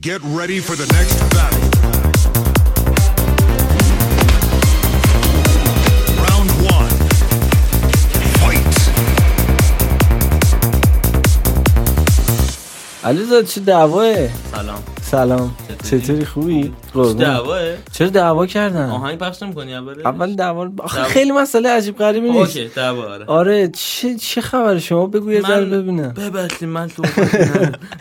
Get ready for the next battle. Round one. Fight. علیزاد چه دعواه سلام سلام. چطوری؟ خوبی. دعواه؟ چرا دعوا کردن؟ آهنگ پخش نمی‌کنی اول؟ اول دعوا آخه. خیلی مسئله عجیب غریبی نیست. اوکی دعوا آره. آره چه چه خبر شما؟ بگو یه ذره ببینم ببخشید من تو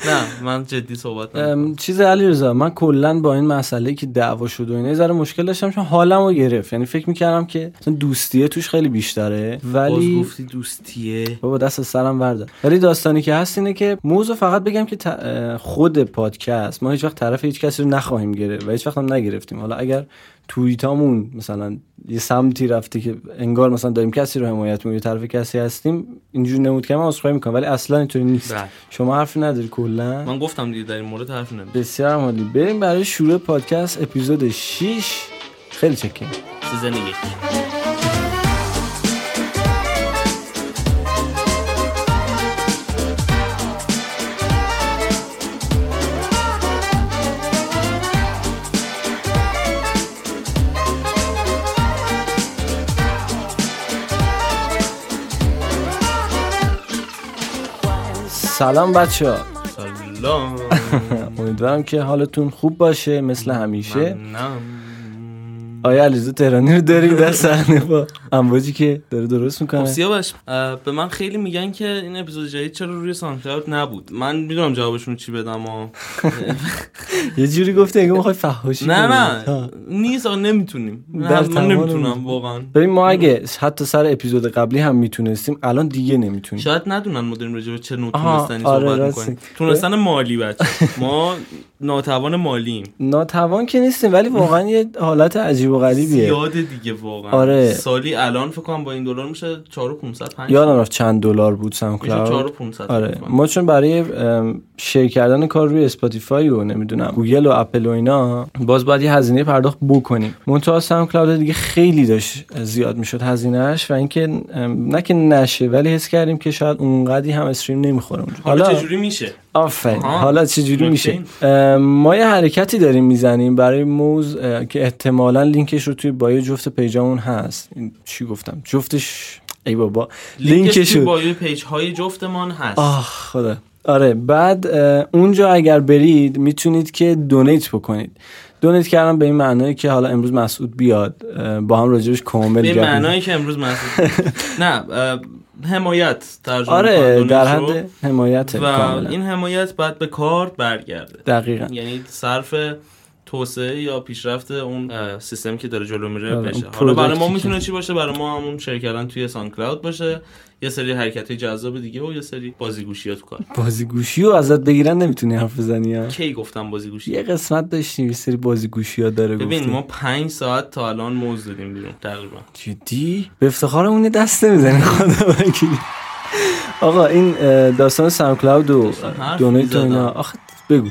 نه. من جدی صحبت نمی‌کنم. چیز علی رضا من کلا با این مسئله که دعوا شد و اینا یه ذره مشکل داشتم چون حالمو گرفت. یعنی فکر می‌کردم که مثلا دوستیه توش خیلی بیشتره باز ولی گفتی دوستیه. بابا دست سرم ورده ولی داستانی که هست اینه که موضوع فقط بگم که خود پادکست ما هیچ وقت طرف هیچ کسی رو نخواهیم گرفت و هیچ وقت هم نگرفتیم. حالا اگر توییتامون مثلا یه سمتی رفته که انگار مثلا داریم کسی رو حمایت می‌کنیم طرف کسی هستیم اینجوری نمود که من عذرخواهی می‌کنم ولی اصلا اینطوری نیست. بله. شما حرفی نداری کلا. من گفتم دیگه در این مورد حرف نمی‌زنم. بسیار عالی. بریم برای شروع پادکست اپیزود 6 خیلی چکیم سیزن یک. سلام بچه ها. سلام. امیدوارم که حالتون خوب باشه مثل همیشه. منم. آیا علیزا تهرانی رو داریم در صحنه با امواجی که داره درست خب می‌کنه سیاوش اه، به من خیلی میگن که این اپیزود جدید چرا روی سانکلاود نبود من می‌دونم جوابشون چی بدم و یه جوری گفته اگه می‌خوای فحاشی نه. نه. نیست نمی‌تونیم من نمی‌تونم. واقعا ببین ما اگه حتی سر اپیزود قبلی هم می‌تونستیم الان دیگه نمی‌تونیم شاید ندونن ما داریم راجع به چه نوع تونستنی آره، صحبت. می‌کنیم تونستن مالی بچه ما ناتوان مالیم. ناتوان که نیستیم ولی واقعا یه حالت عجیب و غریبیه. زیاده دیگه واقعا. آره. سالی الان فکر کنم با این دلار میشه 4500 5 یادم رفت چند دلار بود میشه Cloud. 4500 آره. ما چون برای share کردن کار روی Spotify و نمی‌دونم گوگل و اپل و اینا باز باید یه هزینه پرداخت بکنیم. منتها SoundCloud دیگه خیلی داشت زیاد می‌شد هزینهش و اینکه نه که نشه ولی حس کردیم که شاید اونقدی هم stream نمی‌خوره حالا چجوری میشه؟ آفرین. حالا چجوری نکته میشه؟ ما یه حرکتی داریم می‌زنیم برای موز که احتمالا لینکش رو توی bio جفت page امون هست. این چی گفتم؟ جفتش ای بابا. لینکش توی bio page های جفتمان هست. آه خدا. آره بعد اونجا اگر برید می‌تونید که donate بکنید. donate کردن به این معنی که حالا امروز مسعود بیاد با هم راجبش کامل به. معنایی که امروز مسعود نه حمایت ترجمه آره در. حد حمایت و کاملا این حمایت باید به کار برگرده دقیقا یعنی صرف توسعه یا پیشرفت اون اه، سیستمی که داره جلو میره آره، بشه. حالا برای ما می‌تونه چی باشه؟ برای ما همون شیر کردن توی سان کلاود باشه. یه سری حرکت جذاب دیگه و یه سری بازیگوشی ها تو کار. بازیگوشی رو ازت بگیرن نمی‌تونی حرف بزنی ها؟ کی گفتم بازیگوشی؟ یه قسمت داشتیم یه سری بازیگوشی ها داره ببین. ما پنج ساعت تا الان موز دادیم بیرون تقریبا. جدی؟ به افتخارمون یه دست نمی‌زنی خدا وکیلی. آقا این داستان SoundCloud و donate. اینا آخه بگو.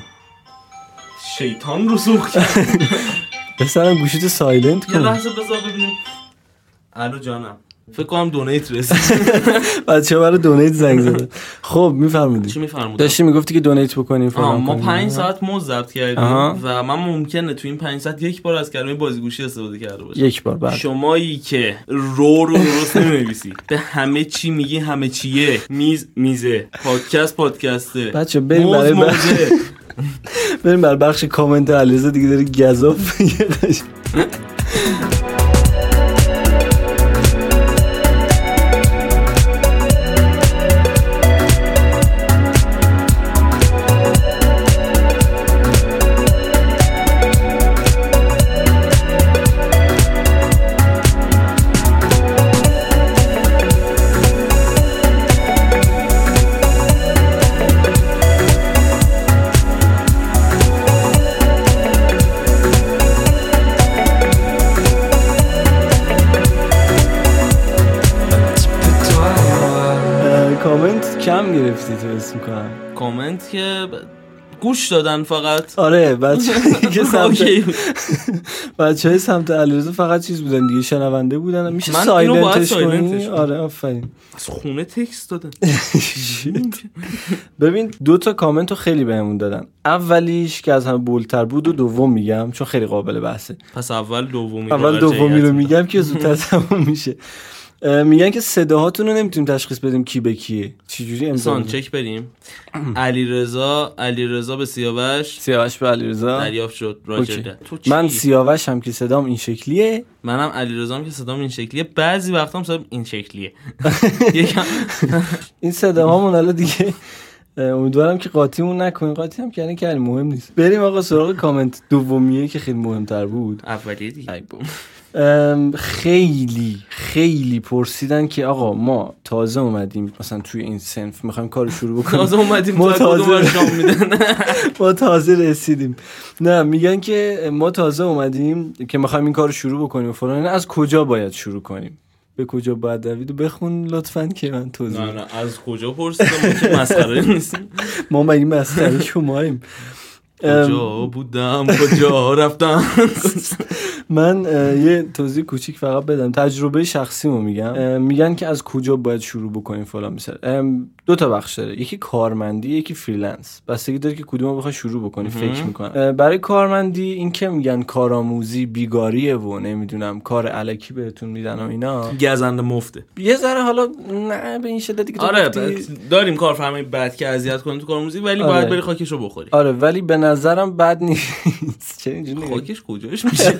شیطان رو سوخ کرد. پسرم گوشیتو silent یه کن. لحظه بذار ببینیم. الو جانم. فکر کنم donate رسید. بچه برای donate زنگ زده. خب چی میفرمودی میفرمودم؟ داشتی می‌گفتی که donate بکنیم آه، فلان ما کنیم. پنج ساعت موز ضبط کردیم آها. و من ممکنه تو این پنج ساعت یک بار از کلمه بازیگوشی استفاده کرده باشم. یک بار بعد. شمایی که رو رو درست نمی‌نویسی. به همه چی میگی همه چیه. میز میزه. پادکست پادکسته. بچه بریم برای بریم بر بخش کامنت علیرضا دیگه داره گزاف میگه قشنگ. اه، کامنت کم گرفتی تو اسم کنم کامنت که گوش دادن فقط. آره بچه که سمت. بچه های سمت علیرضا فقط چیز بودن دیگه شنونده بودن میشه من سایلنتش کنی. آره آفرین. از خونه تکست دادن. ببین دو تا کامنت رو خیلی بهمون دادن. اولیش که از همه بولتر بود و دوم میگم چون خیلی قابل بحثه. پس اول دومی اول دومی رو میگم که زودتر تموم میشه. میگن که صداهاتون رو نمی‌تونیم تشخیص بدیم کی به کیه. چجوری امضا؟ چک بریم علیرضا علیرضا به سیاوش. سیاوش به علیرضا. دریافت شد. راجر تو چی؟ من سیاوش هم که صدام این شکلیه. منم علیرضام که صدام این شکلیه. بعضی وقتا هم صدام این شکلیه. این صداهامون حالا دیگه امیدوارم که قاطیمون نکنین قاطی هم کردن که مهم نیست. بریم آقا سراغ کامنت دومیه که خیلی مهمتر بود. اولیه دیگه. خیلی خیلی پرسیدن که آقا ما تازه اومدیم مثلا توی این سنف می‌خوایم کار شروع بکنیم. تازه اومدیم ما تازه- ما تازه رسیدیم. نه میگن که ما تازه اومدیم که می‌خوایم این کار رو شروع بکنیم و فلان. از کجا باید شروع کنیم؟ به کجا باید دوید بخون لطفا که من توضیح نه. نه از کجا پرسیدم؟ ما که مسخره نیستیم. ما مگه مسخره شماییم. کجا بودم؟ کجا رفتم؟ من یه توضیح کوچیک فقط بدم. تجربه شخصیمو میگم. میگن که از کجا باید شروع بکنیم فلان مثلا دو تا بخش داره. یکی کارمندی یکی freelance. بستگی داره که کدوم رو بخوای شروع بکنی فکر می‌کنم. برای کارمندی این که میگن کارآموزی بیگاریه و نمی‌دونم کار الکی بهتون میدن و اینا. گزنده مفته. یه ذره حالا نه به این شدتی که آره داریم کارفرمای بد که اذیت کنه تو کارآموزی ولی آره. باید بری خاکشو بخوری. آره ولی به نظرم بد نیست. چه اینجوری؟ خاکش کجاش میشه؟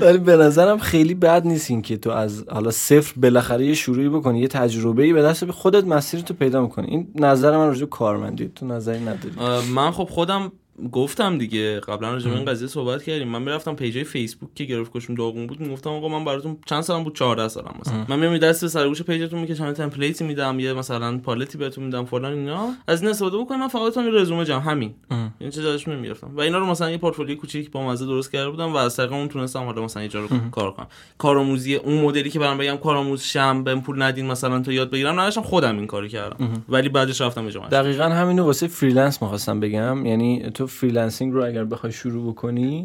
ولی به نظرم خیلی بد نیست این که تو از حالا صفر بالاخره یه شروعی بکنی یه تجربه ای به دست خودت مسیر تو پیدا می‌کنی. این نظر من راجع کارمندی تو نظری نداری. من خب خودم گفتم دیگه قبلا راجع به این قضیه صحبت کردیم. من می‌رفتم پیجای فیسبوک که گرفت کشون داغون بود می‌گفتم آقا من براتون چند سالم بود؟ 14 سالم مثلا. من میام دست به سرگوش پیجتون می‌کشم یه تمپلیتی میدم یه مثلا پالتی بهتون میدم فلان اینا. از این استفاده بکنم من فقط یه رزومه جم همین. این چه جاش نمی‌گرفتم. و اینا رو مثلا یه پورتفولیو کوچیک با مزه درست کرده بودم و از طریق اون تونستم حالا مثلا یه جا رو کار کنم. کارآموزی اون مدلی که برام بگم کارآموز شم بهم پول ندین مثلا تا یاد بگیرم نداشتم خودم این کارو کردم. ولی بعدش رفتم به جامعه. دقیقا همینو واسه freelance می‌خواستم بگم. یعنی تو freelancing رو اگر بخوای شروع بکنی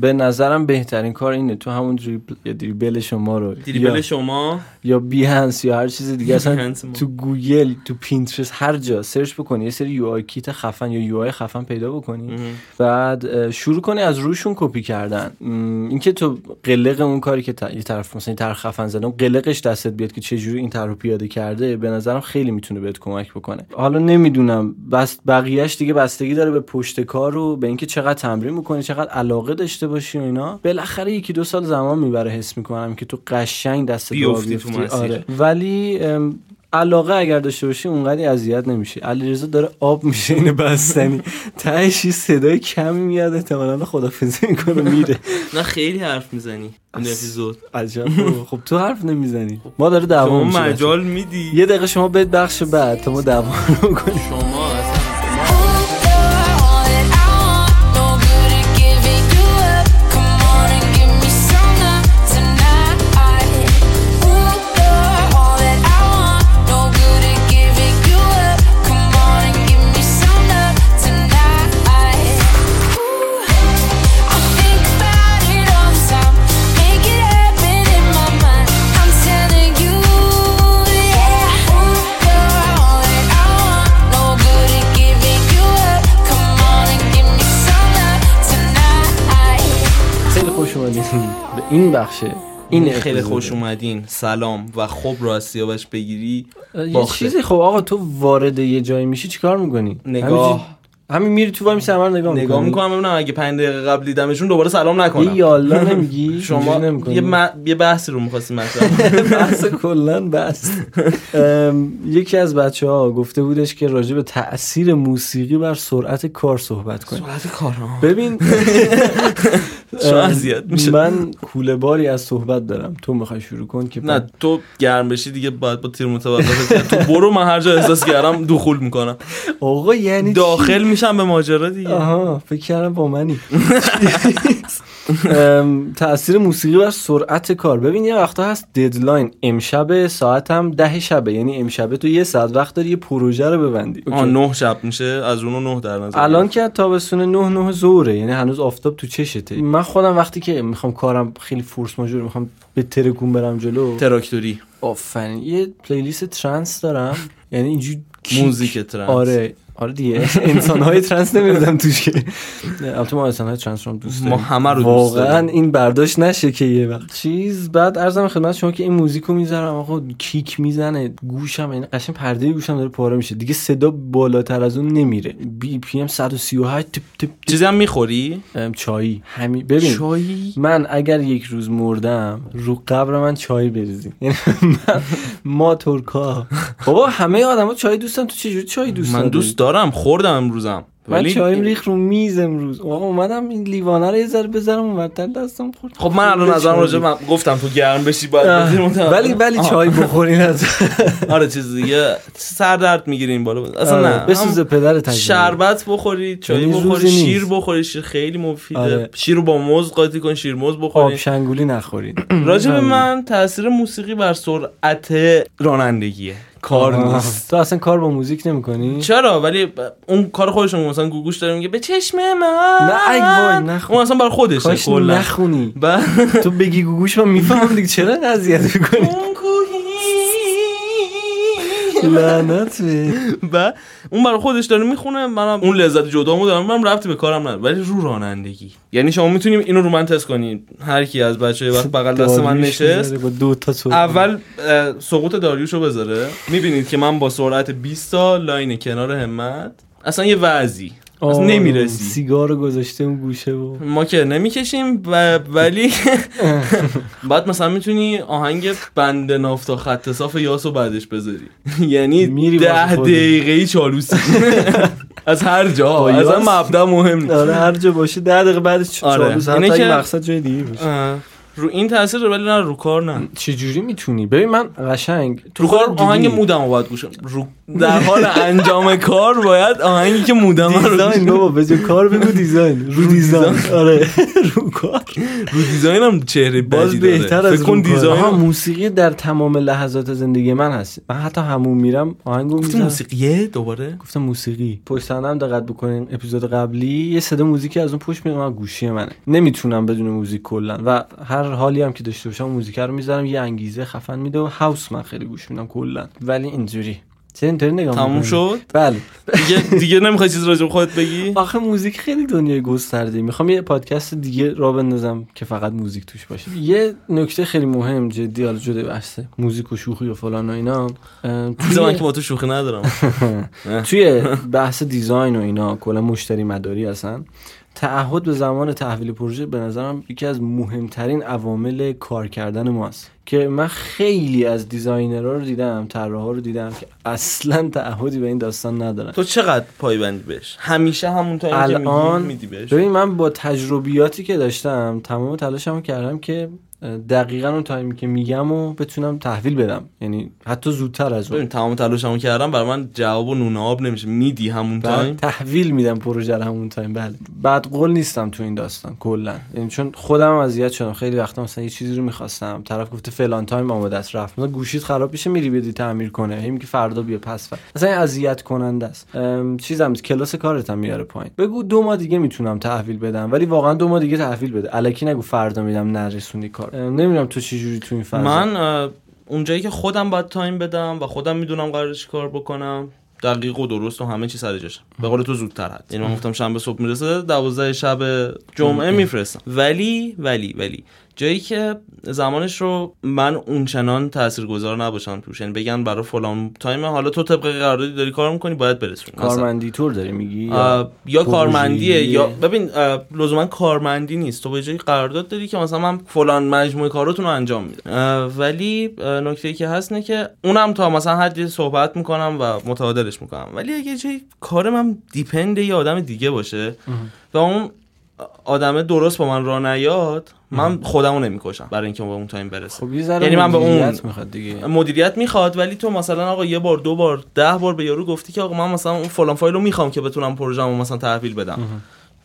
به نظرم بهترین کار اینه تو همون Dribbble, Dribbble شما رو Dribbble یا, شما یا Behance یا هر چیز دیگه اصلا. تو گوگل تو Pinterest هر جا search بکنی یه سری UI kit خفن یا UI خفن پیدا بکنی بعد شروع کنی از روشون کپی کردن. اینکه تو قلق اون کاری که یه طرف مثلا طرح خفن زدن قلقش دستت بیاد که چه جوری این طرح رو پیاده کرده به نظرم خیلی می‌تونه بهت کمک بکنه. حالا نمی‌دونم بس بقیهش دیگه بستگی داره به پشت کار و به اینکه چقدر تمرین می‌کنی چقدر علاقه داشته باشی و اینا بالاخره یکی دو سال زمان می‌بره حس می‌کنم که تو قشنگ دست بیفتی تو مسیر. آره. ولی علاقه اگر داشته باشی اونقدی اذیت نمیشه علیرضا داره آب میشه اینو بستنی. تهش صدای کمی میاد احتمالاً خدافظی می‌کنه میره. نه خیلی حرف می‌زنی. این اپیزود عجب. خب تو حرف نمی‌زنی. ما داره دعوا شما میشه. مجال میدی. یه دقیقه شما برید بخش بعد تا ما دعوا رو کنیم شما این بخشه این خیلی. خوش اومدین. سلام و خب رو از سیاوش بگیری. یه. چیزی خب آقا تو وارد یه جایی میشی چیکار می‌کنی؟ نگاه. همین میری تو وای همه رو نگاه می‌کنی. نگاه می‌کنم ببینم اگه 5 دقیقه قبل دیدمشون دوباره سلام نکنم. یه یالا نمیگی؟ شما یه, م... یه بحثی رو می‌خواستی مطرح بحث کلا ام، یکی از بچه ها گفته بودش که راجع به تاثیر موسیقی بر سرعت کار صحبت کنیم. سرعت کارم ببین اذیت میشه من کوله باری از صحبت دارم. تو می‌خوای شروع کن که نه تو گرم بشی دیگه باید با تیر متوقف تو برو من هر جا احساس کردم دخول می‌کنم. آقا یعنی؟ داخل میشم به ماجرا دیگه. آها فکر کردم با منی. تاثیر موسیقی بر سرعت کار. ببین یه وقتا هست ددلاین امشب ساعت هم ده شبه. یعنی امشبه تو یه ساعت وقت داری یه پروژه رو ببندی. آه. نه شب میشه از اونو نه در نظر الان که تابستون نه نه ظهره یعنی هنوز آفتاب تو چشته. من خودم وقتی که می‌خوام کارم خیلی فورس ماژور می‌خوام بترکونم برم جلو. تراکتوری. آفرین. یه پلیلیست ترنس دارم. یعنی اینجوری kick. موزیک trance آره. آره دیگه انسان های ترنس نمی‌دادم توش که. البته ما انسان های ترنس رو دوست ما داریم. همه رو دوست واقعا داریم. این برداشت نشه که یه وقت. چیز بعد عرضم خدمت شما که این موزیکو می‌ذارم آقا kick می‌زنه گوشم یعنی قشنگ پرده گوشم داره پاره میشه. دیگه صدا بالاتر از اون نمیره. BPM 138 تپ تپ چیزی هم می‌خوری؟ چایی. همین ببین چایی؟ من اگر یک روز مردم رو قبر من چای بریزیم. یعنی ما ترکا بابا همه آدما چای دوستن تو چجوری چای دوست من؟ دوست دارم خوردم امروزم. من ولی چایم ریخ رو میز امروز. آقا اومدم این لیوانه رو یه ذره بذارم اونورتر دستم خورد. خب من الان نظرم راجع. من گفتم تو گرم بشی باید. ولی ولی. چای بخورین از آره چیز دیگه. سر درد می‌گیرین بالا. اصلا نه. آره، بسوزه هم پدر تجربه. شربت بخوری چای یعنی بخوری. شیر بخوری شیر خیلی مفیده. آره. شیر رو با موز قاطی کن شیر موز آب بخوری شنگولی نخورین راجع به. من تاثیر موسیقی بر سرعت رانندگیه. کار. نیست. تو اصلا کار با موزیک نمی‌کنی؟ چرا؟ ولی اون کار خودشون مثلا گوگوش داره میگه به چشم من. نه، ای وای، نخون. اون اصلا برای خودشه کاش کلا. نخونی. بعد تو بگی گوگوش من می‌فهمم دیگه چرا اذیت می‌کنی؟ لعنت و اون برای خودش داره می‌خونه منم اون لذت جدامو دارم من ربطی به کارم نداره ولی رو رانندگی. یعنی شما می‌تونیم اینو رو من تست کنید هر کی از بچه وقت بغل دست من نشست اول سقوط داریوش رو بذاره. می‌بینید که من با سرعت 20 تا لاین کنار همت. اصلا یه وضعی. آه، نمی‌رسی. سیگار رو گذاشته اون گوشه و ما که نمی‌کشیم و ولی بعد مثلا می‌تونی آهنگ بند نافتا خط صاف یاسو بعدش بذاری. یعنی ده. دقیقه چالوسی. از هر جا. یاس. مبدا مهم نیست. آره هر جا باشه ده دقیقه بعدش آره. چالوس حتی که- مقصد جای دیگه باشه. رو این تاثیر داره ولی نه رو کار نه. چجوری می‌تونی؟ ببین من قشنگ تو رو کار آهنگ. مودم رو باید گوشم رو در حال انجام کار باید آهنگی که مودم رو دیزاین بابا جای کار بگو دیزاین. رو دیزاین. آره. رو کار. رو دیزاین هم چهره باز بهتر از کن رو. دیزاین موسیقی در تمام لحظات زندگی من هست. من حتی همون میرم آهنگو گفتی می‌زنم موسیقیه دوباره؟ گفتم موسیقی. پشت هم دقت بکنین اپیزود قبلی یه صدا موزیکی از اون پشت میاد گوشی منه. نمی‌تونم بدون موزیک کلا. و هر حالی هم که داشته باشم موزیک رو می‌ذارم یه انگیزه خفن میده و هاوس من خیلی گوش میدم کلا. ولی اینجوری. چه اینطوری نگاه تموم؟ شد؟ بله. دیگه دیگه نمی‌خوای چیز راجع خودت بگی؟ آخه موزیک خیلی دنیای گسترده. می‌خوام یه پادکست دیگه را بندازم که فقط موزیک توش باشه. یه نکته خیلی مهم جدی حالا جدا بحثه موزیک و شوخی و فلان و اینا. چیز من توی- که با تو شوخی ندارم. توی بحث دیزاین و اینا کلا مشتری مداری هستن. تعهد به زمان تحویل پروژه به نظرم یکی از مهمترین عوامل کار کردن ماست. که من خیلی از دیزاینرها رو دیدم طراحا رو دیدم که اصلا تعهدی به این داستان ندارن. تو چقدر پایبندی بهش؟ همیشه همون که الان میدی بهش. ببین من با تجربیاتی که داشتم تمام تلاشمو کردم که دقیقا اون تایمی که میگم و بتونم تحویل بدم. یعنی حتی زودتر از اون. تمام تلاشمو کردم برای من جواب و نون آب نمیشه. میدی همون time؟ تحویل میدم پروژه رو همون time. بله. بدقول نیستم تو این داستان کلا. یعنی چون خودم هم اذیت شدم. خیلی وقتا مثلا یه چیزی رو می‌خواستم. طرف گفته فلان time آماده است رفت. مثلا گوشیت خراب میشه میری بدی تعمیر کنه. هی میگه فردا بیا پس فردا. مثلا این اذیت کننده است. چیزم. کلاس کارت هم میاره پایین. بگو دو ماه دیگه می‌تونم تحویل بدم. ولی واقعا دو ماه دیگه تحویل بده. الکی نگو فردا میدم نرسونی کار نمی‌دونم تو چه جوری تو این فضا من اونجایی که خودم باید time بدم و خودم می‌دونم قراره چی کار بکنم دقیق و درست و همه چی سر جاشه. به قول تو زودتر هست یعنی من گفتم شنبه صبح می‌رسه دوازده شب جمعه میفرستم. ولی ولی ولی جایی که زمانش رو من اونچنان تاثیرگذار نباشم توش. یعنی بگن برای فلان time حالا تو طبق قراردادی داری کار می‌کنی باید برسونی. کارمندی طور داری میگی؟ یا پروژه‌ایه؟ کارمندیه یا ببین لزوما کارمندی نیست. تو به جای قرارداد داری که مثلا من فلان مجموعه کاراتون رو انجام میدم. ولی نکته که هست نه که اونم تا مثلا حدی صحبت می‌کنم و متعادلش می‌کنم. ولی اگه جای کارم هم depend یه آدم دیگه باشه و اون آدمه درست با من راه نیاد من خودمو نمی‌کشم برای اینکه به اون time برسه. خب یعنی من به اون- مدیریت می‌خواد دیگه. مدیریت می‌خواد ولی تو مثلا آقا یه بار دو بار ده بار به یارو گفتی که آقا من مثلا اون فلان فایل رو می‌خوام که بتونم پروژه‌مو مثلا تحویل بدم.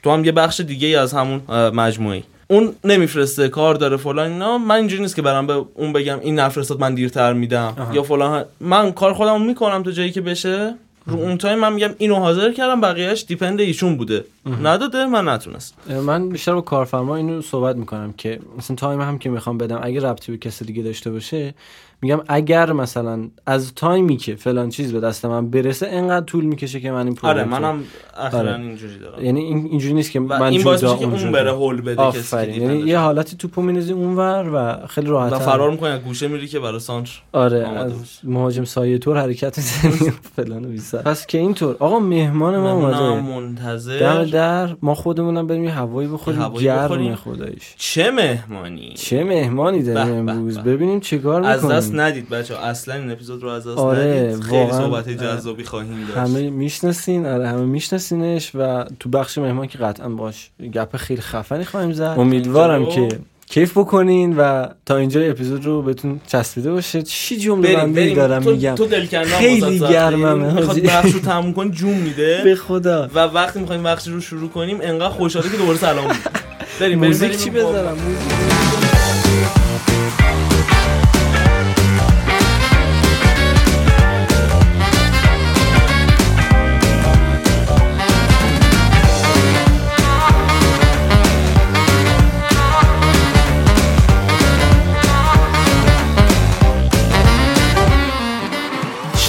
تو هم یه بخش دیگه ای از همون مجموعه. اون نمیفرسته کار داره فلان اینا. من اینجوری نیست که برام به اون بگم این نفرستاد من دیرتر میدم یا فلان. من کار خودم می‌کنم تا جایی که بشه. رو اون time من میگم اینو حاضر کردم بقیهش depend ایشون بوده. نداده من نتونست من بیشتر با کارفرما اینو صحبت می‌کنم که مثلا time هم که می‌خوام بدم اگه ربطی به کسی دیگه داشته باشه میگم اگر مثلا از time ی که فلان چیز به دست من برسه انقدر طول می‌کشه که من این آره پروژه منم اخیرا آره. اینجوری دارم. یعنی این اینجوری نیست که من این باعث که اون بره. هل بده کسی. یعنی یه حالتی توپو میندازی اونور و خیلی راحت فرار می‌کنی از گوشه میری که برای سانتر آره از. مهاجم سایه طور حرکت می‌زنی. فلان و بیسار پس که اینطور. آقا مهمان ما اومده. منتظر. دم در ما خودمونم بریم یه هوایی بخوریم. بخوریم. خداییش. چه مهمانی؟ چه مهمانی داریم امروز. ببینیم چیکار از دست ندید بچه اصلا این اپیزود رو از دست آره، ندید. خیلی واقعا. صحبت جذابی خواهیم داشت. همه می‌شناسین آره همه میشناسینش و تو بخش مهمان که قطعا باش گپ خیلی خفنی خواهیم زد. امیدوارم که کیف بکنین و تا اینجا اپیزود رو بهتون چسبیده باشه. چی جمله بریم بندی بریم. دارم تو, میگم؟ تو خیلی. گرممه، می‌خواد. بخش رو تموم کن جون میده. به خدا. و وقتی می‌خوایم بخش رو شروع کنیم انقدر خوشحاله که دوباره سلام بریم بریم موزیک چی. بذارم؟ موزیک.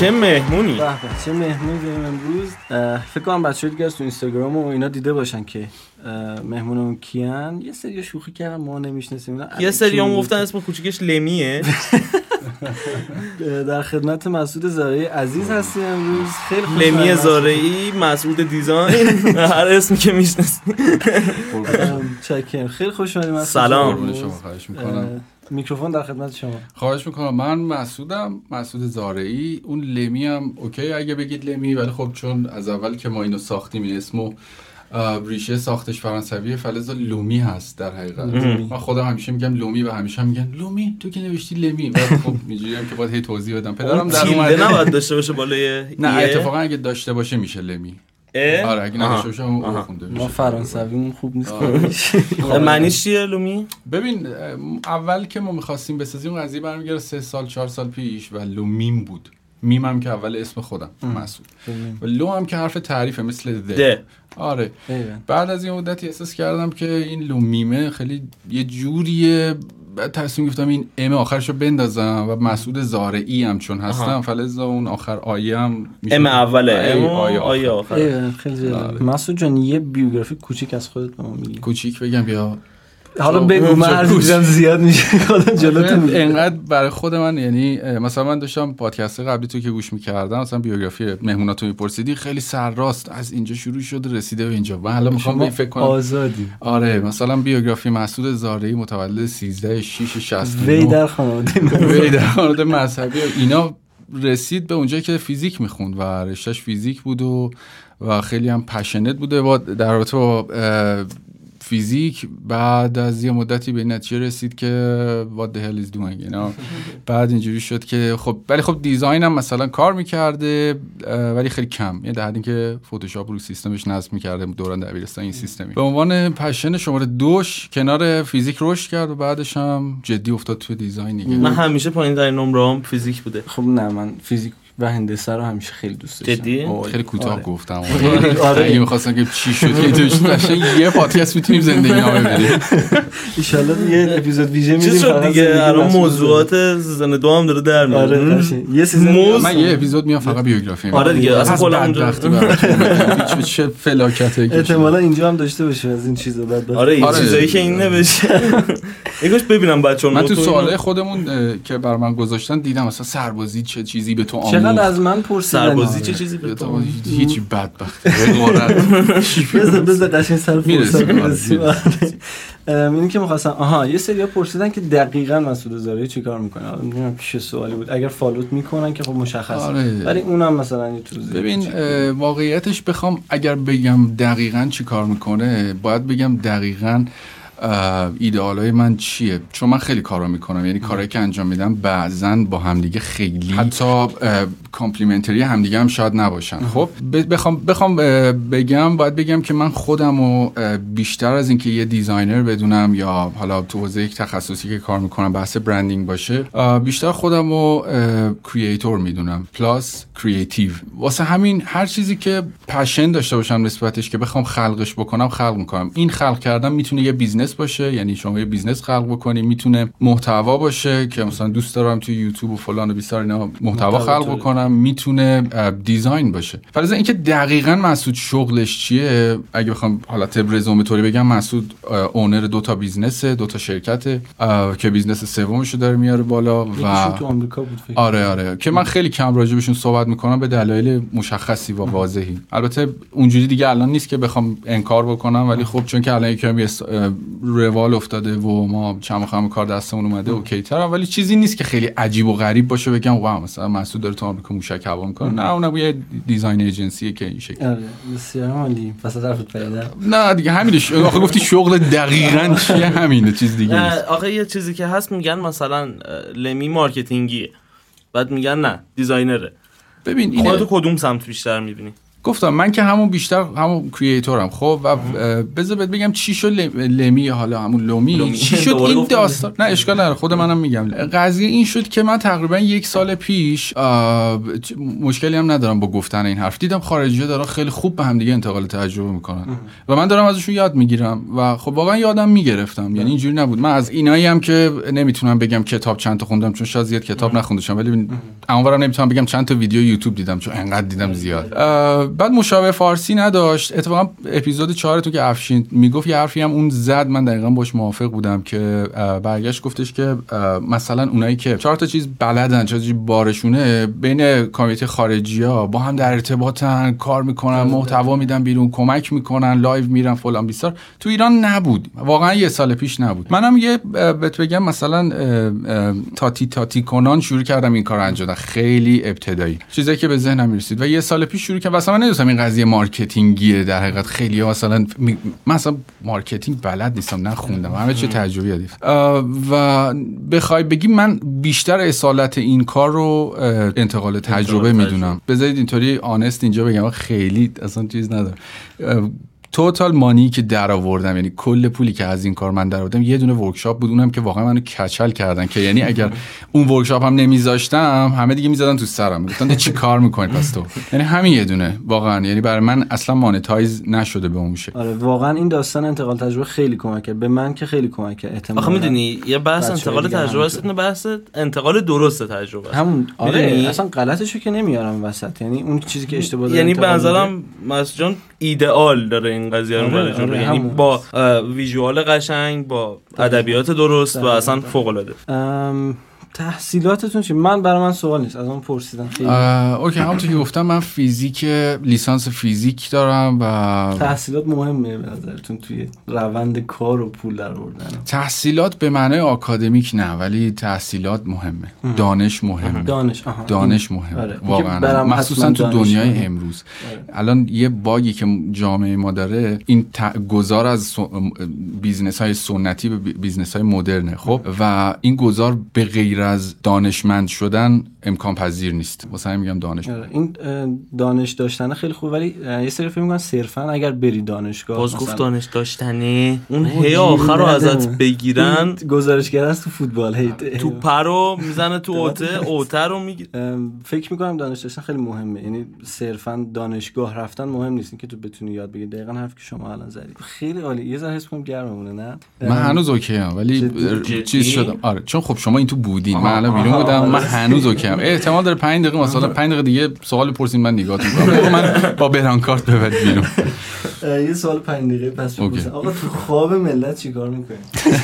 چه مهمونی؟ به به، چه مهمونی داریم امروز؟ فکر کنم بچه‌ها دیگه از تو اینستاگرام و اینا دیده باشن که مهمونمون کیان. یه سری شوخی کردن ما نمی‌شناسیم. یه سری هم گفتن اسم کوچیکش لمیه. در خدمت مسعود زارعی عزیز هستی امروز. خیلی خوشحالم لمی. زارعی مسعود دیزاین. هر اسمی که می‌شناسی چکرم. خیلی خوشحالم مسعود سلام. شما خواهش می‌کنم. میکروفون در خدمت شما. خواهش می‌کنم. من مسعودم. مسعود زارعی. اون لمی هم اوکی اگه بگید لمی ولی خب چون از اول که ما اینو ساختیم این اسمو ریشه ساختش فرانسوی فلز لومی هست در حقیقت. من خودم همیشه میگم لومی و همیشه هم میگن لومی. تو که نوشتی لمی. و خب اینجوری هم که باید هی توضیح بدم. پدرم در اومده. نباید داشته باشه بالای نه. اتفاقا اگه داشته باشه میشه لمی؟ آره اگه. نداشته باشه خونده ما فرانسویمون خوب نیست. اه، معنیش چیه لومی؟ ببین اول که ما می‌خواستیم بسازیم قضیه برمیگرده سه سال چهار سال پیش و لومیم بود. میم هم که اول اسم خودم مسعود. و لو هم که حرف تعریفه مثل the, the. آره. ایول. بعد از این مدتی احساس کردم که این لومیمه خیلی یه جوریه. بعد تصمیم گرفتم این ام آخرش رو بندازم و مسعود زارعی هم چون هستم آها. فلز اون آخر آیه هم ام اوله ام آیه آیه آخر. آخر خیلی آره. مسعود جان یه بیوگرافی کوچیک از خودت به ما میگی کوچیک بگم یا حالا بگو من هر زیاد میشه. خودم جلوتون میگم. انقدر برای خود من یعنی مثلا من داشتم پادکست قبلی تو که گوش می‌کردم مثلا بیوگرافی مهموناتو میپرسیدی خیلی سرراست از اینجا شروع شده رسیده به اینجا. من حالا می‌خوام فکر کنم. آزادی. آره مثلا بیوگرافی مسعود زارعی متولد 13 6 69 وی در خانواده. وی در مورد مذهبی. و اینا رسید به اونجایی که فیزیک می‌خوند و رشتهش فیزیک بود و و خیلی هم passionate بوده. با در رابطه با فیزیک بعد از یه مدتی به نتیجه رسید که what the hell is doing you know؟ بعد اینجوری شد که خب ولی خب design هم مثلا کار می‌کرده ولی خیلی کم. یه در که فتوشاپ رو سیستمش نصب می‌کرده دوران دبیرستان این سیستمی. به عنوان passion شماره دوش کنار فیزیک رشد کرد و بعدش هم جدی افتاد تو design دیگه. من همیشه پایین در نمرام فیزیک بوده. خب نه من فیزیک و هندسه رو همیشه خیلی دوست داشتم. جدی؟ آره. خیلی کوتاه آره. گفتم آره. اگه می‌خواستم که چی شد که یه پادکست می‌تونیم زندگی نامه بریم ایشالله یه اپیزود ویژه میدیم چیز دیگه؟ الان موضوعات سیزن دو هم داره در. آره میاد. یه سیزن من یه اپیزود میام فقط بیوگرافی آره دیگه، اصلا کلا اونجا- چه فلاکته احتمالا اینجا هم داشته باشیم از این چیزا بعد. آره این آره. چیزایی که این نوشته. یکاش ببینم بچه من تو سوالای خودمون که بر من گذاشتن دیدم مثلا سربازی چه چیزی به تو چقدر از من پرسیدن سربازی آره. چه چیزی به تو هیچ بدبختی. غارت. بذار بذار قشنگ سر فرصت آره، اینی که می‌خواستم آها یه سری پرسیدن که دقیقا مسعود زارعی چیکار می‌کنه. حالا نمی‌دونم چه سوالی بود. اگر فالوت می‌کنن که خب مشخصه. آره. ولی اونم مثلا یه توضیح ببین واقعیتش بخوام اگر بگم دقیقا چی کار می‌کنه باید بگم دقیقا ایدئال های من چیه؟ چون من خیلی کارا می‌کنم. یعنی کارهایی که انجام میدم بعضا با همدیگه خیلی حتی complementary همدیگه هم شاید نباشن. خب بخوام بخوام بگم باید بگم که من خودم اه، بیشتر از اینکه یه designer بدونم یا حالا تو حوزه یک تخصصی که کار می‌کنم بحث branding باشه بیشتر خودم رو creator می‌دونم. plus creative واسه همین هر چیزی که passion داشته باشم نسبتش که بخوام خلقش بکنم خلق می‌کنم. این خلق کردن می‌تونه یه business باشه یعنی شما یه business خلق بکنی می‌تونه محتوا باشه که مثلا دوست دارم توی یوتیوب و فلان و بیسار اینا محتوا خلق تولید. بکنم می‌تونه design باشه. فرض اینکه دقیقا مسعود شغلش چیه؟ اگه بخوام حالت رزومه طوری بگم مسعود owner دو تا business ه دو تا شرکته اه، که business سومشو داره میاره بالا و تو آمریکا بود فکر آره آره. که من خیلی کم راجبشون صحبت می‌کنم به دلایل مشخصی و واضحی. البته اونجوری دیگه الان نیست که بخوام انکار بکنم ولی خب چون که الان یکم روال افتاده و ما خم کار دستمون اومده OK ترم. ولی چیزی نیست که خیلی عجیب و غریب باشه بگم wow مثلا مسعود داره تو آمریکا موشک هوا می‌کنه. نه اونم یه design agency ه که این شکل. آره بسیار عالی. پس پیدا نه دیگه همینش. آخه گفتی شغل دقیقا چیه؟ همینه چیز دیگه نه، آخه یه چیزی که هست میگن مثلا لمی marketing یه. بعد میگن نه designer ه. ببین اینه. خودتو کدوم سمت بیشتر می‌بینی؟ گفتم من که همون بیشتر همون creator م خب و بذار بهت بگم چی شد لم- لمی حالا همون لومی لومی. چی شد این. داستان؟ نه اشکال نداره خود منم میگم. قضیه این شد که من تقریبا یک سال پیش مشکلی هم ندارم با گفتن این حرف. دیدم خارجی دارن خیلی خوب به همدیگه انتقال تجربه می‌کنن. و من دارم ازشون یاد می‌گیرم. و خب واقعا یادم می‌گرفتم. یعنی اینجوری نبود. من از اینایی هم که نمی‌تونم بگم کتاب چند تا خوندم چون شاید زیاد کتاب نخوندم ولی اونورم نمی‌تونم بگم چند تا ویدیو یوتیوب دیدم چون انقدر دیدم زیاد. بعد مشابه فارسی نداشت. اتفاقا اپیزود 4 تو که افشین می‌گفت یه حرفی هم اون زد. من دقیقا باش موافق بودم که برگشت گفتش که مثلا اونایی که چهار تا چیز بلدن چهار چیز بارشونه بین community خارجی ها با هم در ارتباطن کار می‌کنن محتوا میدن بیرون کمک می‌کنن live میرن فلان بیسار تو ایران نبود. واقعا یه سال پیش نبود. منم یه بهت بگم مثلا تاتی تاتی کنان شروع کردم این کار انجام. خیلی ابتدایی. چیزایی که به ذهنم می‌رسید. و یه سال پیش شروع کردم. نمی‌دونستم این قضیه marketing یه. در حقیقت خیلی ها مثلا می- من اصلا marketing بلد نیستم نخوندم. همه چی تجربی یادی. و بخوای بگی من بیشتر اصالت این کار رو انتقال تجربه تجربه. می‌دونم. بذارید اینطوری honest اینجا بگم خیلی اصلا چیز ندارم. total money که در آوردم یعنی کل پولی که از این کار من در آوردم یه دونه workshop بود اونم که واقعا منو کچل کردن که یعنی اگر اون workshop هم نمیذاشتم همه دیگه می‌زدن تو سرم گفتن چی کار می‌کنی پس تو یعنی همین یه دونه واقعا یعنی برای من اصلا monetize نشده به اون شکل آره واقعا این داستان انتقال تجربه خیلی کمک کرد به من که خیلی کمک کرد احتمالاً آخه می‌دونی یه بحث انتقال تجربه است بحث انتقال درست تجربه است. همون آره؟ اصلا غلطشو که نمیارم وسط یعنی اون چیزی که اشتباه یعنی به. نظرم ایدئال داره این قضیه رو آره،. آره، یعنی همون. با ویژوال قشنگ با ادبیات درست و. اصلا فوق العاده تحصیلاتتون چی؟ من برای من سوال نیست از اون پرسیدم. خیلی. اه، اوکی همونطور که گفتم من فیزیک لیسانس فیزیک دارم و تحصیلات مهمه به نظرتون توی روند کار و پول در آوردن؟ تحصیلات به معنای آکادمیک نه ولی تحصیلات مهمه. دانش مهمه. دانش آها. دانش مهمه. آره. واقعا. مخصوصا تو دنیای. امروز. آره. الان یه bug ی که جامعه ما داره این ت- گذار از business های سنتی به bu- business های مدرنه خب؟ و این گذار به غیر از دانشمند شدن امکان پذیر نیست. واسه همین میگم دانش. آره. این دانش داشتن خیلی خوب ولی یه سری فکر می‌کنن صرفا اگر بری دانشگاه باز مثلا- گفت دانش داشتنه. اون هی آخر رو ازت. بگیرن. گزارشگر است تو فوتبال هی تو پرو می‌زنه تو اوته اوته رو می‌گیره ام، فکر می‌کنم دانش داشتن خیلی مهمه. یعنی صرفا دانشگاه رفتن مهم نیست. که تو بتونی یاد بگیری. دقیقا حرف که شما الان زدید خیلی عالی. یه ذره حس کنم گرممونه نه؟ من ام، هنوز اوکی هم ولی؟ چیز شدم. آره چون خب شما این تو بودین. من الان بیرون بودم. من. هنوز OK هم احتمال داره 5 دقیقه مثلا 5 دقیقه دیگه سوال بپرسین من نگاهتون کنم. من با برانکارت ببرید بیرون. یه سوال پنج دقیقه پس. بپرسم آقا تو خواب ملت چیکار می‌کنی؟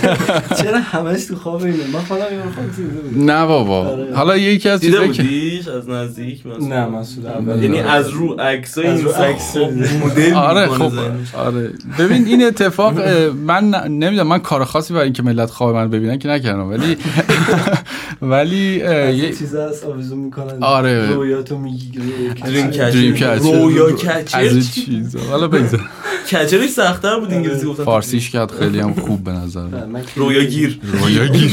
چرا همش تو خواب اینه؟ من خودم یه خواب دیده نه بابا. آره. حالا یکی از چیزایی که از نزدیک؟ مثلا نه مسعود اول یعنی از رو عکسای از رو اینستا عکس. مدل آره می‌کنه خب. آره. ببین این اتفاق من نمی‌دونم من کار خاصی برای اینکه ملت خواب من ببینن که نکردم. ولی ولی از یه- این چیزا هست آویزون می‌کنن. آره. رویاتو میگی dream catcher. رویا از catcher این چیزا. حالا بگذار. catcher ش سخت‌تر بود انگلیسی گفتن فارسیش کرد خیلی هم خوب به نظر که- رویاگیر رویاگیر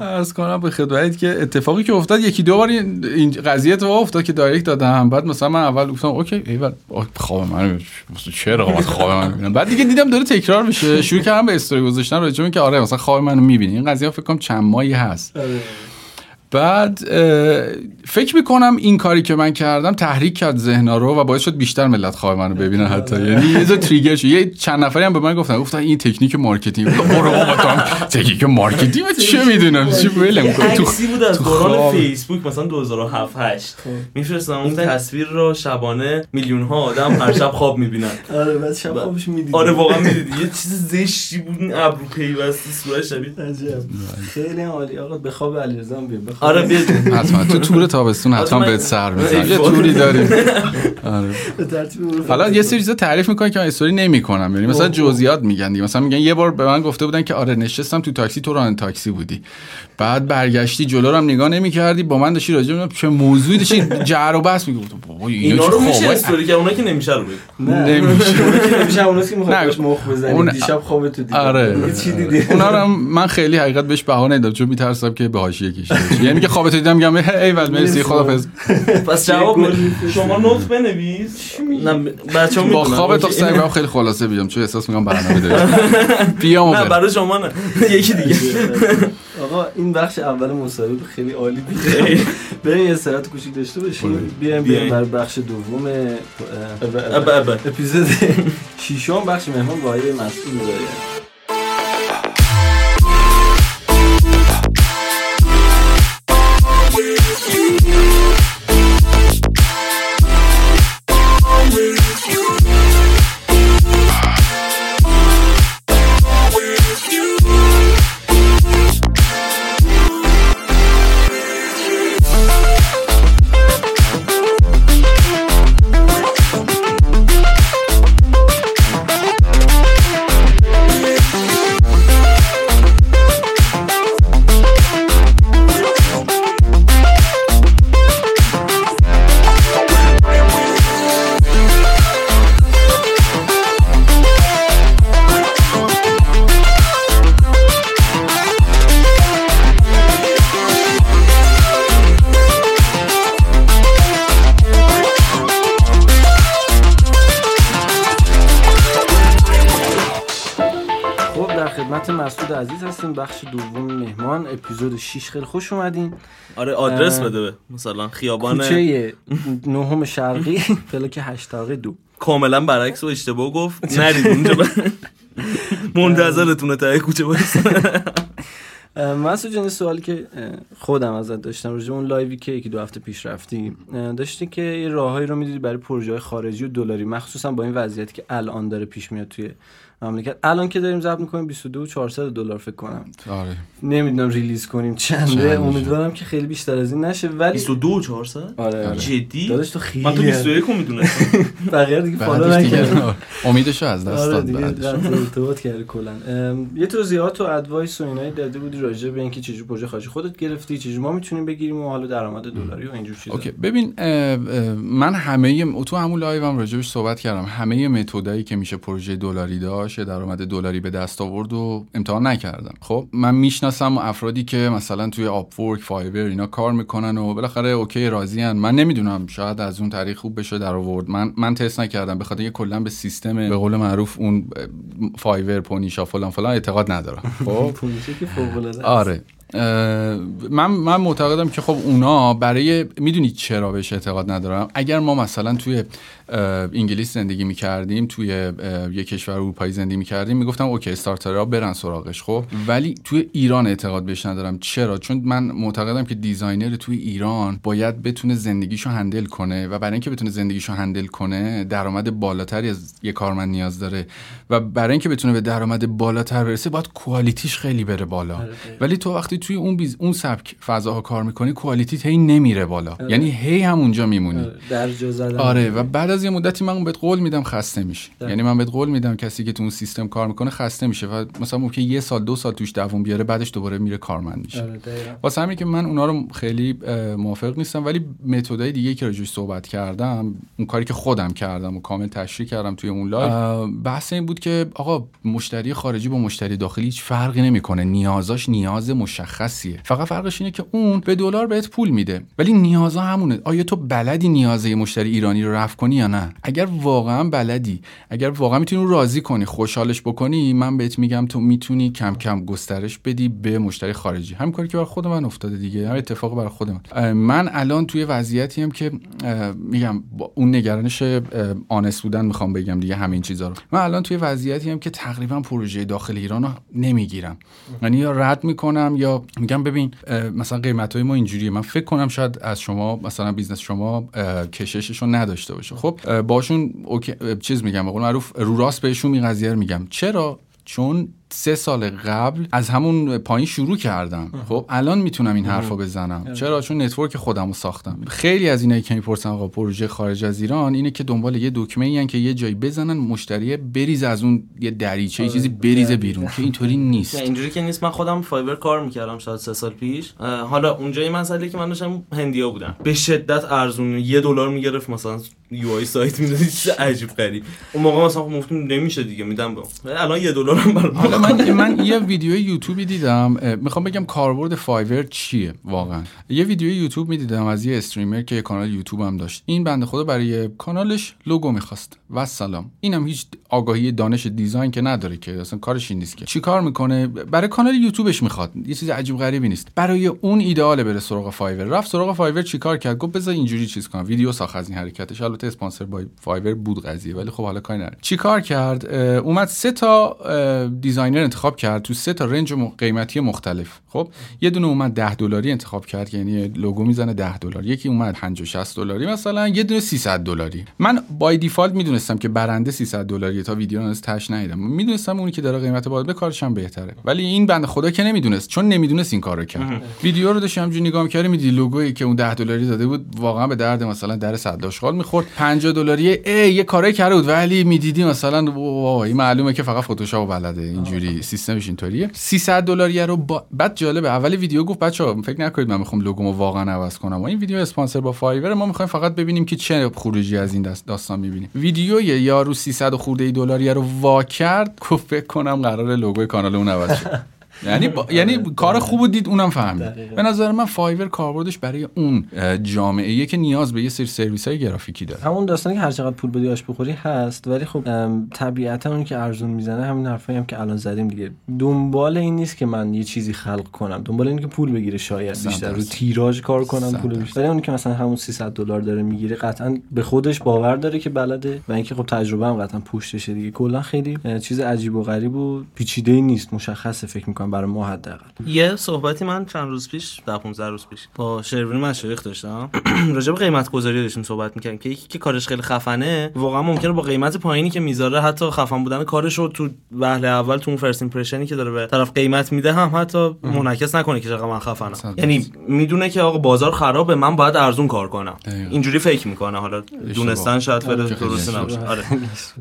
عرض کنم به خدمت که اتفاقی که افتاد یکی دو بار این قضیه اتفاق افتاد که direct دادم. بعد مثلا من اول گفتم OK ایول خواب من چرا خواب من بعد دیگه دیدم داره تکرار میشه. شروع کردم به استوری گذاشتن راجع به اینکه آره مثلا خواب منو می‌بینی. این قضیه فکر کنم چند ماهی هست. بعد فکر می‌کنم این کاری که من کردم تحریک کرد ذهنا رو و باعث شد بیشتر ملت خواب منو ببینن حتی. یعنی یه ذره trigger شد. یه چند نفری هم به من گفتن گفتن این تکنیک marketing. برو بابا تو هم تکنیک marketing چه می‌دونم؟ چی ولم یه کن تو بود از تو دوران خواب. فیسبوک مثلا 2007 8 میفرستم اون تصویر رو شبانه میلیون ها آدم هر شب خواب می‌بینن. آره بعد شب خوابش می‌دید آره واقعا می‌دیدی. یه چیز زشتی بود این ابرو پیوسته صورت شبیه. عجب. خیلی عالی. آقا به خواب علیرضا بیا. آره بیا حتما. تو تور تابستون حتما من- بهت سر می‌زنم. ای یه. توری داریم. آره. به. حالا یه سری چیزا تعریف می‌کنن که من استوری نمی‌کنم. یعنی مثلا. جزئیات میگن دیگه. مثلا میگن یه بار به من گفته بودن که آره نشستم تو تاکسی تو ران تاکسی بودی. بعد برگشتی جلو رو هم نگاه نمی‌کردی. با من داشتی راجع به چه موضوعی داشتی جر و بحث می‌گفتم بابا اینا رو میشه استوری کرد؟ اونا که نمیشه رو نمیشه. اون که نمیشه اوناست که می‌خواد مخ بزنی. دیشب خوابتو دیدی آره. دیگه چی دیدی اونا رو هم من خیلی حقیقت بهش بهانه نمیدم چون میترسم که به حاشیه کشیده بشه یعنی که خوابت دیدم میگم ایول مرسی خدافظ پس جواب شما نوت بنویس. نه بچه‌ها با می‌دونن. خواب تو اوکی. سعی کنم خیلی خلاصه بیام چون احساس می‌کنم برنامه داریم بیام نه. برای شما نه. یکی دیگه. آقا این بخش اول مصاحبه خیلی عالی بود بریم یه ساعت کوچیک داشته باشیم. بیایم بیایم بیایم. بر بخش دوم اپیزود ششم بخش مهمان با آقای مسئول داره 156 خیلی خوش اومدین. آره آدرس بده مثلا خیابان کوچه نهم شرقی پلاک 8 دو. کاملا برعکس و اشتباه گفت. نرید اونجا. منتظرتونه تا کوچه بایستن مسعود جان سوالی که خودم ازت داشتم راجع اون لایوی که یکی دو هفته پیش رفتی. داشتی که یه راههایی رو می‌دیدی برای پروژه خارجی و دلاری مخصوصا با این وضعیتی که الان داره پیش میاد توی مملکت. الان که داریم ضبط می‌کنیم 22 و 400 دلار فکر کنم. آره. نمی‌دونم release کنیم چنده. امیدوارم که خیلی بیشتر از این نشه. ولی 22 400 آره آره. جدی؟ داداش تو خیلی من تو 21 رو می‌دونستم. بقیه دیگه follow دیگه نکردم. امیدشو از دست آره داد دیگه بعدش. قطع ارتباط کردی کلا. یه توضیحات و advice و اینایی داده بودی راجع به اینکه چجوری پروژه خارجی خودت گرفتی چجوری ما می‌تونیم بگیریم و حالا درآمد دلاری و اینجور چیزا. OK. ببین من همه تو همون live هم راجبش صحبت کردم. همه متدایی که میشه پروژه دلاری داشت یا درآمد دلاری به دست آورد و امتحان نکردم. خب من می‌شناسم افرادی که مثلا توی Upwork Fiverr اینا کار می‌کنن و بالاخره OK راضیان من نمی‌دونم شاید از اون طریق خوب بشه در آورد. من من تست نکردم به خاطر اینکه کلا به سیستم به قول معروف اون فایور پونیشا فلان فلان اعتقاد ندارم. خب؟ پونیشه که فوق العاده است. آره. من من معتقدم که خب اونا برای می‌دونی چرا بهش اعتقاد ندارم؟ اگر ما مثلا توی انگلیس زندگی می‌کردیم توی یه کشور اروپایی زندگی می‌کردیم می‌گفتم اوکی استارترها برن سراغش خب؟ ولی توی ایران اعتقاد بهش ندارم. چرا؟ چون من معتقدم که designer توی ایران باید بتونه زندگیشو handle کنه و برای اینکه بتونه زندگیشو handle کنه درآمد بالاتری از یه کارمند نیاز داره و برای اینکه بتونه به درآمد بالاتر برسه باید quality ش خیلی بره بالا. ولی تو وقتی توی اون base اون سبک فضاها کار می‌کنی quality هی نمیره بالا. یعنی هی همونجا میمونی. در جا زدن. آره و بعد از یه مدتی من بهت قول میدم خسته میشه یعنی من بهت قول میدم کسی که تو اون سیستم کار می‌کنه خسته میشه و مثلا ممکن یه سال دو سال توش دووم بیاره بعدش دوباره میره کارمند میشه. آره،. واسه همین که من اونا رو خیلی اه، موافق نیستم ولی method های دیگه که راجعش صحبت کردم اون کاری که خودم کردم و کامل تشریح کردم توی اون لایو اه، بحث این بود که آقا مشتری خارجی با مشتری داخلی هیچ فرقی نمی‌کنه. نیازاش نیاز مشخصیه. فقط فرقش اینه که اون به دلار بهت پول میده. ولی نیازا همونه. آیا تو بلدی نیازه مشتری ایرانی رو رفع کنی یا نه؟ اگر واقعا بلدی اگر واقعا می‌تونی اون راضی کنی خوشحالش بکنی من بهت میگم تو می‌تونی کم کم گسترش بدی به مشتری خارجی. همین کاری که برای خود من افتاده دیگه. هم اتفاق برای خود من. من الان توی وضعیتی هم که میگم اون نگرانش آنس بودن می‌خوام بگم دیگه همین چیزا رو. من الان توی وضعیتی هم که تقریبا پروژه داخل ایران رو نمی‌گیرم. یعنی یا رد می‌کنم یا میگم ببین مثلا قیمت های ما اینجوریه. من فکر کنم شاید از شما مثلا business شما اه، کششش رو نداشته باشه. خب باشون okay- چیز میگم به قول معروف رو راست بهشون این قضیه میگم. چرا؟ چون سه سال قبل از همون پایین شروع کردم. خب الان می‌تونم این حرفو بزنم. چرا؟ چون network خودم رو ساختم. خیلی از اینایی که می‌پرسن آقا پروژه خارج از ایران اینه که دنبال یه دکمه این که یه جایی بزنن مشتری بریز از اون یه دریچه یه چیزی بریزه بیرون که اینطوری نیست. اینجوری که نیست. من خودم فایور کار می‌کردم شاید سه سال پیش. حالا اونجا این مسئله که من داشتم هندیا بودم به شدت ارزون یه دلار می‌گرفت مثلا UI سایت می‌دادی چیز عجیب غریب. اون موقع مثلا گفتم نمیشه دیگه میدم الان یه دلار هم برام حالا من من یه ویدیو یوتیوبی دیدم می‌خوام بگم کاربرد فایور چیه واقعا. یه ویدیو یوتیوب می‌دیدم از یه streamer که یه کانال یوتیوب هم داشت. این بنده خدا برای کانالش لوگو می‌خواست. و سلام اینم هیچ آگاهی دانش design که نداره که اصلا کارش این نیست که. چیکار می‌کنه؟ برای کانال یوتیوبش می‌خواد. یه چیز عجیب غریبی نیست. برای اون ایدئاله بره سراغ فایور رفت سراغ فایور چیکار کرد؟ گفت بذار اینجوری چیز کنم. ویدیو ساخت از این حرکتش. البته اسپانسر بای فایور بود قضیه ولی خب حالا کاری نداره چیکار کرد؟ اومد سه تا designer انتخاب کرد تو سه تا range قیمتی مختلف. خب یه دونه اومد 10 دلاری انتخاب کرد یعنی لوگو می‌زنه 10 دلار یکی اومد 50 60 دلاری مثلا یه دونه 300 دلاری. من by default می‌دونستم که برنده 300 دلاری تا ویدیو ازش ندیدم. می‌دونستم اونی که داره قیمت بالا به کارش هم بهتره. ولی این بنده خدا که نمی‌دونست چون نمی‌دونست این کارو کرد. ویدیو رو داشتم همینجوری نگاه می‌کردم می‌دیدی لوگویی که اون 10 دلاری داده بود واقعا به درد مثلا درد سطل آشغال می‌خورد. 50 دلاری ای یه کاری کرده بود ولی می‌دیدی مثلا وای این معلومه که فقط فتوشاپ بلده اینجوری سیستمش اینطوریه. 300 دلاری رو با... بعد جالبه اول ویدیو گفت بچه‌ها فکر نکنید من می‌خوام لوگومو واقعا عوض کنم. و این ویدیو اسپانسر با فایور ما می‌خوایم فقط ببینیم که چه خروجی از این داست- داستان می‌بینیم. ویدیو یارو 300 خورده ای دلاری رو وا کرد گفت فکر کنم قرار لوگوی کانال اون عوض شه. یعنی با... یعنی کار خوب دید اونم فهمید. به نظر من فایور کاربردش برای اون جامعه که نیاز به یه سری سرویس های گرافیکی داره. همون داستانی که هر چقدر پول بدی آش بخوری هست ولی خب طبیعتا اون که ارزون می‌زنه همین حرفایی هم که الان زدیم دیگه. دنبال این نیست که من یه چیزی خلق کنم. دنبال اینه که پول بگیره شاید بیشتر رو. تیراژ کار کنم پول. بیشتر. ولی اون که مثلا همون 300 دلار داره می‌گیره قطعا به خودش باور داره که بلده و اینکه خب تجربه هم قطعا پشتشه دیگه. کلا خیلی چیز عجیب و غریب و پیچیده نیست مشخصه فکر می‌کنم. برای ما حداقل. یه صحبتی من چند روز پیش در 15 روز پیش با شروین مشایخ داشتم. راجع به قیمت گذاری داشتیم صحبت می‌کردیم که یکی که کارش خیلی خفنه واقعا ممکنه با قیمت پایینی که می‌ذاره حتی خفن بودن کارش رو تو وهله اول تو اون فرست ایمپرشنی که داره به طرف قیمت میده هم حتی منعکس نکنه که چقدر من خفنم. یعنی می‌دونه که آقا بازار خرابه من باید ارزون کار کنم. اینجوری فکر می‌کنه. حالا دونستن شاید که خیلی درست. نباشه آره.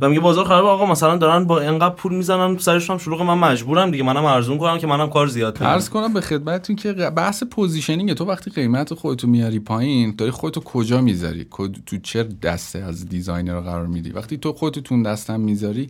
و میگه بازار خرابه آقا مثلا دارن با اینقدر پول می‌زنن سرشون هم شلوغ من مجبورم دیگه منم ارزون کنم. که منم کار زیاد کنم. عرض کنم به خدمتتون که بحث positioning تو وقتی قیمت خودتو میاری پایین داری خودتو کجا می‌ذاری؟ تو چه دسته از designer رو قرار میدی؟ وقتی تو خودتو تو اون دسته هم می‌ذاری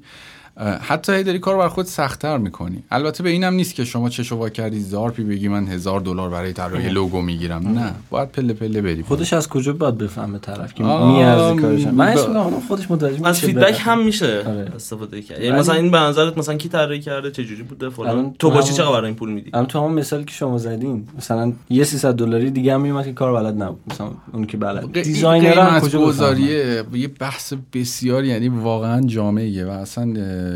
حتی هی داری کار بر خود سختتر می‌کنی. البته به اینم نیست که شما چشو وا کردی زارتی بگی من هزار دلار برای طراحی لوگو می‌گیرم. نه باید پله پله بری. خودش از کجا باید بفهمه طرف که میارزه کارش؟ من ب- اسم خودش متوجه از feedback. هم میشه آره. استفاده کرد. یعنی مثلا این به نظرت مثلا کی طراحی کرده چه جوری بوده فلان. تو با چی چقدر برای این پول میدی؟ الان تو همون مثال که شما زدین مثلا یه 300 دلاری دیگه هم میومد که کار بلد نبود. مثلا اون که بلد دیزاینر هم کجا؟ گذاریه یه بحث بسیار یعنی واقعا جامعه و اصلا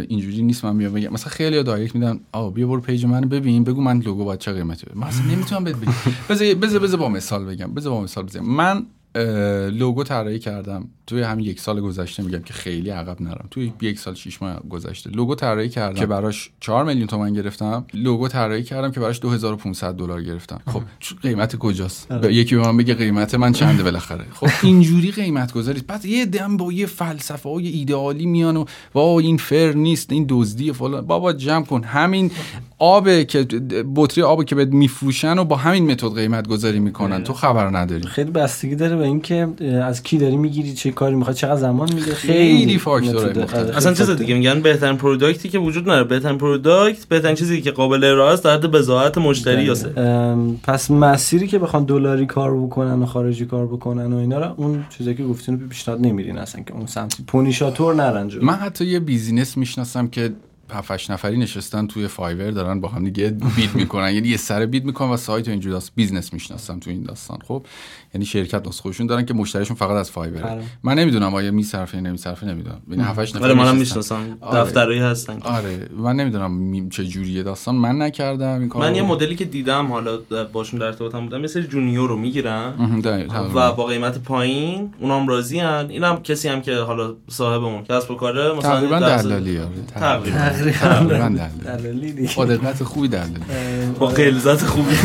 اینجوری نیست من بیام بگم. مثلا خیلی دایرکت میدن آ بیا برو پیج منو ببین بگو من لوگو باید چه قیمتی من اصلا نمی‌تونم بهت بگم. بذار بذار با مثال بگم. بذار با مثال بزنم. من لوگو طراحی کردم. توی همین یک سال گذشته میگم که خیلی عقب نرم. توی یک سال شش ماه گذشته. لوگو طراحی کردم. که براش 4 میلیون تومن گرفتم. لوگو طراحی کردم که براش 2500 دلار گرفتم. خب قیمت کجاست؟ ب- یکی به من بگه قیمت من چنده بالاخره. خب اینجوری قیمت گذاری بعد یه دم با یه فلسفه های ایدئالی میان و وا این fair نیست این دزدی فلان. بابا جمع کن. همین آبه که بطری آبو که بهت میفروشن و با همین متد قیمت گذاری می‌کنن تو خبر نداری. خیلی بستگی داره اینکه از کی داری می‌گیری چه کاری می‌خواد چقدر زمان میده خیلی مختلف. آره، اصلا خیلی چیز. دیگه میگن بهترین product ی که وجود نداره بهترین product بهترین چیزی که قابل ارائه است در حد بضاعت مشتری یا ام، پس مسیری که بخوان دلاری کار بکنن و خارجی کار بکنن و اینا رو اون چیزایی که گفتین رو پیشنهاد نمیدین اصلا که اون سمتی پونیشا طور نرن جلو. من حتی یه business می‌شناسم که هفتش نفری نشستن توی Fiverr دارن با هم دیگه bid می‌کنن. یعنی یه سر bid می‌کنن و سایت و اینجور داست business می‌شناسم تو این داستان. خب؟ یعنی شرکت نسخه خودشون دارن که مشتریشون فقط از Fiverr آره. من نمی‌دونم آیا میصرفه یا نمیصرفه نمی‌دونم. یعنی هفتش نفر ولی منم. می‌شناسم. آره. دفترایی هستن آره. من نمی‌دونم می- چه جوریه داستان. من نکردم این کارو. من یه مدلی که دیدم حالا باشون در ارتباطم بودم سری جونیور رو می‌گیرن و تقریباً. با قیمت پایین اونام راضی ان اینم کسی هم که حالا صاحب اون کسب و کاره مثلا تقریبا درصد- دلالی آره تقریبا تقریبا دلالی دلالی دیگه. با دقت خوبی دلالی با غلظت خوبی.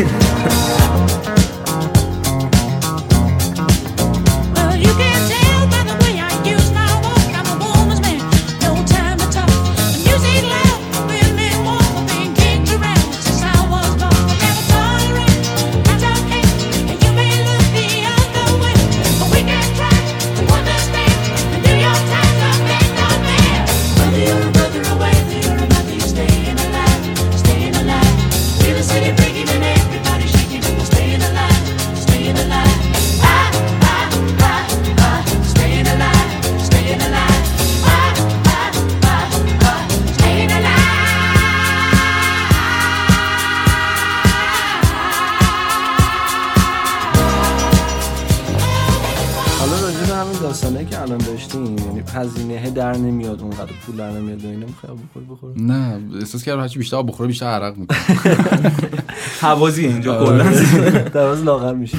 نمیاد اونقدر پول در نمیاد و اینا می‌خوای بخور بخور نه احساس کردم هرچی بیشتر بخوره بیشتر عرق می‌کنه حوازی اینجا. کلا در واقع لاغر میشه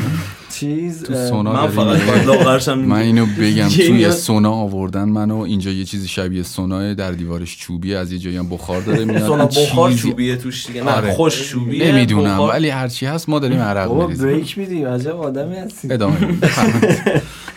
چیز تو سونا من فقط؟ باید لاغرشم من اینو بگم یه توی میاد- سونا آوردن منو اینجا یه چیزی شبیه سونا در دیوارش چوبیه از یه جایی هم بخار داره میاد سونا بخار چوبیه توش دیگه نه آره. خوش چوبیه نمی‌دونم بخار- ولی هرچی هست ما داریم عرق بابا میریزیم بریک میدیم عجب آدمی هستی ادامه.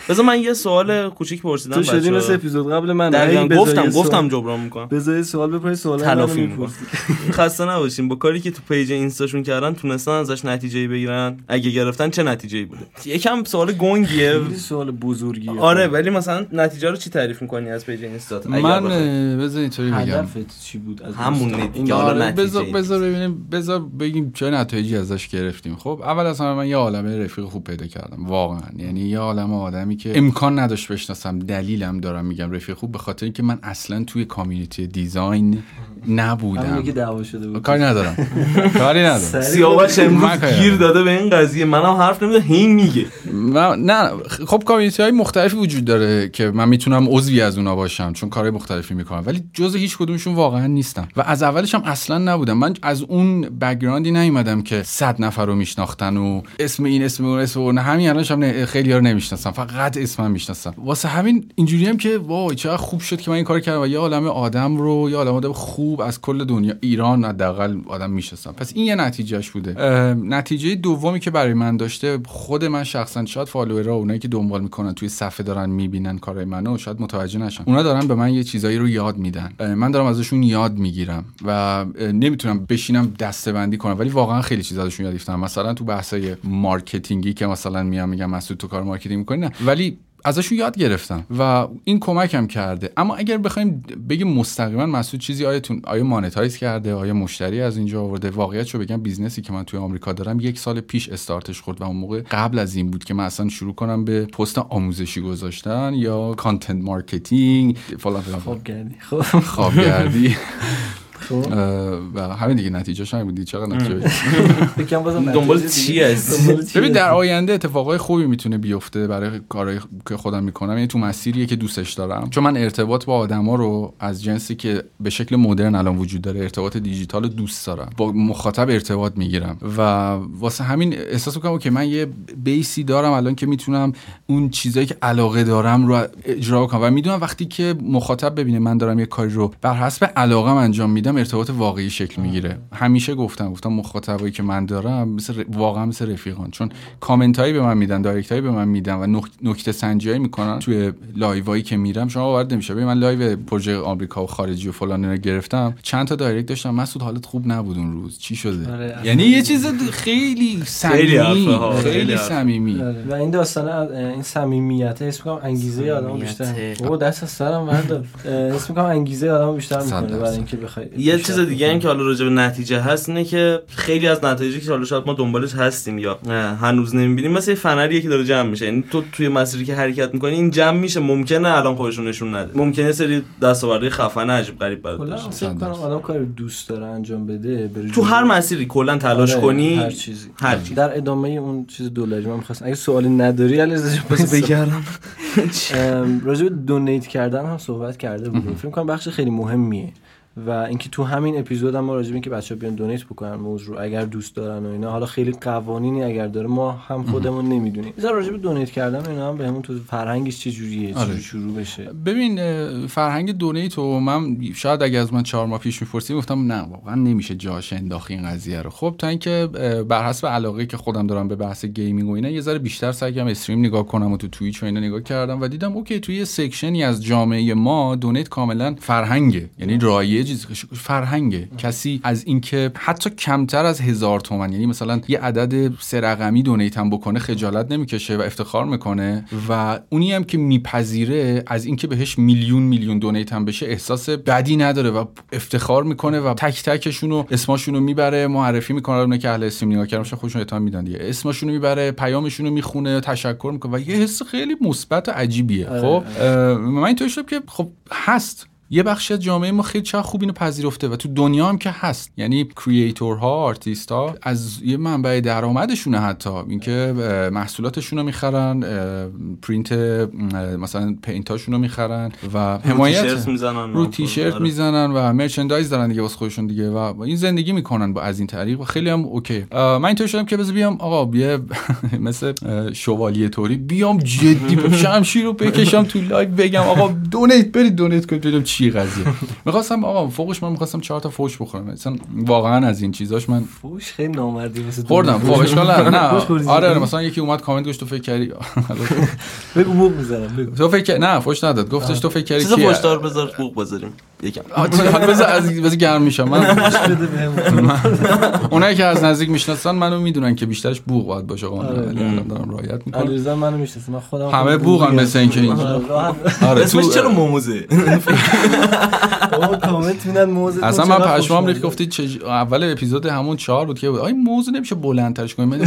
بذار من یه سوال کوچیک پرسیدم تو شدی بچه‌ها. مثل اپیزود قبل من دقیقاً گفتم گفتم جبران می‌کنم. بذار یه سوال بپرسی سوال تلافی می‌پرسی. خسته نباشین. با کاری که تو page اینستاشون کردن تونستن ازش نتیجه بگیرن. اگه گرفتن چه نتیجه بوده؟ یکم سوال گنگیه. سوال بزرگیه. آره ولی مثلا نتیجه رو چی تعریف می‌کنی از page اینستات؟ اگر من بذار اینطوری بگم. هدفت چی بود از همون اینستا؟ این حالا آره نتیجه بذار بذار ببینیم بذار بگیم چه نتایجی ازش گرفتیم. خب اول از همه من یه عالمه رفیق خوب پیدا کردم واقعا. یعنی یه عالم آدمی که امکان نداشت بشناسم. دلیلم دارم میگم. رفیق خوب به خاطر اینکه من اصلا توی community design نبودم. که دعوا شده بود. کاری ندارم. کاری ندارم. سیاوش امروز گیر. داده به این قضیه. منم حرف نمیده هی میگه. نه خب کامیونیتی های مختلفی وجود داره که من می‌تونم عضوی از اونا باشم چون کارهای مختلفی می‌کنم. ولی جز هیچ کدومشون واقعا نیستم و از اولش هم اصلا نبودم. من از اون بکگراندی نیومدم که صد نفر رو میشناختن و اسم این اسم اون اسم اون. همین الانش هم خیلی ها رو نمی‌شناسم. فقط اسمم می‌شناسم. واسه همین اینجوری هم که وای چقدر خوب شد که من این کار کردم و یه عالم آدم رو یه عالم آدم خوب از کل دنیا ایران حداقل آدم می‌شناسم. پس این یه نتیجهش بوده. نتیجه دومی که برای من داشته خود من شخصا شاید follower ها اونایی که دنبال می‌کنن توی صفحه دارن می‌بینن کارهای منو شاید متوجه نشن. اونا دارن به من یه چیزایی رو یاد میدن. من دارم ازشون یاد می‌گیرم و نمی‌تونم بشینم دسته بندی کنم ولی واقعا خیلی چیزا ازشون یاد گرفتم مثلا تو بحثای marketing ی که مثلا میام میگم مسعود تو کار marketing می‌کنی نه. ولی ازشون یاد گرفتم و این کمکم کرده. اما اگر بخوایم بگیم مستقیما مسعود چیزی آیا تون آیا monetize کرده؟ آیا مشتری از اینجا آورده؟ واقعیت رو بگم business ی که من توی آمریکا دارم یک سال پیش استارتش خورد و اون موقع قبل از این بود که من اصلا شروع کنم به پست آموزشی گذاشتن یا content marketing فلان فلان. خواب کردی خوابگردی و همین دیگه نتیجهش همین بود چقدر نتیجه دنبال نتیجه چی ببین در؟ آینده اتفاقای خوبی می‌تونه بیفته برای کارهای که خودم می‌کنم یعنی تو مسیریه که دوستش دارم چون من ارتباط با آدما رو از جنسی که به شکل مدرن الان وجود داره ارتباط دیجیتال رو دوست دارم با مخاطب ارتباط می‌گیرم و واسه همین احساس می‌کنم که من یه بیسی دارم الان که می‌تونم اون چیزایی که علاقه دارم رو اجرا کنم و می‌دونم وقتی که مخاطب ببینه من دارم یه کاری رو بر حسب علاقم انجام میدم ارتباط واقعی شکل می‌گیره. همیشه گفتم گفتم مخاطبایی که من دارم مثل ر- واقعا مثل رفیقان. چون کامنت هایی به من میدن direct هایی به من میدن و نک- نکته سنجی هایی می‌کنن. توی live ایی که میرم شما باور نمیشه ببین من live پروژه آمریکا و خارجی و فلان اینا گرفتم. چند تا direct داشتم. مسعود حالت خوب نبود اون روز. چی شده؟ آره. یعنی یه چیز خیلی صمیمی. خیلی. صمیمی. آره. و این داستان این صمیمیت حس می‌کنم انگیزه آدمو بیشتر. او دست از سرم بردار. حس می‌کنم انگیزه آدمو بیشتر می‌کنه. برای اینکه بخوای یه چیز دیگه این. که حالا راجع به نتیجه هست اینه که خیلی از نتایجی که حالا شاید ما دنبالش هستیم یا هنوز نمی‌بینیم مثل یه فنریه که داره جمع میشه. یعنی تو توی مسیری که حرکت می‌کنی این جمع میشه. ممکنه الان خودشون نشون نده. ممکنه سری دستاوردهای خفن عجیب غریب برات کلا باشه فکر کنم آدم کار دوست داره انجام بده تو. هر مسیری کلا تلاش آره، کنی هر چیزی. هر چیز در ادامه اون چیز دلاری من می‌خواستم. اگه سوالی نداری جان، بس بگردم. راجع به دونیت کردن هم صحبت کرده بودیم. فکر کنم بخش خیلی مهمیه. و اینکه تو همین اپیزود هم ما راجع به اینکه بچه‌ها بیان دونیت بکنن موضوع اگر دوست دارن و اینا. حالا خیلی قوانینی اگر داره ما هم خودمون نمی‌دونیم. مثلا راجع به دونیت کردن اینا هم بهمون تو فرهنگش چه جوریه آره. شروع بشه. ببین فرهنگ donate و من شاید اگه از من چهار ماه پیش می‌پرسی گفتم نه واقعا نمیشه جاش انداخت این قضیه رو. خب تا اینکه بر حسب علاقه که خودم دارم به بحث gaming و اینا یه ذره بیشتر سعی کردم stream نگاه کنم و تو Twitch و اینا نگاه کردم و دیدم OK توی یه section ی از جامعه ما donate کاملا فرهنگه. یعنی رایج فرهنگه. کسی از اینکه حتی کمتر از هزار تومن یعنی مثلا یه عدد سه رقمی donate هم بکنه خجالت نمی‌کشه و افتخار می‌کنه و اونی هم که میپذیره از اینکه بهش میلیون میلیون donate هم بشه احساس بدی نداره و افتخار می‌کنه و تک تکشون رو اسمشون رو می‌بره معرفی می‌کنه. اونه که اهل stream نگاه کردن شاید خودشون احتمال میدن دیگه. اسمشون رو می‌بره پیامشون رو می‌خونه تشکر می‌کنه و یه حس خیلی مثبت و عجیبیه. خب اه، من اینطوری شدم که خب هست. یه بخشی از جامعه ما خیلی چقدر خوب اینو پذیرفته و تو دنیا هم که هست. یعنی creator ها آرتیست ها از یه منبع درآمدشونه حتی. اینکه محصولاتشون رو می‌خرن پرینت مثلا پینتاشون رو می‌خرن و حمایت رو تیشرت آره. می‌زنن و merchandise دارن دیگه واسه خودشون دیگه و این زندگی می‌کنن با از این طریق و خیلی هم OK. من اینطور شدم که بذار بیام آقا بیا مثل شوالیه طوری بیام جدی شمشیر رو بکشم تو live بگم آقا donate برید donate کنید چی قضیه؟ می‌خواستم آقا فوقش من می‌خواستم چهار تا فوش بخورم. مثلا واقعا از این چیزاش من فوش خیلی نامردی واسه. خوردم. فوق اشکال نداره. نه. آره آره، مثلا یکی اومد کامنت گوش تو فکر کردی. بگو موق می‌زنم بگو. تو فکر نه فوش نداد. گفتش تو فکر کردی کیه؟ پشتار بذار بوق بذاریم. یکم. بذار از بذار گرم میشم. من اونایی که از نزدیک می‌شناسن منو می‌دونن که بیشترش بوق باید باشه. قانون آره. ولی دارم رعایت می‌کنم. علیرضا منو می‌شناسه. من خودم همه بوقن بوق مثل اینکه اینجا. آره،. آره تو چرا موموزه؟ کامنت میدن موزه اصلا من پشمام ریخت گفتید چه اول اپیزود همون چهار بود که بود. آی موضوع نمیشه بلندترش کنیم. من؟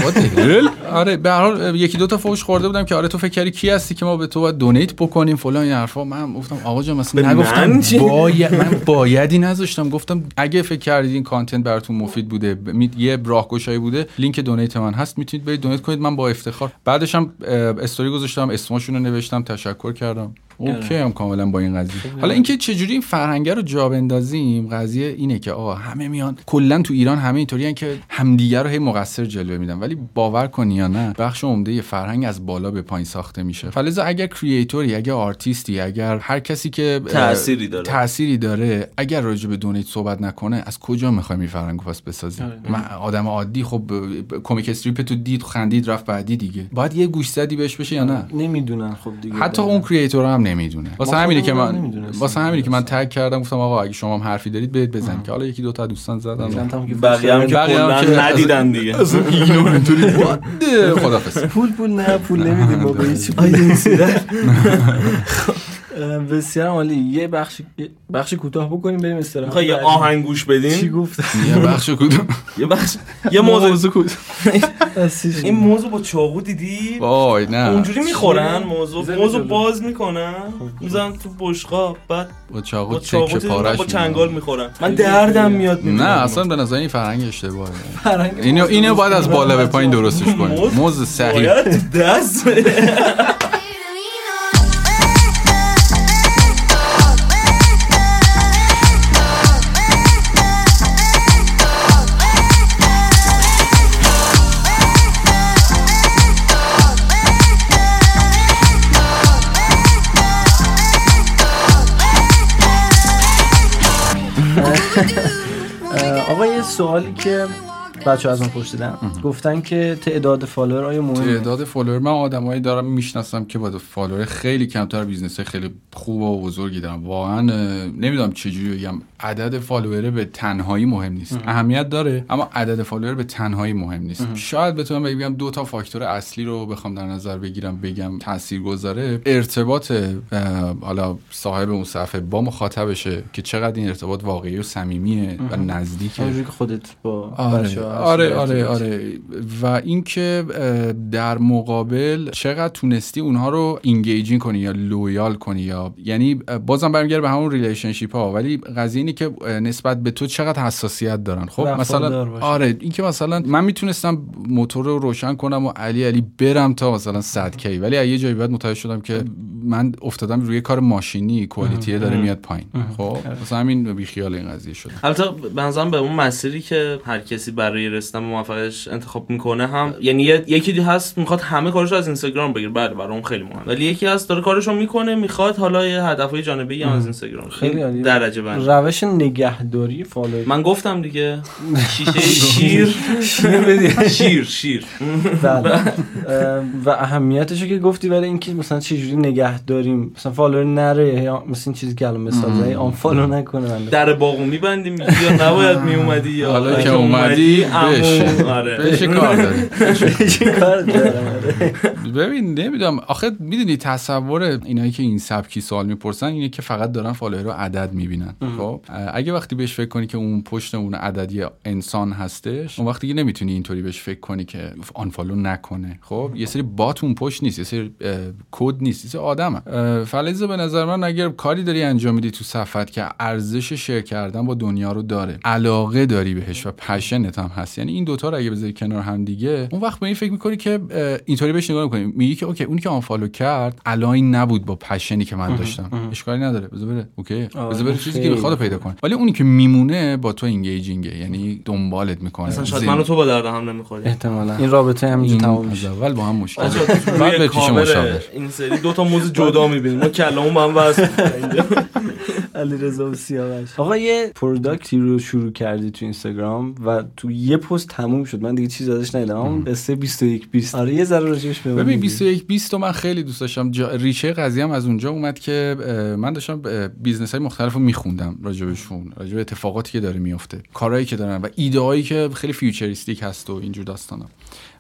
آره به هر حال یکی دو تا فوش خورده بودم که آره تو فکر کردی کی هستی که ما به تو باید donate بکنیم فلان این حرفا. من گفتم آقا جان مثلا نگفتم؟ باید من بایدی نذاشتم. گفتم اگه فکر کردید این content براتون مفید بوده یه راهگشایی بوده لینک donate من هست می‌تونید برید donate کنید. من با افتخار بعدش هم استوری گذاشتم اسمشون رو نوشتم تشکر کردم. OK هم کاملا با این قضیه؟ حالا اینکه چجوری این فرهنگه رو جا بندازیم قضیه اینه که آقا همه میان کلا تو ایران همه اینطوریان که همدیگه رو هی مقصر جلوه میدن. ولی باور کنی یا نه بخش عمده فرهنگ از بالا به پایین ساخته میشه. فلذا اگر creator ی اگر آرتیستی اگر هر کسی که تأثیری داره. تأثیری داره اگر راجع به donate صحبت نکنه از کجا می‌خوایم این فرهنگو پس بسازیم من آدم عادی خب کمیک استریپ تو دید خندید رفت بعدی دیگه. باید یه گوش زدی بهش بشه یا نه؟ نمی‌دونن خب دیگه. حتی اون کریئتور هم نمی‌دونه. واسه همینه که من. واسه همینه که من تگ کردم گفتم آقا اگه شما هم حرفی دارید برید بزنید که حالا یکی دو تا دوستان زدن. بقیه هم که بقیه هم که کلا از- ندیدن دیگه. خدافظ پول پول نه پول نمیدیم ما به هیچ بسیار عالی. یه بخش بخش کوتاه بکنیم بریم استراحت می‌خوای یه. آهنگ گوش چی بدین گفت یه بخش کدوم یه بخش یه موضوع هستیش. این موضوع با چاقو دیدی؟ وای نه. اونجوری می‌خورن موضوع موضوع. باز می‌کنن می‌زنن تو بشقاب بعد با چاقو چیز پارش با. چنگال می‌خورن. من دردم میاد نه. اصلا به نظر این فرهنگ اشتباهه. اینو اینو باید از بالا به پایین درستش کنیم. موز- صحیح. دست آقا یه سوالی که بچه از من پرسیدن. گفتن که تعداد follower آیا مهمه؟ تعداد follower؟ من آدمایی دارم می‌شناسم که با follower خیلی کمتر business خیلی خوب و بزرگی دارم واقعا اه، نمی‌دونم چجوری بگم. عدد follower به تنهایی مهم نیست. اهمیت داره اما عدد follower به تنهایی مهم نیست. شاید بتونم بگم دو تا فاکتور اصلی رو بخوام در نظر بگیرم بگم تاثیر گذاره ارتباط اه، حالا صاحب اون صفحه با مخاطبشه که چقدر این ارتباط واقعی و صمیمیه و نزدیکه. که خودت با آره. آره آره. آره. و اینکه در مقابل چقدر تونستی اونها رو engaging کنی یا loyal کنی یا یعنی بازم برمیگرده به همون relationship ها. ولی قضیه اینه که نسبت به تو چقدر حساسیت دارن. خب مثلا. آره اینکه مثلا من می‌تونستم موتور رو روشن کنم و علی علی برم تا مثلا 100 K. ولی از یه جایی بعد متوجه شدم که من افتادم روی کار ماشینی quality داره میاد پایین. خب مثلا همین بیخیال این قضیه شد البته به نظرم به اون مسیری که هر کسی برای رسیدن به موفقیتش انتخاب می‌کنه هم. یعنی یکی دی هست می‌خواد همه کارش از اینستاگرام بگیره. بله برای اون خیلی مهم ولی یکی هست داره کارش رو می‌کنه می‌خواد حالا یه هدفهای جانبی هم از اینستاگرام. خیلی عالی. درجه بندی. روش نگهداری follower من گفتم دیگه. شیشه شیر. شیر شیر بله. و اهمیتش رو که گفتی ولی اینکه مثلا چجوری نگه داریم مثلا follower نره یا مثلا این چیزی که الان مثال زدی unfollow نکنه. در باغو میبندیم یا نباید میومدی یا حالا که اومدی عمو. بشه آره بشه کار آره. ببین نمی‌دونم. آخه می‌دونی تصور اینایی که این سبکی سوال می‌پرسن اینه که فقط دارن follower رو عدد می‌بینن. خب؟ اگه وقتی بهش فکر کنی که اون پشت اون عددی انسان هستش اون وقتی که نمی‌تونی اینطوری بهش فکر کنی که unfollow نکنه. خب؟ یه سری بات اون پشت نیست یه سری کد نیست یه سری آدمه. فلزه به نظر من اگر کاری داری انجام میدی تو صفحت که ارزش share کردن با دنیا رو داره علاقه داری بهش و passion ت هم هست. یعنی این دوتا رو اگه بذاری کنار هم دیگه اون وقت به این فکر می‌کنی که اینطوری بهش نگاه می‌کنی میگی که okay اونی که unfollow کرد align نبود با passion ی که من داشتم. اشکالی نداره. بذار بره. okay؟ آره، بذار بره چیزی که بخواد پیدا کنه. ولی اونی که میمونه با تو engaging ه یعنی دنبالت می‌کنه. اصلا شاید من و تو با درد هم نمی‌خوریم. احتمالا. این رابطه همینجا این تمام میشه. اول با هم مشکل. بعد به کاور مشاور این سری دو تا موز جدا می‌بینیم. ما کلامون با هم وصل اینجا علی رضا و سیاوش. آقا یه product ی رو شروع کردی تو اینستاگرام و تو یه پست تموم شد. من دیگه چیز ازش ندیدم. اون قصه 21 20 آره یه ذره راجعش بگو ببین 21 20 رو من خیلی دوست داشتم. جا... ریشه قضیه هم از اونجا اومد که من داشتم business های مختلف رو میخوندم راجبشون راجب اتفاقاتی که داره میفته کارهایی که دارن و ایده هایی که خیلی futuristic هست و اینجور داستانا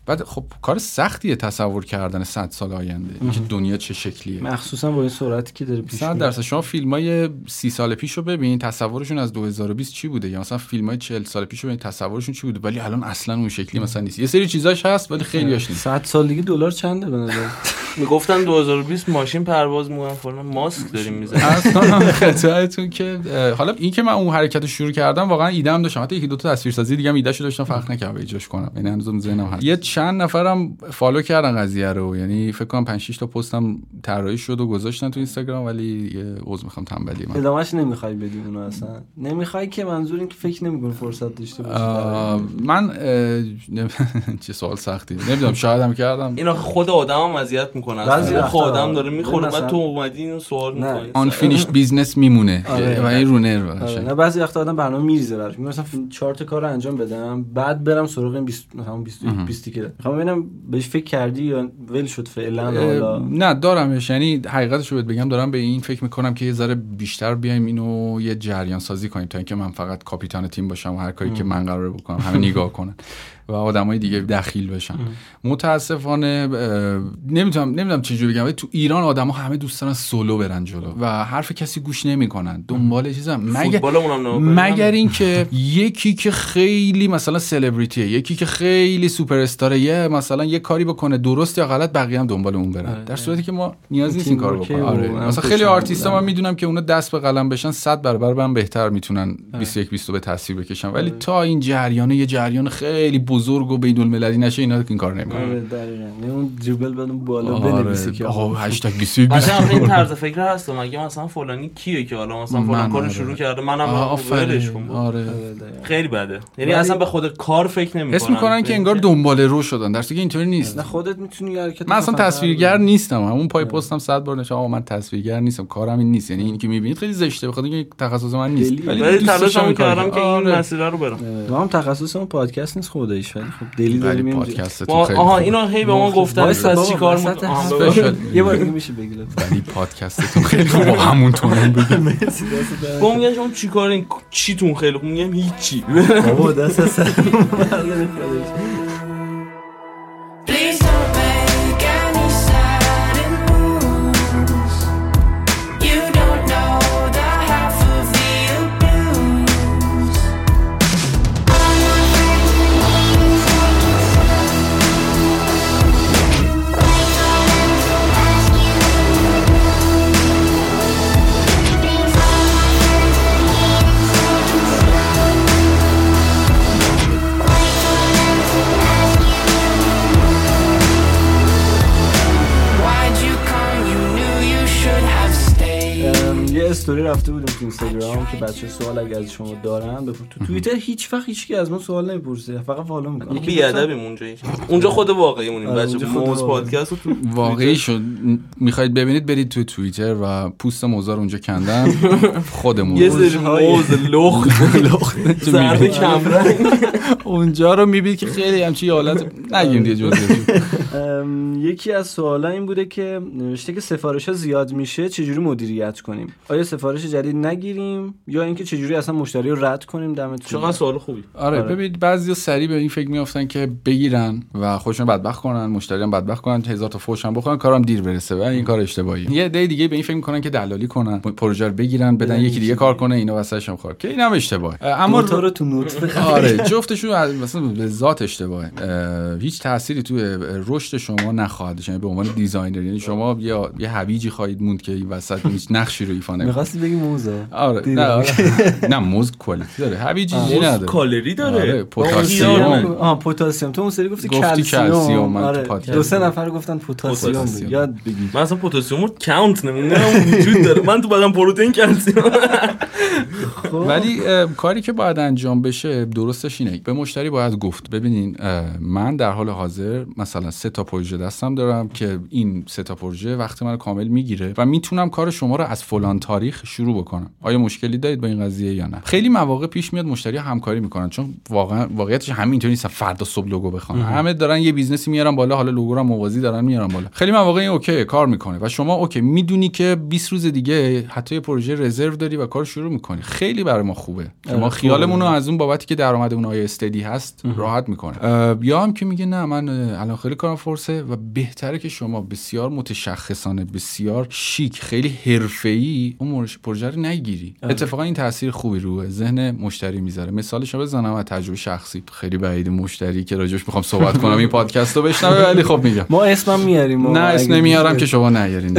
بعد خب کار سختیه تصور کردن 100 سال آینده. اینکه دنیا چه شکلیه. مخصوصا با این سرعتی که داره پیش 100 میره. درصد. شما فیلم های 30 سال پیش رو ببین تصورشون از 2020 چی بوده؟ یا مثلا فیلم های 40 سال پیش رو ببین تصورشون چی بوده؟ ولی الان اصلا اون شکلی مثلا نیست. یه سری چیزاش هست ولی خیلیاش نیست. 100 سال دیگه دلار چنده به نظر؟ می‌گفتن 2020 ماشین پرواز می‌کنن فلان ماسک داریم می‌زنیم. کنم خطایتون که حالا این که من اون حرکت رو شروع کردم واقعا ایده هم داشتم. حتی یکی دو تا تصویرسازی دیگه هم ایدهشو داشتم فرق نکرد. به اجراش کنم. یعنی هنوزم ذهنم هست. یه چند نفرم فالو کردن قضیه رو. یعنی فکر کنم 5 6 تا پستم طراحی شد و گذاشتن تو اینستاگرام ولی یه عذر می‌خوام تنبلی من. ادامهش نمی‌خوای بدی اونو اصلا؟ نمی‌خوای که منظور این که فکر نمی‌کنی فرصت داشته باشی من چه سوال سختی. نمی‌دونم شاید هم کردم. این آخه خود آدم هم اذیت می‌کنه بعضی اصلا خود آدم داره می‌خوره. مثلا- بعد تو اومدی اینو سوال. می‌کنی. آن فینیشد بیزنس میمونه. آره. و این رو نرو. آره،. نه بعضی وقتا آدم برنامه میریزه براش میگه مثلا چهار تا کار رو انجام بدم بعد برم سراغ این 20 همون 21 20 که می‌خوام ببینم بهش فکر کردی یا ول شد فعلا حالا؟ نه دارمش. یعنی حقیقتش رو بگم دارم به این فکر می‌کنم که یه ذره بیشتر بیایم اینو یه جریان سازی کنیم تا اینکه من فقط کاپیتان تیم باشم و هر کاری که من قراره بکنم همه نگاه کنن. و آدمای دیگه دخیل بشن. متاسفانه اه، نمی‌تونم نمی‌دونم چجوری بگم ولی تو ایران آدما همه دوست دارن سولو برن جلو و حرف کسی گوش نمی‌کنن. دنبال چیزا کنیم. مگر اینکه یکی که خیلی مثلا سلبریتیه یکی که خیلی سوپر استاره یه مثلا یه کاری بکنه درست یا غلط بقیه هم دنبال اون برن. در صورتی که ما نیاز نیست این کارو بکنیم. آره. مثلا خیلی آرتیستا. من می‌دونم که اونا دست به قلم بشن 100 برابر من بهتر می‌تونن 21 22 به تصویر بکشن. ولی تا این جریانه یه جریان خیلی بزرگ و بین المللی نشه اینا این کار نمی‌کنن. آره دقیقاً. یعنی اون دریبل بدون بالا آره. بنویسی که آقا آقا. هشتگ 21 قشنگ آخه این طرز فکر هست. مگه مثلا فلانی کیه که حالا مثلا فلان کارو آره. شروع کرده؟ منم ولش کن. آفرین بابا. آره آره،. خیلی بده. یعنی اصلا به خود کار فکر نمی‌کنن. حس می‌کنن که انگار دنبال رو شدن. در که اینطوری نیست. نه خودت می‌تونی یه حرکت من اصلا تصویرگر. نیستم. همون پای پستم صد بار نشه آقا من تصویرگر نیستم. کارم این نیست. یعنی اینی که می‌بینید خیلی زشته. بخاطر اینکه تخصص من نیست. ولی کارو کردم که کنم. این آره. مسیر رو برم. ما هم تخصصمون پادکست نیست خداییش ولی خب دلی داریم اینجا. پادکستتون ما خیلی آها. اینو هی به ما گفتن وایسا از بابا، چی کار وسط می‌کنی؟ آها، حرف. ببخش. اسپشیال. یه بار دیگه میشه بگی لطفا ولی پادکستتون خیلی خوبه با همون تونم بگم با میگن شما چی کارین چیتون خیلی خوب میگم هیچی بابا دست از رفته بودیم تو اینستاگرام که بچه سوال اگر از شما دارن بپرس تو توییتر هیچ وقت هیچ کی از ما سوال نمی‌پرسه فقط follow می‌کنه. بی ادبیم اونجا اونجا خود واقعیمونیم. آره، بچه موز. پادکست تو واقعی شد. می‌خواید ببینید برید تو توییتر و پوست موزا رو اونجا کندن. خودمون. یه سری موز لخت. زرد کمرنگ. اونجا رو می‌بینید که خیلی همچی حالت نگیم دیگه جزئیات ام، یکی از سوالا این بوده که نوشته که سفارش ها زیاد میشه چجوری مدیریت کنیم؟ آیا سفارش جدید نگیریم یا اینکه چجوری اصلا مشتری رو رد کنیم؟ دمتون چقدر سوال خوبی. آره آره. ببینید بعضی سریع به این فکر میافتن که بگیرن و خودشون بدبخت کنن مشتری هم بدبخت کنن هزار تا فوش هم بخورن کارم دیر برسه و این کار اشتباهیه. یه عده دیگه به این فکر می‌کنن که دلالی کنن پروژه رو بگیرن بدن یکی دیگه کار کنه اینا هم کار. که اینم اشتباهه. اما موتور رو تو نطفه آره جفتشون از- مثلا به ذات اشتباهه. اه، هیچ تأثیری توی رشد شما نخواهد داشت. یعنی به عنوان designer یعنی شما یه یه هویجی خواهید موند که این وسط هیچ نقشی رو ایفا نمی‌کنه. می‌خواستی بگی موزه. آره نه آره. نه موز quality داره. هویجی چیزی موز نداره. کالری آره، داره پتاسیم. اون پتاسیم. خیارمه. آه پتاسیم تو اون سری گفتی کلسیم. آره. دو سه. نفر گفتن پتاسیم. یاد بگی من اصلا پتاسیم رو count نمی‌دونم. وجود داره. من تو بدن پروتئین کلسیم. ولی اه، کاری که باید انجام بشه درستش اینه. به مشتری باید گفت ببینین من در حال حاضر مثلا سه تا پروژه دستم دارم که این سه تا پروژه وقت من کامل می‌گیره و می‌تونم کار شما رو از فلان تاریخ شروع بکنم. آیا مشکلی دارید با این قضیه یا نه؟ خیلی مواقع پیش میاد مشتری همکاری می‌کنن چون واقعا واقعیتش همینطوری نیست. فردا صبح لوگو بخوان. همه دارن یه بیزنسی میارن بالا حالا لوگو رو موازی دارن میارن بالا. خیلی مواقع این okay کار می‌کنه. و شما اوکی می‌دونی که 20 روز دیگه حتی یه پروژه رزرو داری و کار شروع می‌کنی. خیلی برای ما خوبه. که ما خیالمون رو. از اون بابتی که درآمد اون آیه استدی هست راحت می‌کنه. یا هم که میگه نه من الان خیلی کارم فرصه و بهتره که شما بسیار متشخصانه بسیار شیک خیلی حرفه‌ای اون پروژه رو نگیری. اتفاقا این تاثیر خوبی رو ذهن مشتری می‌ذاره. مثالش رو بزنم از تجربه شخصی. خیلی بعید مشتری که راجوش می‌خوام صحبت کنم این پادکست رو بشنوه ولی خب میگم. ما اسمم میاریم. نه اسم نمیارم که شما نیارین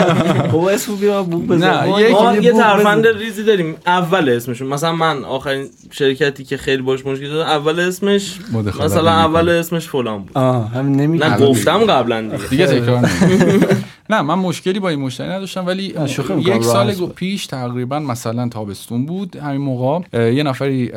بابا اسمو بیا بو بزن. نه، یه ترفند بزن. ریزی داریم. اول اسمشون. مثلا من آخرین شرکتی که خیلی باش مشکل داشتم اول اسمش مثلا. اول اسمش فلان بود. آه همین نمی نه گفتم قبلا دیگه. دیگه تکرار. نه من مشکلی با این مشتری نداشتم ولی یک سال. پیش تقریبا مثلا تابستون بود همین موقع یه نفری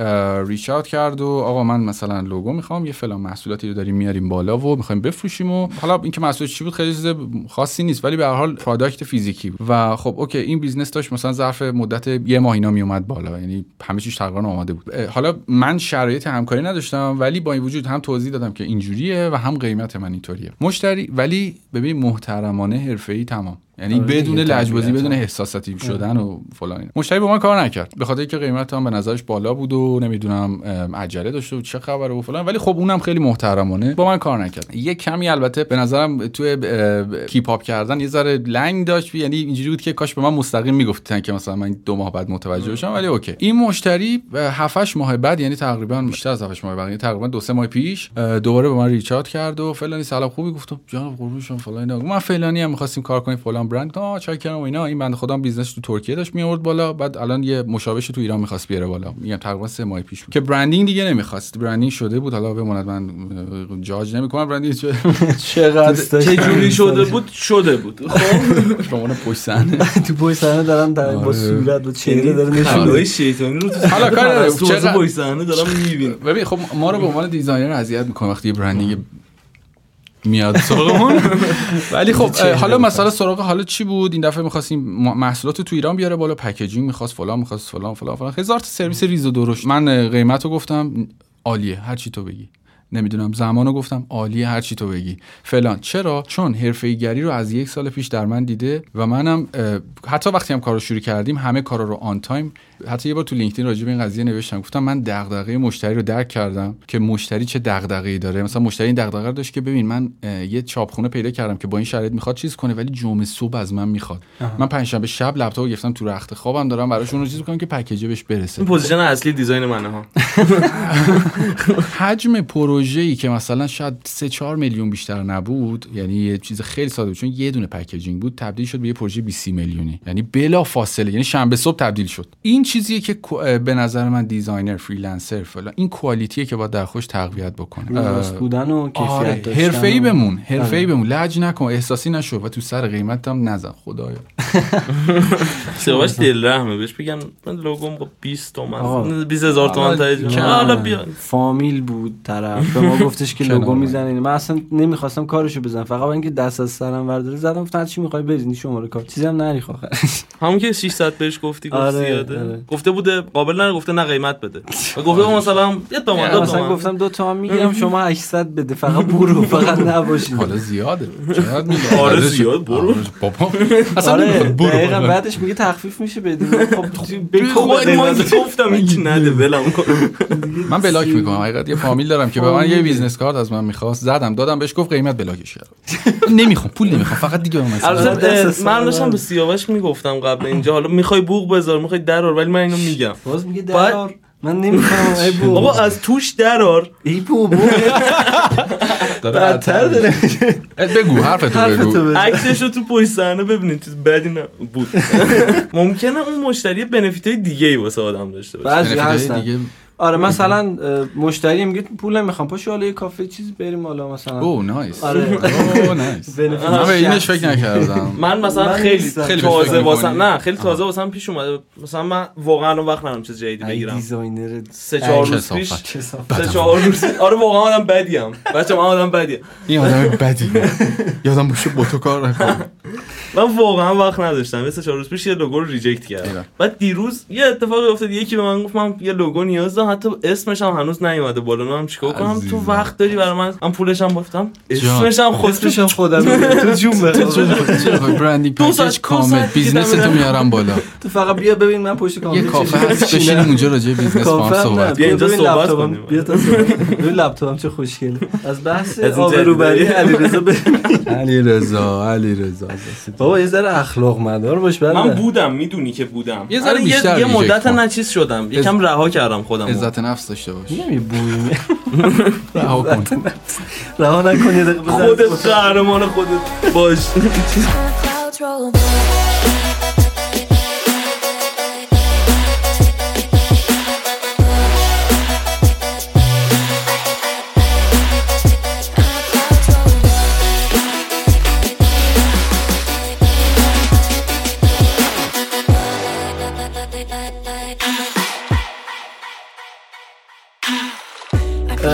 ریچ اوت کرد و آقا من مثلا لوگو می‌خوام یه فلان محصولاتی رو داریم میاریم بالا و می‌خوایم بفروشیم و حالا اینکه محصول چی بود خیلی چیز خاصی نیست ولی به هر حال product فیزیکی بود. و خب okay این business داشت مثلا ظرف مدت یه ماه اینا میومد بالا یعنی همه چیز تقریبا آماده بود. حالا من شرایط همکاری نداشتم ولی با این وجود هم توضیح دادم که اینجوریه و هم قیمت من اینطوریه. مشتری ولی ببین محترمانه حرفه‌ای تمام یعنی آره بدون لجبازی. بدون احساساتی شدن و فلان اینا. مشتری با من کار نکرد. به خاطر اینکه قیمت هم به نظرش بالا بود و نمی‌دونم عجله داشته و چه خبره و فلان. ولی خب اونم خیلی محترمانه. با من کار نکرد. یه کمی البته به نظرم توی اه، keep up کردن یه ذره لنگ داشت. یعنی اینجوری بود که کاش به من مستقیم می‌گفتن که مثلا من دو ماه بعد متوجه بشم ولی okay. این مشتری 7 ماه بعد یعنی تقریبا بیشتر از 7 ماه بعد یعنی تقریبا دو سه ماه پیش دوباره به من reach out کرد و فلانی سلام خوبی گفتم جناب قربون شما فلان اینا. من فلانی هم می‌خواستیم کار کنیم فلان برند آ چاکرم و اینا. این بنده خودم business تو ترکیه داشت میورد بالا. بعد الان یه مشابهش تو ایران می‌خواست بیاره بالا. میگم تقریبا سه ماه پیش بود. که branding دیگه نمی‌خواست. branding شده بود. حالا بماند من جاج نمی‌کنم. branding چه چقدر چه جوری شده بود؟ شده بود. خب. به عنوان پشت صحنه. تو پشت صحنه دارن در با آره. صورت و چهره داره نشون شیطانی رو تو حالا کاری نداره. تو چقدر- پشت صحنه دارم می‌بینم. ببین خب ما رو به عنوان designer اذیت می‌کنه وقتی branding میاد سراغمون ولی خب حالا مثلا سراغ حالا چی بود؟ این دفعه می‌خواستیم محصولات رو تو ایران بیاره بالا packaging می‌خواست فلان می‌خواست فلان فلان فلان. هزار تا سرویس ریز و درشت. من قیمت رو گفتم عالیه هر چی تو بگی. نمی‌دونم زمانو گفتم عالیه هر چی تو بگی. فلان. چرا؟ چون حرفه‌ای گری رو از یک سال پیش در من دیده و منم حتی وقتی هم کارو شروع کردیم همه کارا رو on time حتی یه بار تو لینکدین راجع به این قضیه نوشتم. گفتم من دغدغه مشتری رو درک کردم که مشتری چه دغدغه‌ای داره. مثلا مشتری این دغدغه رو داشت که ببین من یه چاپخونه پیدا کردم که با این شرایط می‌خواد چیز کنه ولی جمعه صبح از من می‌خواد. من پنجشنبه شب لپتاپ رو گرفتم تو رخت خوابم دارم براش اون رو چیز کنم که پکیج بهش برسه. این position اصلی design منه ها. حجم پروژه‌ای که مثلا شاید 3 4 میلیون بیشتر نبود یعنی یه چیز خیلی ساده بود چون یه دونه packaging بود تبدیل شد به یه پروژه 20 میلیونی. یعنی بلا فاصله یعنی شنبه صبح تبدیل شد. این چیزیه که به نظر من designer freelancer فلان این quality ئه که باید در خودش تقویت بکنه. راست بودن و آره کیفیت داشتن حرفه‌ای و- بمون حرفه‌ای آره. بمون. لج نکن احساسی نشو و تو سر قیمت هم نزن خدایا. سیاوش دل رحمه بهش بگم من لوگوم با 20 آقا. تومن 20 هزار تومن حالا تایید کم. حالا بیا. فامیل بود طرف. به ما گفتش که لوگو من. می‌زنین. من اصلا نمی‌خواستم کارشو بزنم. فقط اینکه دست از سرم برداره زدم گفتن چی می‌خوای بریزی شماره کار. چیزی هم نریخت آخر همون که 600 بهش گفتی گفت آره، زیاده. آره. گفته بوده قابل نه گفته نه قیمت بده. و گفته مثلا یه تومن دو مثلا گفتم دو تومن می‌گیرم شما 800 بده فقط برو فقط نباشین حالا زیاده. چقدر میگه آره، زیاد، برو. بابا. اصلا آره نمی‌خواد برو. بعدش میگه تخفیف میشه بدین خب بکن خب بده. گفتم هیچ نده ولم کن. من بلاک می‌کنم. حقیقت یه فامیل دارم که به من یه business card از من می‌خواست زدم دادم بهش گفت قیمت بلاکش کردم. نمی‌خوام پول نمی‌خوام فقط دیگه به من آره، من داشتم من. به سیاوش می‌گفتم قبل اینجا حالا می‌خوای بوق بذار می‌خوای درار ولی من اینو میگم. باز میگه باید- درار من نمی‌فهمم. ای بو بابا از توش درار. ای بو بو بدتر داره. بگو حرفتو بگو. عکسش رو تو پشت صحنه ببینید چیز بدی نه بود. ممکنه اون مشتری بنفیت های دیگه ای واسه آدم داشته باشه. بعضی بنفیتای هستن. دیگه آره مثلا مشتری میگه پول نمی‌خوام پاشو حالا یه کافه چیزی بریم حالا مثلا. او نایس. آره. Oh nice. من به اینش. فکر نکردم. من مثلا خیلی تازه واسم؟ نه خیلی تازه واسم پیش اومده. مثلا من واقعا الان وقت ندارم چیز جدیدی بگیرم. designer سه چهار چه روز پیش. سه چهار روز آره واقعا آدم بدیم بچه من آدم بدیم این آدم بدی. یادم باشه با تو کار نکنم. من واقعا وقت نداشتم. مثل چهار روز پیش یه لوگو رو reject. کردم. بعد دیروز یه اتفاقی افتاد. یکی به من گفت من یه لوگو نیاز دارم. حتی اسمش هم هنوز نیومده بالا. من چیکار کنم؟ تو. وقت داری برای من؟ من پولش هم گفتم. اسمش هم خود خودش هم خودم. تو جون branding package دو کامل. business تو میارم بالا. تو فقط بیا ببین من پشت کامپیوتر یه کافه هست. بشینیم اونجا راجع به بیزنس با هم صحبت بیا اینجا ببین صحبت لپتاپم. کنیم. بیا تا ببین لپتاپم چه خوشگله. از بحث آبروبری. علیرضا بریم علی رضا علی رضا بابا یه ذره اخلاق مدار باش من بودم می‌دونی که بودم. یه ذره آره، بیشتر یه مدت. نچیز شدم. یکم رها کردم خودم. عزت نفس داشته باش. یه بوی رها کن. رها نکن یه دقیقه بزن. خودت قهرمان خودت باش.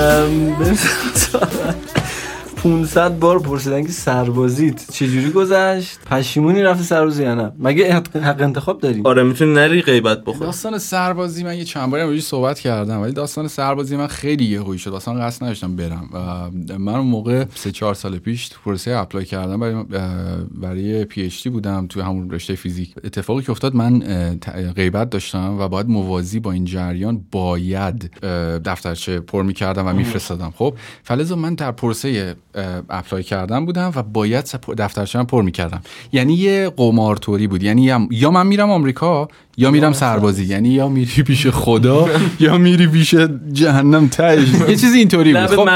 ام، ببین، 500 بار پرسیدن که سربازیت چجوری گذشت؟ پشیمونی رفتی سربازی یا نه؟ مگه حق انتخاب داری آره می‌تونی نری غیبت بخوری. داستان سربازی من یه چند باری روی صحبت کردم ولی داستان سربازی من خیلی یهویی شد. اصلا قصد نداشتم برم. و من اون موقع سه چهار سال پیش تو پروسه apply کردم برای برای PhD بودم توی همون رشته فیزیک. اتفاقی که افتاد من غیبت داشتم و باید موازی با این جریان باید دفترچه پر می‌کردم و میفرستادم. خب فلزا من در پروسه اپلای کردم بودم و باید سپ- دفترچه پر می‌کردم یعنی یه قمارطوری بود. یعنی یا من میرم آمریکا یا میرم سربازی یعنی یا میری پیش خدا یا میری پیش جهنم تهش. یه چیزی اینطوری بود. خب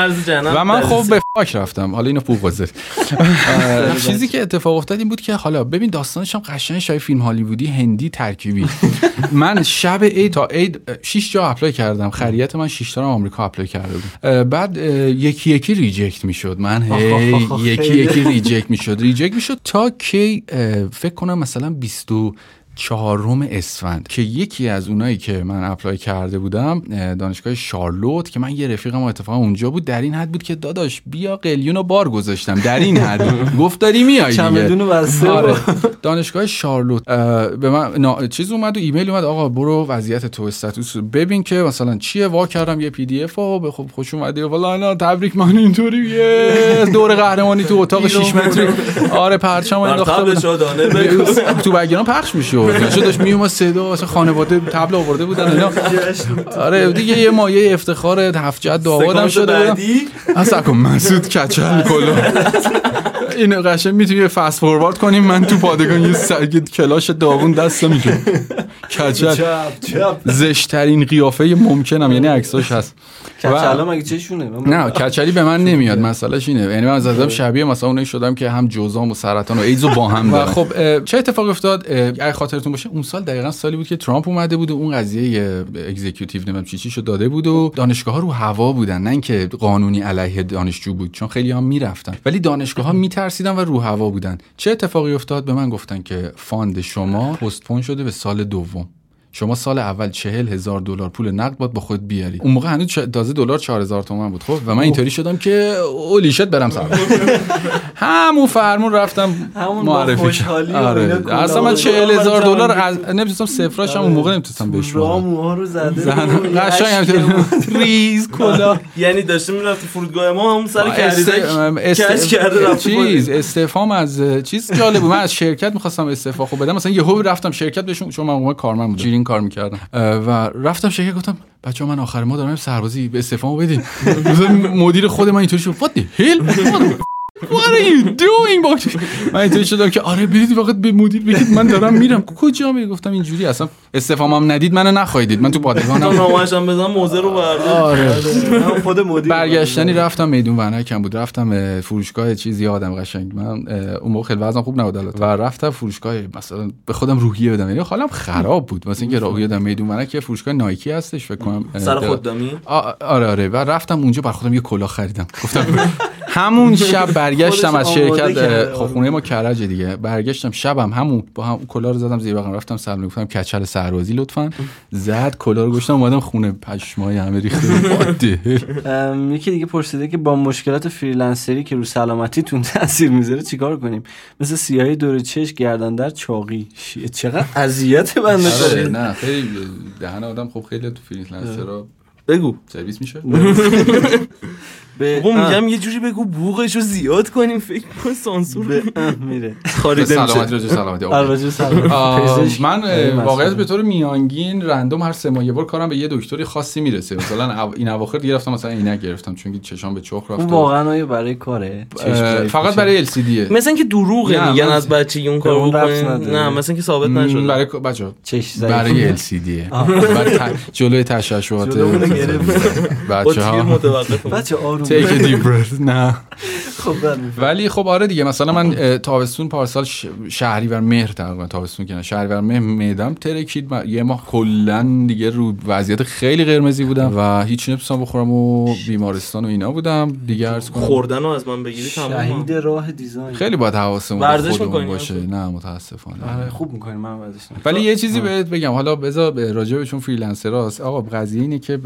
و من خب. به فاک رفتم. حالا اینو فوق بذاری چیزی که اتفاق افتاد این بود که حالا ببین داستانش هم قشنگ شای فیلم هالیوودی هندی ترکیبی. من شب عید تا عید 6 جا apply کردم. خریت من 6 تا آمریکا apply کرده بود. بعد یکی یکی reject می‌شد. من هی یکی یکی reject می‌شد. reject می‌شد تا کی فکر کنم مثلا 20 چهارم اسفند که یکی از اونایی که من apply کرده بودم اه، دانشگاه شارلوت که من یه رفیقم اتفاقا اونجا بود در این حد بود که داداش بیا قلیون و بار گذاشتم در این حد گفت داری میای چمدون بسته آره. دانشگاه شارلوت به من نا- چیز اومد و ایمیل اومد آقا برو وضعیت تو status رو ببین که مثلا چیه وا کردم یه PDF و به خب خوش اومدی و والا نه تبریک من اینطوری یه دور قهرمانی تو اتاق 6 متری. آره پرچم بگو. تو بگیران پخش میشه چه داشت میومد صدا واسه خانواده طبل آورده بودن اینا. آره دیگه یه مایه افتخار هفت جد سکانس شده بودم. اصلا کن مسعود کچل کلا اینو قشنگ می‌تونی fast forward کنیم. من تو پادگان یه سرگ کلاش داغون دستم میگه کچل زشترین قیافه ممکنم یعنی عکساش هست. کچلا مگه چشونه؟ نه کچلی به من نمیاد مسئلهش اینه. یعنی من از شبیه مثلا اونایی شدم که هم جزام و سرطان و ایدز با هم و خب چه اتفاقی افتاد؟ اگه خاطرتون باشه اون سال دقیقا سالی بود که ترامپ اومده بود و اون قضیه executive نمی‌دونم چی چی داده بود و دانشگاه ها رو هوا بودن نه اینکه قانونی علیه دانشجو بود چون خیلی هم می‌رفتن. ولی دانشگاه ها میترسیدن و رو هوا بودن. چه اتفاقی افتاد؟ به من گفتن که fund شما postpone شده به سال دوم. شما سال اول چهل هزار دلار پول نقد باید با خود بیاری. اون موقع هنوز تازه دلار چهار هزار تومن بود خب؟ و من اینطوری شدم که اولی شد برم سر. همون فرمون رفتم معرفی کردم. آره. اصلا من بود. چهل هزار آره. دلار از نمی‌تونستم صفراش هم اون موقع نمی‌تونستم بدم. موها رو زده یه قشنگ ریز کلا. یعنی داشته می‌رفت فرودگاه ما همون سر کش کرده چیز استعفام از چیز جالب بود. من از شرکت می‌خواستم استعفا خب بدم. مثلا یهو رفتم شرکت بهشون چون من اون موقع کارمند بودم. کار می‌کردم. و رفتم شرکت گفتم بچه من آخر ما دارم سربازی به استعفامو بدین. مدیر خود من اینطوری شد what the hell What are you doing با من اینطوری شدم که آره برید فقط به مدیر بگید من دارم میرم. کجا؟ می گفتم اینجوری اصلا. استعفامم ندید منو نخواهیدید من تو پادگانم نامشم بزن موزه رو بردار آره. هم خود مدیر برگشتنی رفتم میدون ونکم بود. رفتم اه، فروشگاه چیزی یادم قشنگ. من اون موقع خیلی وزنم خوب نبود البته. و رفتم فروشگاه مثلا به خودم روحیه بدم. یعنی حالم خراب بود. مثلا اینکه روحیه بدم میدون ونک فروشگاه نایکی هستش فکر کنم سر خوددامی آ- آره آره. و رفتم اونجا بر خودم یه کلاه خریدم. گفتم همون شب برگشتم از شرکت خب خونه ما کرج دیگه. برگشتم شبم همون با هم کلاه رو زدم زیر بغلم رفتم سلام گفتم کچل سربازی لطفا. زد کلاه رو گشتم اومدم خونه. پشمای همه ریخته یکی دیگه پرسیده که با مشکلات freelancer ی که رو سلامتیتون تاثیر می‌ذاره چیکار کنیم؟ مثل سیاهی دور چش گردن درد چاقی. چقدر اذیت بنده آره. نه خیلی دهن آدم خب خیلی تو freelancer ها بگو. سرویس میشه. به بابا میگم یه جوری بگو بوغش رو زیاد کنیم فکر کن سانسور. به میره. خاریده سلامتی میشه راجع سلامتی. اوکی. البته سلام آه، پزشک. من. واقعیت به طور میانگین رندوم هر سه ماه یه بار کارم به یه دکتری خاصی می‌رسه. مثلا این اواخر دیگه رفتم مثلا عینک گرفتم چون که چشام به چخ رفت واقعا برای کاره؟ فقط؟ برای LCDه مثلا اینکه دروغه نه، میگن از بچگی اون کارو بکنین. نه مثلا اینکه ثابت م، نشده. برای بچه چش برای LCDه برای ت- جلوی تشعشعات. با بچه تیر ها متوقف بچه آروم Take a deep breath نه خب بله. ولی خب آره دیگه مثلا من تابستون پارسال شهریور مهر تقریبا تابستون که شهریور مهر معدم ترکید من یه ماه کلا دیگه رو وضعیت خیلی قرمزی بودم و هیچ نمی‌تونستم بخورم و بیمارستان و اینا بودم. دیگه عرض کنم. خوردن رو از من بگیری تمام شهید راه دیزاین. خیلی باید حواسمون ورزش؟ باشه. نه متاسفانه. آره خوب می‌کنی من ورزش. ولی یه چیزی بهت بگم. حالا بذار راجع به چون freelancer است آقا قضیه اینه که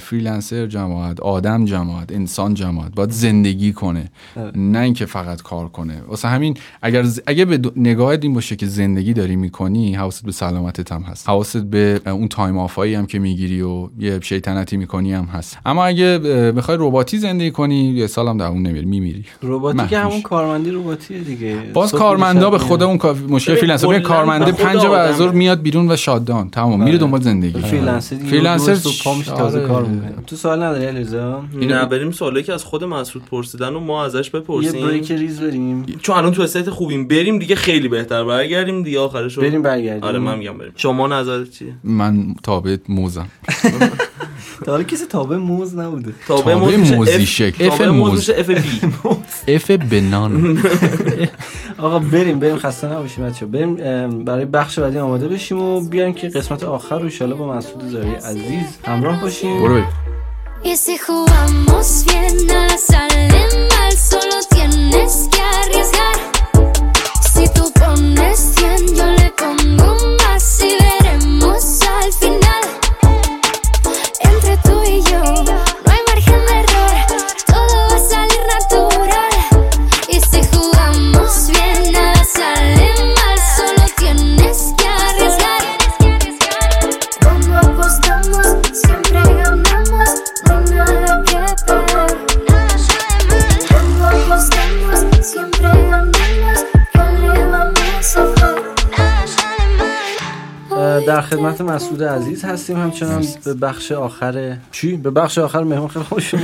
freelancer جماعت آدم جماعت انسان جماعت باید زندگی کنه. نه اینکه فقط کار کنه. واسه همین اگر ز- اگه به دو- نگاهت این باشه که زندگی داری می‌کنی حواست به سلامتت هم هست. حواست به اون time off ایی هم که می‌گیری و یه شیطنتی می‌کنی هم هست. اما اگه بخوای رباتی زندگی کنی یه سال هم دووم نمیاری میمیری. رباتی که. همون کارمندی رباتیه دیگه. باز کارمندا به خود. اون مشکل ببین، فریلنسر کارمنده پنج بعد از میاد بیرون و شادان تمام میره دنبال زندگی. فریلنسر میشه تازه آره. کار می‌کنه. تو سوال نداری علیرضا؟ نه بریم سوالی که از خود مسعود پرسیدن و ما ازش یه بپرسیم. بریک ریز بریم. چون الان تو استیت خوبیم. بریم دیگه خیلی بهتر برگردیم دیگه آخرشو. بریم برگردیم. آره من میگم بریم. شما نظرت چیه؟ من تابع موزم. تا حالا کسی تابع موز نبوده. تابع موزی شکل. تابع F موز اف بی اف بنان. آقا بریم بریم. خسته نباشیم بچه بریم برای بخش بعدی آماده بشیم و بیایم که قسمت آخر رو ایشالا با مسعود زاری عزیز همراه باشیم. برو بریم. Y si jugamos bien, nada sale mal, خدمت مسعود عزیز هستیم. همچنان به بخش آخر چی؟ به بخش آخر مهمان خیلی خوش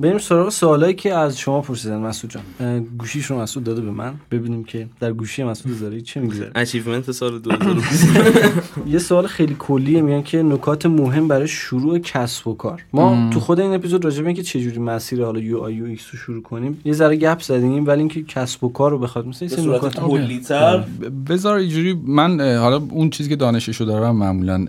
بریم سراغ سوالایی که از شما پرسیدن. مسعود جان گوشیش رو مسعود داده به من. ببینیم که در گوشی مسعود زارعی چه میگذره achievement سال 2020 یه سوال خیلی کلیه. میگن که نکات مهم برای شروع کسب و کار. ما تو خود این اپیزود راجع به اینکه چه جوری مسیر حالا UI UX رو شروع کنیم یه ذره گپ زدیم ولی اینکه کسب و کار رو بخواد مثلا این نکات کلی‌تر؟ بذار اینجوری من حالا اون چیزی که دانششو دارم معمولا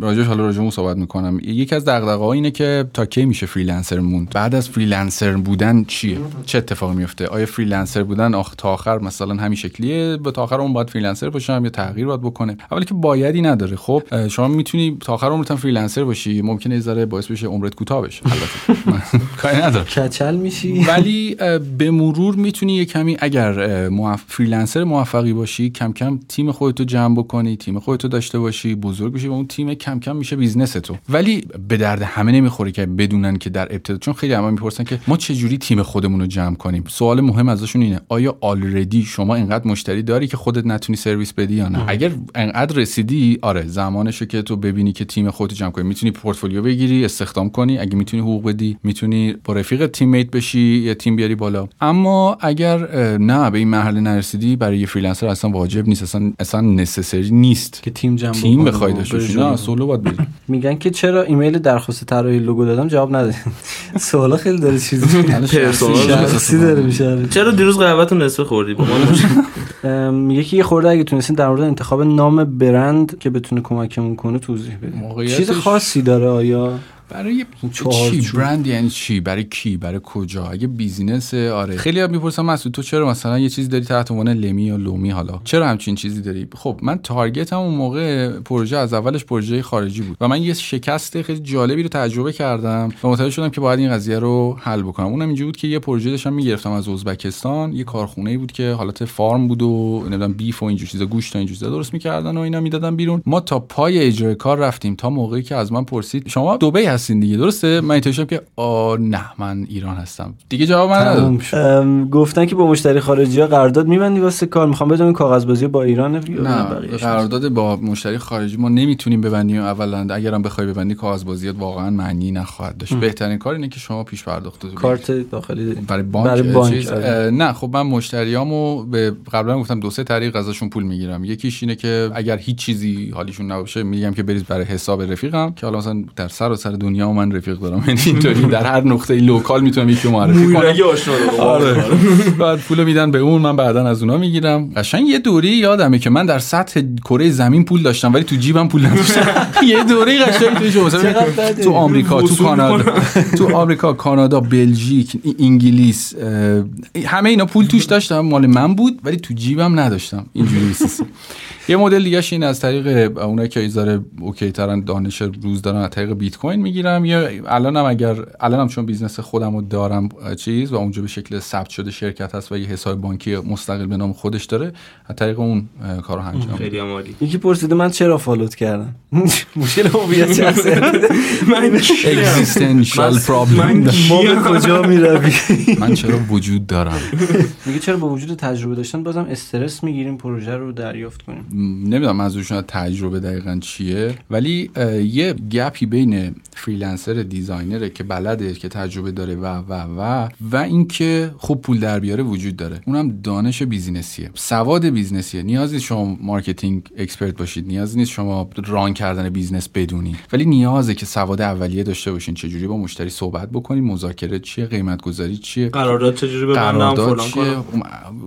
راجعش حالا راجع به اون صحبت می‌کنم. یکی از دغدغه‌ها اینه که تا کی میشه freelancer موند؟ بعد از freelancer بودن چیه؟ چه اتفاقی میفته آیا freelancer بودن آخ تا آخر مثلا همین شکلیه؟ به تا آخر اون باید freelancer باشم یا تغییر باید بکنه؟ اولی که بایدی نداره. خب شما می‌تونی تا آخر عمرت freelancer باشی. ممکنه ذره باعث بشه عمرت کوتاه بشه. البته. کاری ندارم. کچل میشی. ولی به مرور می‌تونی یه کمی اگر. freelancer موفقی باشی کم کم تیم خودتو جمع بکنی تیم خودتو داشته باشی بزرگ بشی و اون تیم کم کم میشه business تو. ولی به درد همه نمی‌خوره که بدونن که در ابتدا چون خیلی همه می‌پرسن که ما چه جوری تیم خودمون رو جمع کنیم؟ سوال مهم ازشون اینه آیا already شما اینقدر مشتری داری که خودت نتونی سرویس بدی یا نه؟ اگر انقدر رسیدی آره زمانشه که تو ببینی که تیم خودت جمع کنی. می‌تونی پورتفولیو بگیری استخدام کنی. اگه می‌تونی حقوق بدی می‌تونی با رفیق teammate بشی یا تیم بیاری بالا. اما اگر نه به این مرحله نرسیدی برای یه freelancer اصلا واجب نیست. اصلا اصلا necessary نیست. که تیم جمع تیم بکنه بخوای و داشته بره باشی جلو. نه سولو باید بری میگن که چرا ایمیل درخواست طراحی لوگو دادم؟ جواب نده سوالا خیلی داره چیزی. personal شخصی داره میشه. چرا دیروز قهوه‌تون نصف خوردی؟ میگه که یه خورده اگه تونستین در مورد انتخاب نام برند که بتونه کمکمون کنه توضیح بدید چیز خاصی داره آیا؟ برای. چی؟ برند یعنی چی؟ برای کی؟ برای کجا؟ اگه business آره. خیلی ها می‌پرسن مسعود تو چرا مثلا یه چیزی داری تحت عنوان لمی یا لومی حالا؟ چرا همچین چیزی داری؟ خب من target م اون موقع پروژه از اولش پروژه خارجی بود و من یه شکست خیلی جالبی رو تجربه کردم و متوجه شدم که باید این قضیه رو حل بکنم. اونم اینجوری بود که یه پروژه داشتم می‌گرفتم از ازبکستان. یه کارخونه بود که حالت farm بود و نمی‌دونم beef و اینجور چیزا گوشت و اینجور چیزا درست می‌کردن و اینا می‌دادن بیرون. ما تا پای اجرای کار رفتیم تا موقعی که از من پرسید شما دبی هستین دیگه. درسته؟ من اینطوری شدم که آ نه من ایران هستم. دیگه جواب من نداد تموم شد. ام، گفتن که با مشتری خارجی ها قرارداد میبندی واسه کار. می‌خوام بدونم این کاغذبازی با ایران نه قرارداد با مشتری خارجی ما نمی‌تونیم ببندیم. اولا اگرم بخوای ببندی کاغذبازیات واقعا معنی نخواهد داشت. بهترین کار اینه که شما پیش پرداخت. رو کارت داخلی برای بانک, برای بانک،؟ آره. نه خب من مشتریامو به قبلا گفتم دو سه طریق ازشون پول می‌گیرم. یکیش اینه که اگر هیچ چیزی حالیشون نباشه میگم که برید برای حساب رفیقم که حالا مثلا در سر و سر دنیا و من رفیق دارم. یعنی اینطوری در هر نقطه local می‌تونم یکی معرفی کنم. آره. بعد پولو میدن به اون من بعدا از اونا می‌گیرم. قشنگ یه دوره یادمه که من در سطح کره زمین پول داشتم ولی تو جیبم پول نداشتم. یه دوره قشنگ بده. تو آمریکا تو کانادا تو آمریکا کانادا بلژیک انگلیس همه اینا پول توش داشتم. مال من بود ولی تو جیبم نداشتم. اینجوری یه مدل دیگه این از طریق اونایی که یه ذره OK ترن دانش روز دارن از طریق بیت کوین می‌گیرم یا الانم اگر الانم چون business خودم رو دارم چیز و اونجا به شکل ثبت شده شرکت هست و یه حساب بانکی مستقل به نام خودش داره از طریق اون کارو انجام میدم. خیلی عالی. یکی پرسیده من چرا فالوت کردم؟ مشکل هویتی هست. من existential problem. من ما به کیم؟ کجا می‌روی من چرا وجود دارم؟ میگه چرا با وجود تجربه داشتن بازم استرس می‌گیریم پروژه رو دریافت کنیم. نمی‌دونم منظورشون از تجربه دقیقا چیه ولی یه گپی بین freelancer designer ه که بلده که تجربه داره و و و. و اینکه خوب پول در بیاره وجود داره. اونم دانش business یه. سواد business یه نیاز نیست شما marketing expert باشید. نیاز نیست شما run کردن business بدونی. ولی نیازه که سواد اولیه داشته باشین. چجوری با مشتری صحبت بکنین؟ مذاکره چیه؟ قیمت گذاری چیه؟ قرارداد چجوری ببندم؟ فلان کنم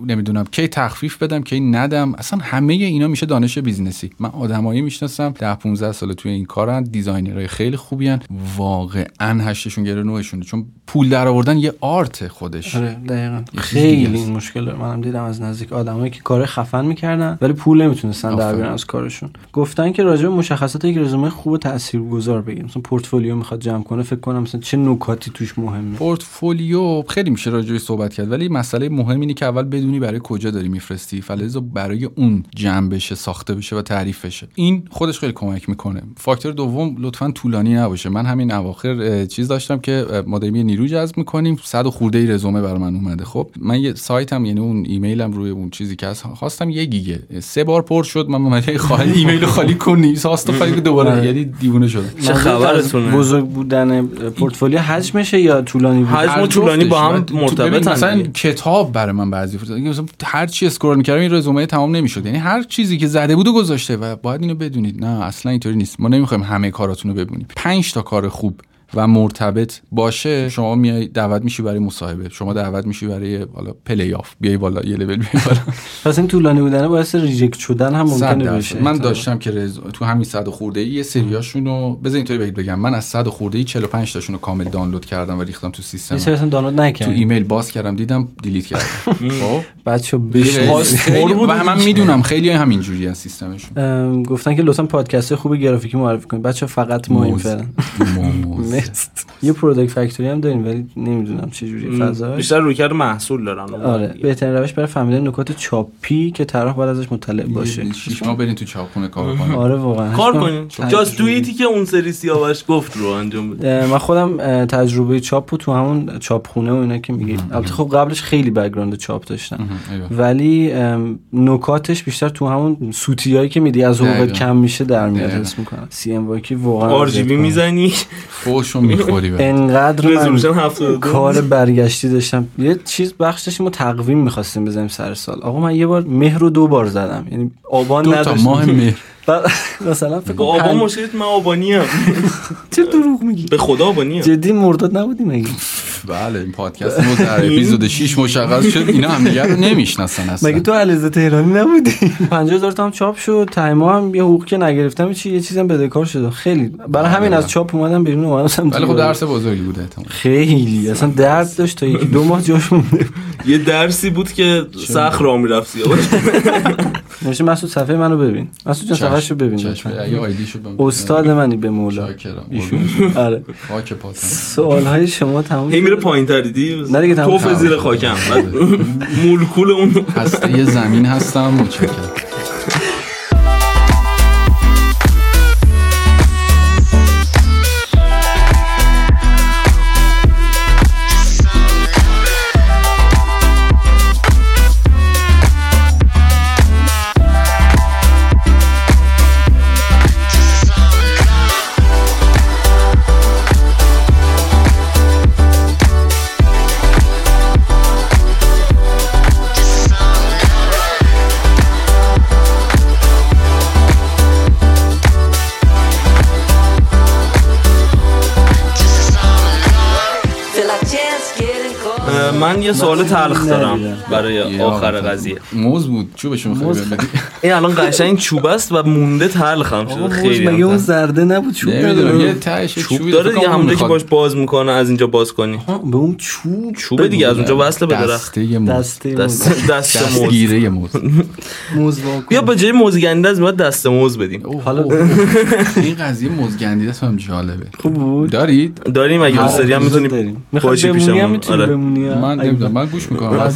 نمی‌دونم. کی تخفیف بدم کی ندم. اصلا همه اینا میشه دانش business ی من آدمایی می‌شناسم. 10 15 سال توی این کارن. designer های خیلی خوبیان واقعا هشتشون گره نوعشونه. چون پول در آوردن یه آرت خودش. آره دقیقا. خیلی. این مشکل منم دیدم از نزدیک آدمایی که کار خفن می‌کردن ولی پول نمی‌تونستن در. بیارن از کارشون. گفتن که راجع به مشخصات یک رزومه خوب تاثیرگذار بگیم مثلا پورتفولیو می‌خواد جمع کنه فکر کنم مثلا چه نکاتی توش مهمه. پورتفولیو خیلی میشه راجعش صحبت کرد ولی مسئله مهم اینه که اول بدونی برای کجا داری میفرستی. فلزا برای اون جمع بشه ساخته بشه و تعریف بشه. این خودش خیلی کمک می‌کنه. فاکتور دوم لطفا طولانی نباشه. من همین اواخر چیز داشتم که ما داریم یه نیرو جذب می‌کنیم. صد و خورده ای رزومه برای من اومده. خب من یه سایتم یعنی اون ایمیلم روی اون چیزی که هست خواستم یه گیگه. سه بار پر شد من اومدم خالی ایمیل رو خالی کنی. ساست خالی دوباره. آره. یعنی دیوونه شدم چه خبرتونه؟ بزرگ بودن پورتفولیو حجمشه یا طولانی بود؟ حجم و طولانی با هم مرتبطن مثلا. کتاب برای من بعضی فرصت مثلا هر چی اسکرول می‌کردم این رزومه تمام نمی‌شد. یعنی هر چیزی که زده بود و گذاشته و باید اینو بدونید. نه اصلا اینطوری نیست. ما نمی‌خوایم همه کاراتون رو ببینیم. پنج تا کار خوب و مرتبط باشه شما میای دعوت میشی برای مصاحبه. شما دعوت میشی برای حالا پلی آف بیای بالا یه لول بیای بالا. پس این طولانی بودن باعث ریجکت شدن هم صد ممکنه. بشه من داشتم که رز... تو همین صد و خورده ای یه سریاشون رو بذار اینطوری بهت بگم. من از صد و خورده ای 45 تاشون رو کامل دانلود کردم و ریختم تو سیستم. یه سری اصلا دانلود تو نکردم ایمیل باز کردم دیدم دیلیت کردم. خب. بشه و من می‌دونم خیلی همینجوری از سیستمشون. گفتن که لطفا پادکست خوب گرافیکی معرفی کنید. بچه فقط ما این نست. یه پروداکت فکتوری هم داریم ولی نمی‌دونم چه جوری فضاش. بیشتر رویکرد محصول دارن آره بهترین روش برای فهمیدن نکات چاپی که طرح باید ازش مطلع باشه. ماه برین تو چاپخونه کار کنیم آره واقعا. کار کدوم جاست توییتی که اون سری سیاوش گفت رو انجام بده. من خودم تجربه چاپ رو تو همون چاپخونه و اینا که میگی البته خب قبلش خیلی بک‌گراند چاپ داشتم. ولی نکاتش بیشتر تو همون سوتیایی که میدی از حقوق دقیقا. کم میشه در میاد. حس می‌کنم. سی ام واکی واقعا آر جی بی. می‌زنی. فوشو می‌خوری انقدر من رزولوشن 72 کار برگشتی داشتم. یه چیز بخش داشتیم ما تقویم می‌خواستیم بزنیم سر سال. آقا من یه بار مهر رو دو بار زدم. یعنی آبان دو تا نداشتم. ماه مهر. مثلا فکر کنم آبا پنج- مشکلت من آبانی هم چه دروغ میگی؟ به خدا آبانی هم جدی مرداد نبودی مگه؟ بله این پادکست ما در اپیزود 6 مشخص شد اینا هم دیگه رو نمی‌شناسن اصلا. مگه تو علیزه تهرانی نبودی؟ 50000 تا هم چاپ شد تایما هم یه حقوق که نگرفتم چی یه چیزم بدهکار شدم خیلی. برای همین از چاپ اومدم بیرون اومدم ولی خب درس بزرگی بوده احتمال خیلی. اصلا درد داشت تا یکی دو ماه جاش مونده. یه درسی بود که سخت را می‌رفت نوشته مسعود صفحه منو ببین. مسعود جان صفحه‌شو ببین شد استاد منی به مولا. شاکرم ایشون. آره. خاک پاتم. سوال های شما تموم هی میره شد؟ پایین تر دیدی؟ نه دیگه توف. زیر خاکم. مولکول اون هسته زمین هستم متشکرم. یه سوال تلخ دارم. برای آخر قضیه. موز بود. چوبشون خیلی موز. بدی. این الان قشنگ چوب است و مونده تلخم شده. آقا موز خیلی مگه هم اون تلخ. زرده نبود؟ چوب یه تهش چوب داره دیگه کنم همونجا که. باش باز می‌کنه از اینجا باز کنی. به اون چوب چوبه دیگه از اونجا وصله به درخت. دسته موز. دسته موز. دست دست موز. موز موز. بیا به جای موزگنده از بعد دست موز بدیم. حالا این قضیه موزگندی دست هم جالبه. خوب بود. دارید؟ داریم اگه دوست داری هم می‌تونیم داریم. می‌خوای باشی هم پیشمون. آره. هم. من نمی‌دونم. من گوش می‌کنم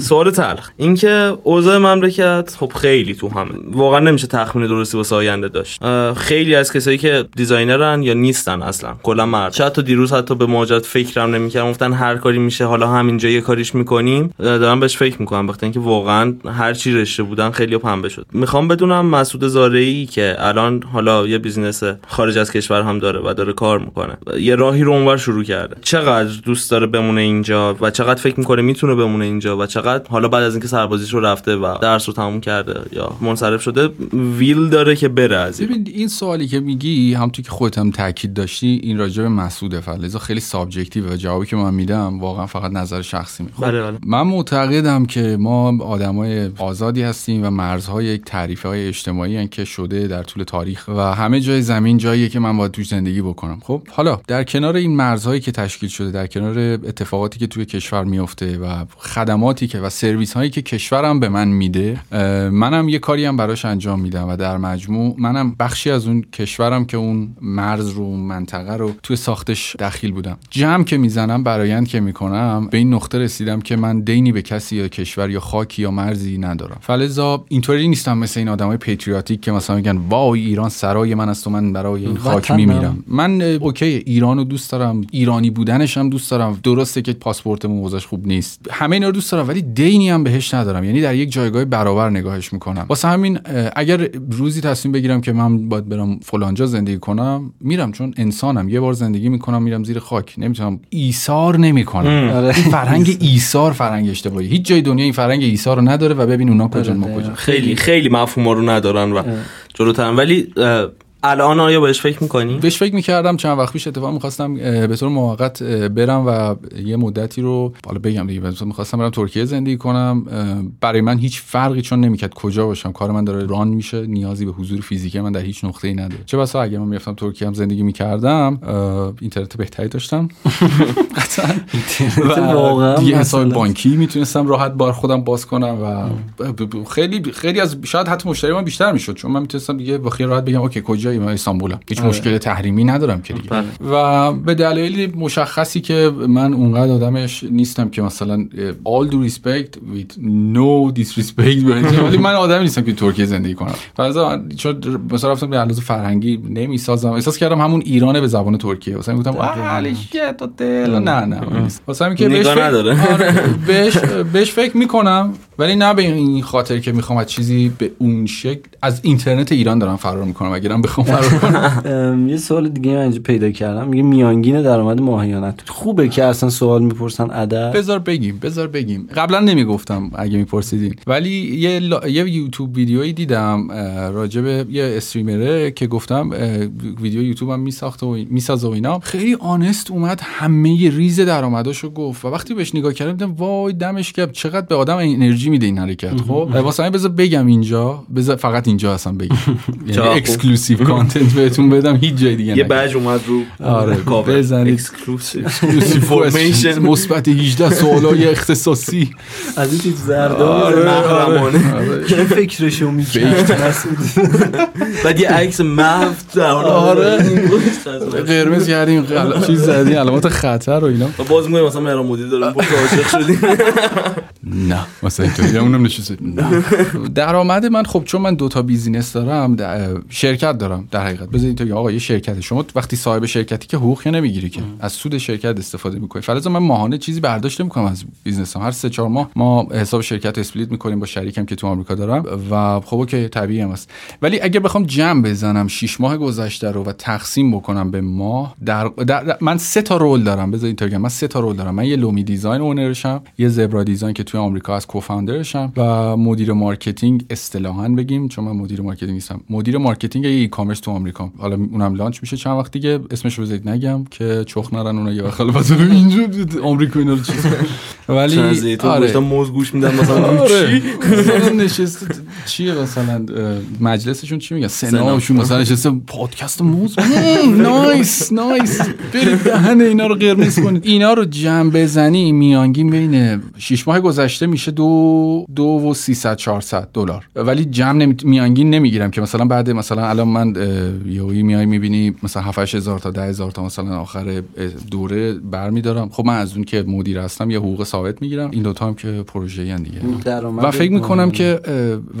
سوال تلخ. اینکه اوضاع مملکت خب خیلی تو همه. واقعا نمیشه تخمین درستی واسه آینده داشت. خیلی از کسایی که designer ن یا نیستن اصلا. کلا مرد. شاید تا دیروز حتی به مهاجرت فکرم نمی‌کردم. گفتن هر کاری میشه. حالا همینجا یه کاریش می‌کنیم. دارم بهش فکر می‌کنم. وقتی اینکه واقعا هر چی رشته بودن خیلی پنبه شد. می‌خوام بدونم مسعود زارعی که الان حالا یه business خارج از کشور هم داره و داره کار می‌کنه. یه راهی رو اونور شروع کرده. چقدر دوست داره بمونه اینجا و چقدر فکر می‌کنه می‌تونه بمونه اینجا و چقدر حالا بعد از اینکه سربازیش رو رفته و درس رو تموم کرده یا منصرف شده میل داره که بره از این ببین این سوالی که میگی همونطور که خودت هم تاکید داشتی این راجع به مسعوده فلذا خیلی subjective و جوابی که من میدم واقعا فقط نظر شخصیمه بله بله. من معتقدم که ما آدمای آزادی هستیم و مرزهای یک تعریف های اجتماعی هن که شده در طول تاریخ و همه جای زمین جاییه که من باید توش زندگی بکنم. خب حالا در کنار این مرزهایی که تشکیل شده در کنار اتفاقاتی که توی کشور میفته و خدماتی که و سرویس هایی که کشورم به من میده منم یه کاری هم براش انجام میدم و در مجموع منم بخشی از اون کشورم که اون مرز رو اون منطقه رو توی ساختش دخیل بودم. جمع که می‌زنم برایند که می‌کنم به این نقطه رسیدم که من دینی به کسی یا کشور یا خاکی یا مرزی ندارم. فلزا اینطوری نیستم مثل این آدمای پیتریاتیک که مثلا میگن وای ایران سرای من است و من برای این خاک. میمیرم. من اوکی ایران رو دوست دارم ایرانی بودنش هم دوست دارم. درسته که پاسپورتمون وضعش خوب نیست. همه اینا رو دوست دارم ولی دینی هم بهش ندارم. یعنی در یک جایگاه برابر نگاهش می‌کنم. واسه همین اگر روزی تصمیم بگیرم که من باید برم فلانجا زندگی کنم میرم. چون انسانم. یه بار زندگی می‌کنم میرم زیر خاک. نمی‌تونم. ایثار نمی‌کنم. آره. این فرهنگ ایثار فرهنگ اشتباهی. هیچ جای دنیا این فرهنگ ایثار رو نداره و ببین اونا کجا ما دقیقاً. کجا. خیلی خیلی مفهوم رو ندارن و جلوترن ولی الان آیا بهش فکر می‌کنی؟ بهش فکر می‌کردم. چند وقت پیش اتفاق می‌خواستم به طور موقت برم و یه مدتی رو حالا بگم دیگه می‌خواستم برم ترکیه زندگی کنم. برای من هیچ فرقی چون نمی‌کرد کجا باشم. کار من داره ران میشه نیازی به حضور فیزیکی من در هیچ نقطه‌ای نداره. چه بسا اگه من می‌رفتم ترکیه هم زندگی می‌کردم اینترنت بهتری داشتم. قطعا. واقعا یه حساب. بانکی می‌تونستم راحت بار خودم باز کنم و خیلی خیلی از شاید حتی مشتری من بیشتر می‌شد چون من می‌تونستم دیگه با خیال راحت بگم اوکی کجایی من استانبولم. هیچ مشکل تحریمی ندارم که دیگه. و به دلایلی مشخصی که من اونقدر آدمش نیستم که مثلا all due respect with no disrespect. ولی من آدمی نیستم که ترکیه زندگی کنم. فلزا چون مثلا رفتم به لحاظ فرهنگی نمی‌سازم. احساس کردم همون ایرانه به زبان ترکیه. مثلا گفتم شت هتل نه نه واسه همین که بهش. آره، بهش بهش فکر می‌کنم ولی نه به این خاطر که می‌خوام از چیزی به اون شکل از اینترنت ایران دارم فرار می‌کنم اگرم بخوام فرار یه سوال دیگه من اینجا پیدا کردم. میگه میانگین درآمد ماهیانت. خوبه که اصلا سوال می‌پرسن عدد؟ بذار بگیم بذار بگیم. قبلا نمی‌گفتم اگه میپرسیدین. ولی یه, لا... یه یوتیوب ویدیویی دیدم به یه streamer ه که گفتم ویدیو یوتیوب هم میساخت و می‌سازه و اینا. خیلی honest اومد همه ریز درآمداشو گفت. و وقتی بهش نگاه کردم دیدم وای دمش گرم چقدر به آدم انرژی میده این حرکت خب؟ واسه همین بذار بگم اینجا بذار فقط اینجا اصلا بگم. یعنی. exclusive content بهتون بدم هیچ جای دیگه یه. بج اومد رو آره،. بزنید. Information. مثبت 18 سوالای اختصاصی از این چیز زرده آره، محرمانه. کی فکرشو می‌کنه بعد یه عکس حال آره. قرمز کردیم. چیز زدیم علامات خطر و اینا باز میگه مثلا مهران مدیر بود عاشق شدیم نه مثلا اینطوری اونم نشسته. نه. درآمد من خب چون من دو تا بیزینس دارم شرکت دارم در حقیقت. بذارید اینطوری آقا یه شرکت. شما وقتی صاحب شرکتی که حقوقی نمی‌گیری که. از سود شرکت استفاده می‌کنی. فلذا من ماهانه چیزی برداشت نمی‌کنم از business م هر سه چهار ماه ما حساب شرکت split می‌کنیم با شریکم که تو آمریکا دارم. و خب okay طبیعی هم است ولی اگه بخوام جمع بزنم 6 ماه گذشته رو و تقسیم بکنم به ماه در, در, در- من سه تا role دارم. بذار اینطوری من سه تا role دارم. من یه لومی دیزاین owner شم یه زبرا دیزاین که توی آمریکا از co-founder شم و مدیر marketing اصطلاحا بگیم چون من مدیر marketing نیستم. مدیر marketing e-commerce تو آمریکا. حالا اونم launch میشه چند وقت دیگه. اسمش رو بذارید نگم که چخ نرن اونها یه وقت اینجا آمریکا اینا رو. ولی از تو آره. موز گوش میدم مثلا آره. چی؟ مثلا نشسته چیه مثلا؟ مجلسشون چی میگن سناشون مثلا نشسته پادکست موز. نایس نایس. برید دهن اینا رو قرمز کنید. اینا رو جمع بزنی میانگین بین 6 ماه گذشته میشه دو دو و 300 400 دلار. ولی جمع نمی... میانگین نمی‌گیرم که مثلا بعد مثلا الان من یهویی میای می‌بینی مثلا 7 هزار تا 10 هزار تا مثلا آخر دوره برمیدارم. خب من از اون که مدیر هستم یه حقوق ثابت می‌گیرم. این دوتا هم که پروژه ان دیگه. و فکر می‌کنم. که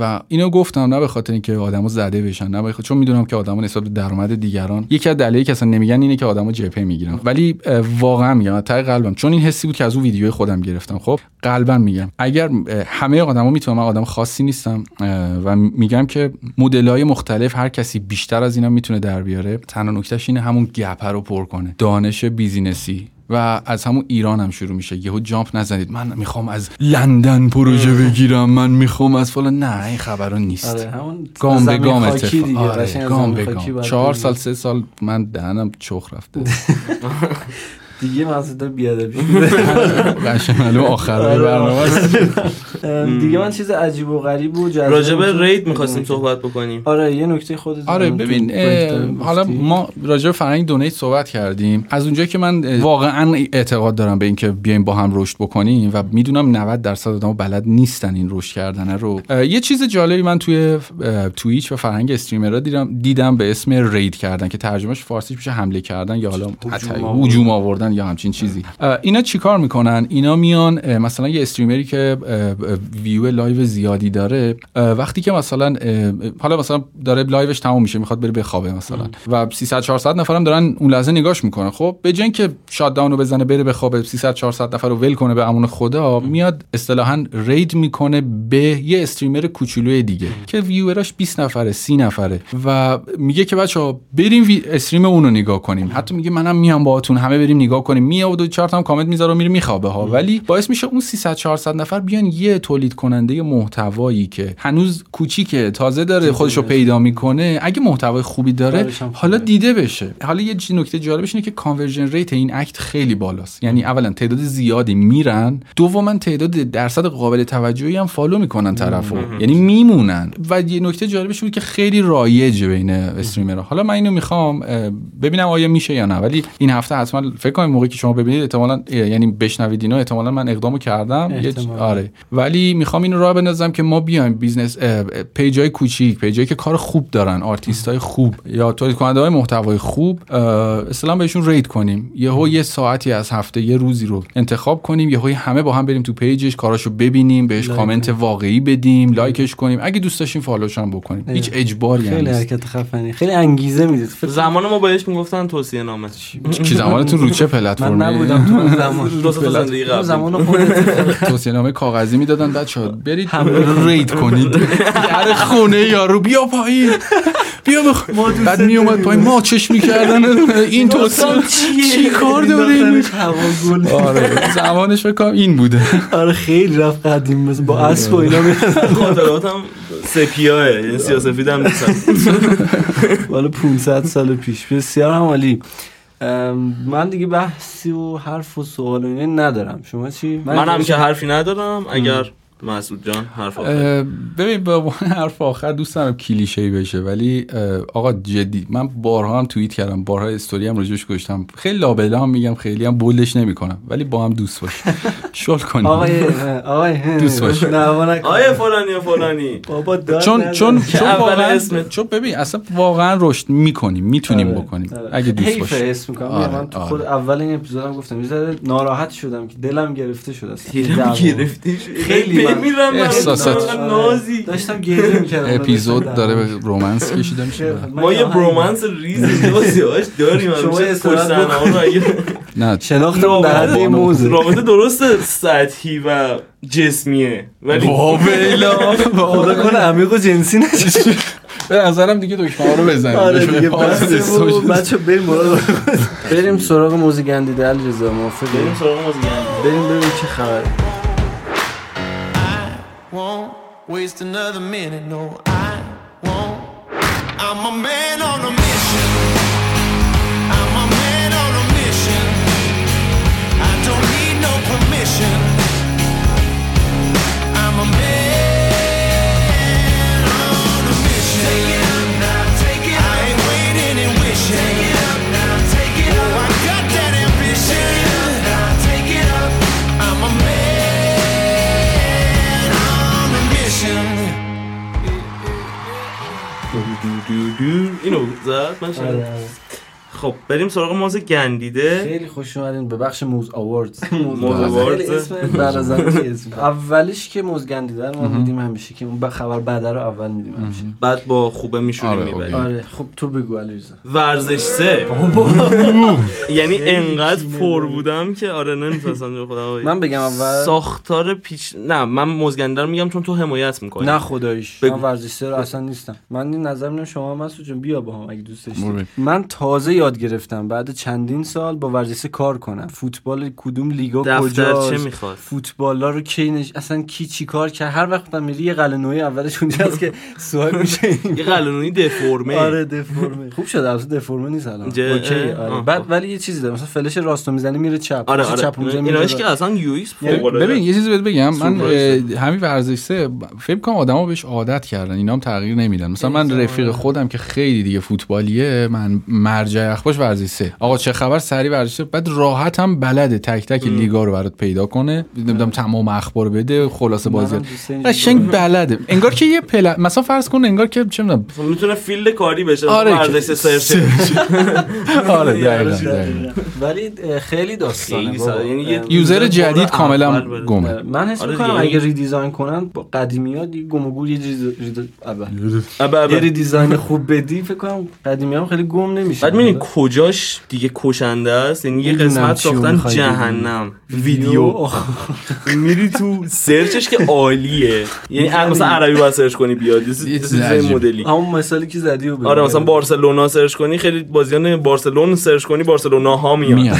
و اینو گفتم نه به خاطر اینکه آدما زده بشن نه به خاطر چون می‌دونم که آدما نسبت به درآمد دیگران یکی از دلایلی که اصلا نمیگن اینه که آدما جپه می‌گیرن. ولی واقعا میگم ته قلبم. چون این حسی بود که از اون ویدیوی خودم گرفتم. خب قلبا میگم. اگر همه آدما می‌تونم من آدم خاصی نیستم و میگم که مدل‌های مختلف هر کسی بیشتر از اینا می‌تونه در بیاره. تنها نکتهش اینه همون gap رو پر کنه. دانش business ی. و از همون ایران هم شروع میشه. یهو jump نزنید. من می‌خوام از لندن پروژه بگیرم. من می‌خوام از فلان نه این خبرها نیست. آره همون گام به گام اتفاق. آره، گام به گام. چهار. سال سه سال من دهنم چخ رفته. دیگه مسعود داره بی‌ادبی. قشنگ معلوم آخر برنامه است. دیگه من چیز عجیب و غریب و جذاب به تو- رید می‌خواستیم صحبت بکنیم. آره یه نکته خودت آره ببین حالا. ما راجع به فرهنگ دونیت صحبت کردیم. از اونجایی که من واقعا اعتقاد دارم به اینکه بیایم با هم رشد بکنیم و می‌دونم 90 درصد آدم بلد نیستن این رشد کردن رو. یه چیز جالبی من توی اه، تویچ و فرهنگ استریمرها دیدم دیدم به اسم رید کردن که ترجمهش فارسیش میشه حمله کردن یا حالا هجوم آوردن. آوردن یا همچین چیزی. اینا چیکار می‌کنن؟ اینا میان مثلا یه streamer ی که ویو لایو زیادی داره وقتی که مثلا حالا مثلا داره live ش تموم میشه می‌خواد بره بخوابه مثلا. و 300 400 نفرم دارن اون لحظه نگاش می‌کنن. خب به جای اینکه shut down رو بزنه بره بخوابه 300 400 نفر رو ول کنه به امون خدا میاد اصطلاحا raid می‌کنه به یه streamer کوچولوی دیگه که viewer اش 20 نفره 30 نفره. و میگه که بچه بریم. stream اون رو نگاه کنیم. حتی میگه منم میام باهاتون همه بریم نگاه کنیم میاد و چهار تا هم کامنت می‌ذاره و میره میخوابه ها. ولی باعث میشه اون 300 400 نفر بیان یه تولید کننده محتوایی که هنوز کوچیکه تازه داره خودش رو پیدا می‌کنه اگه محتوای خوبی داره. حالا دیده بشه. حالا یه نکته جالبش اینه که conversion rate این act خیلی بالاست. یعنی اولا تعداد زیادی میرن دوما تعداد درصد قابل توجهی هم follow می‌کنن طرفو یعنی میمونن. و یه نکته جالبش بود که خیلی رایجه بین streamer ها حالا من اینو می‌خوام ببینم آیا میشه یا نه. ولی این هفته حتما فکر کنم موقعی که شما ببینید احتمالاً یعنی بشنوید اینو احتمالاً من اقدامو کردم. احتمالاً. آره. ولی می‌خوام اینو راه بندازم که ما بیایم business page ای کوچیک page ایی که کار خوب دارن آرتیست های خوب یا تولید کننده های محتوای خوب اصلا بهشون raid کنیم. یهو یه ساعتی از هفته یه روزی رو انتخاب کنیم یهو همه با هم بریم تو page ش کاراشو ببینیم بهش like comment. واقعی بدیم like ش کنیم. اگه دوست داشتیم follow ش هم بکنیم هیچ اجباری خیلی نیست. حرکت خفنی. خیلی انگیزه فکر زمان ما بهش می‌گفتن توصیه نامه. کی زمانتون رو چه من پلتفرمی نبودم تو اون زمان. دو تا زندگی قبل زمان خودت توصیه نامه کاغذی می‌دادن بچه برید رید کنید. در خونه یارو بیا پایین. بیا بخ... بعد می اومد پایین ما چش می‌کردن. این توصیه چی کار داریم؟ آره. زمانش فکر کنم این بوده. آره خیلی رفت قدیم. با اسب و اینا میرن خاطراتم سپیاه یعنی سیاسفید هم نیستن. بالا 500 سال پیش. بسیار هم عالی. من دیگه بحثی و حرف و سوال و ندارم. شما چی؟ من هم که حرفی ندارم. اگر مسعود جان حرف آخر ببین به عنوان حرف آخر دوست دارم کلیشه ای بشه ولی آقا جدی من بارها هم توییت کردم بارها استوری هم راجوش گذاشتم خیلی لابلا هم میگم خیلی هم بولش نمی‌کنم ولی با هم دوست باش شل کنیم آقای آقای دوست باش. آیه فلانی و فلانی بابا چون. چون چون اول واقعا اسمت. چون ببین اصلا واقعا رشد می‌کنیم می‌تونیم آره، بکنیم آره. اگه دوست حیفه باشیم اسم می‌کنم من تو آره. خود اول این اپیزودم گفتم یه ذره ناراحت شدم که دلم گرفته شده اصلا. گرفتی خیلی احساسات. من نازی. داشتم گریه می‌کردم اپیزود داره به رومنس کشیده میشه. ما یه برومنس ریز یواش داریم شما استراحت نه. شناختمون در حد این موضوع رابطه درست سطحی و جسمیه. ولی خدا کنه عمیق و جنسی نشه به نظرم دیگه دکمه ها رو بزنیم. آره دیگه. بچه بریم بریم سراغ موزی گندیده علیرضا موافقی؟ بریم سراغ موزیک بریم ببینیم چه خبره. Waste another minute. No, I won't. I'm a man on a mission. I'm a man on a mission. I don't need no permission. اینو زد من شنیدم. خب بریم سراغ موز گندیده. خیلی خوش اومدین به بخش موز آواردز موز آواردز. اسم اولیش که موز گندیده رو ما میدیم همیشه که اون خبر بعد رو اول میدیم همیشه. بعد با خوبه میشوریم آره، می‌بریم. آره خب تو بگو علیرضا. ورزش سه. یعنی انقدر پر بودم که آره نمی‌تونستم جو خودم. بگم. من بگم اول. ساختار پیچ نه من مزگنده رو میگم چون تو حمایت می‌کنی. نه خداییش بگو. من ورزش سه رو اصلا نیستم. من نظر میدم شما مسعود جون بیا با هم اگه دوست. داشتی من تازه یاد گرفتم. بعد چندین سال با ورزش کار کنم. فوتبال کدوم لیگا می‌خواد فوتبالا رو کی نش... اصلا کی چی کار کرد؟ هر وقت من میری یه قلنوی اولش اونجاست که سوال میشه. یه قلنونی دفرمه آره دفرمه خوب شد البته دفرمه نیست الان. OK آره. بعد خب. ولی یه چیزی داره مثلا فلش راستو می‌زنی میره چپ. آره آره. چپ اونجا میره. که اصلا UX فوق العاده. ببین یه چیزی بهت بگم. من همین ورزش سه فکر کنم آدما بهش عادت کردن. اینا هم تغییر نمیدن. مثلا من رفیق خودم که خیلی دیگه فوتبالیه من مرجع اخبارش ورزش سه. آقا چه خبر؟ سری ورزش سه. بعد راحت هم بلده. تک تک لیگا رو برات پیدا کنه. نمی‌دونم تمام اخبار بده. خلاصه بازی. قشنگ بلده. انگار که یه پل مثلا فرض کن انگار که چه می‌دونم می‌تونه field کاری بشه. آره ورزش که- search آره دقیقاً، دقیقاً. ولی خیلی داستانه. یعنی user جدید کاملا. گمه. من حس آره می‌کنم. اگه redesign کنن با قدیمی ها دیگه گم و گور یه redesign خوب بدی فکر کنم قدیمی هم خیلی گم نمیشه. بعد کجاش دیگه کشنده است؟ یعنی یه قسمت ساختن. جهنم. ویدیو. میری تو search ش که عالیه. یعنی اگه مثلا عربی باید search کنی بیاد. مدلی. همون مثالی که زدی. آره مثلا بارسلونا سرچ کنی خیلی بازیان بارسلون سرچ کنی بارسلونا ها میاد.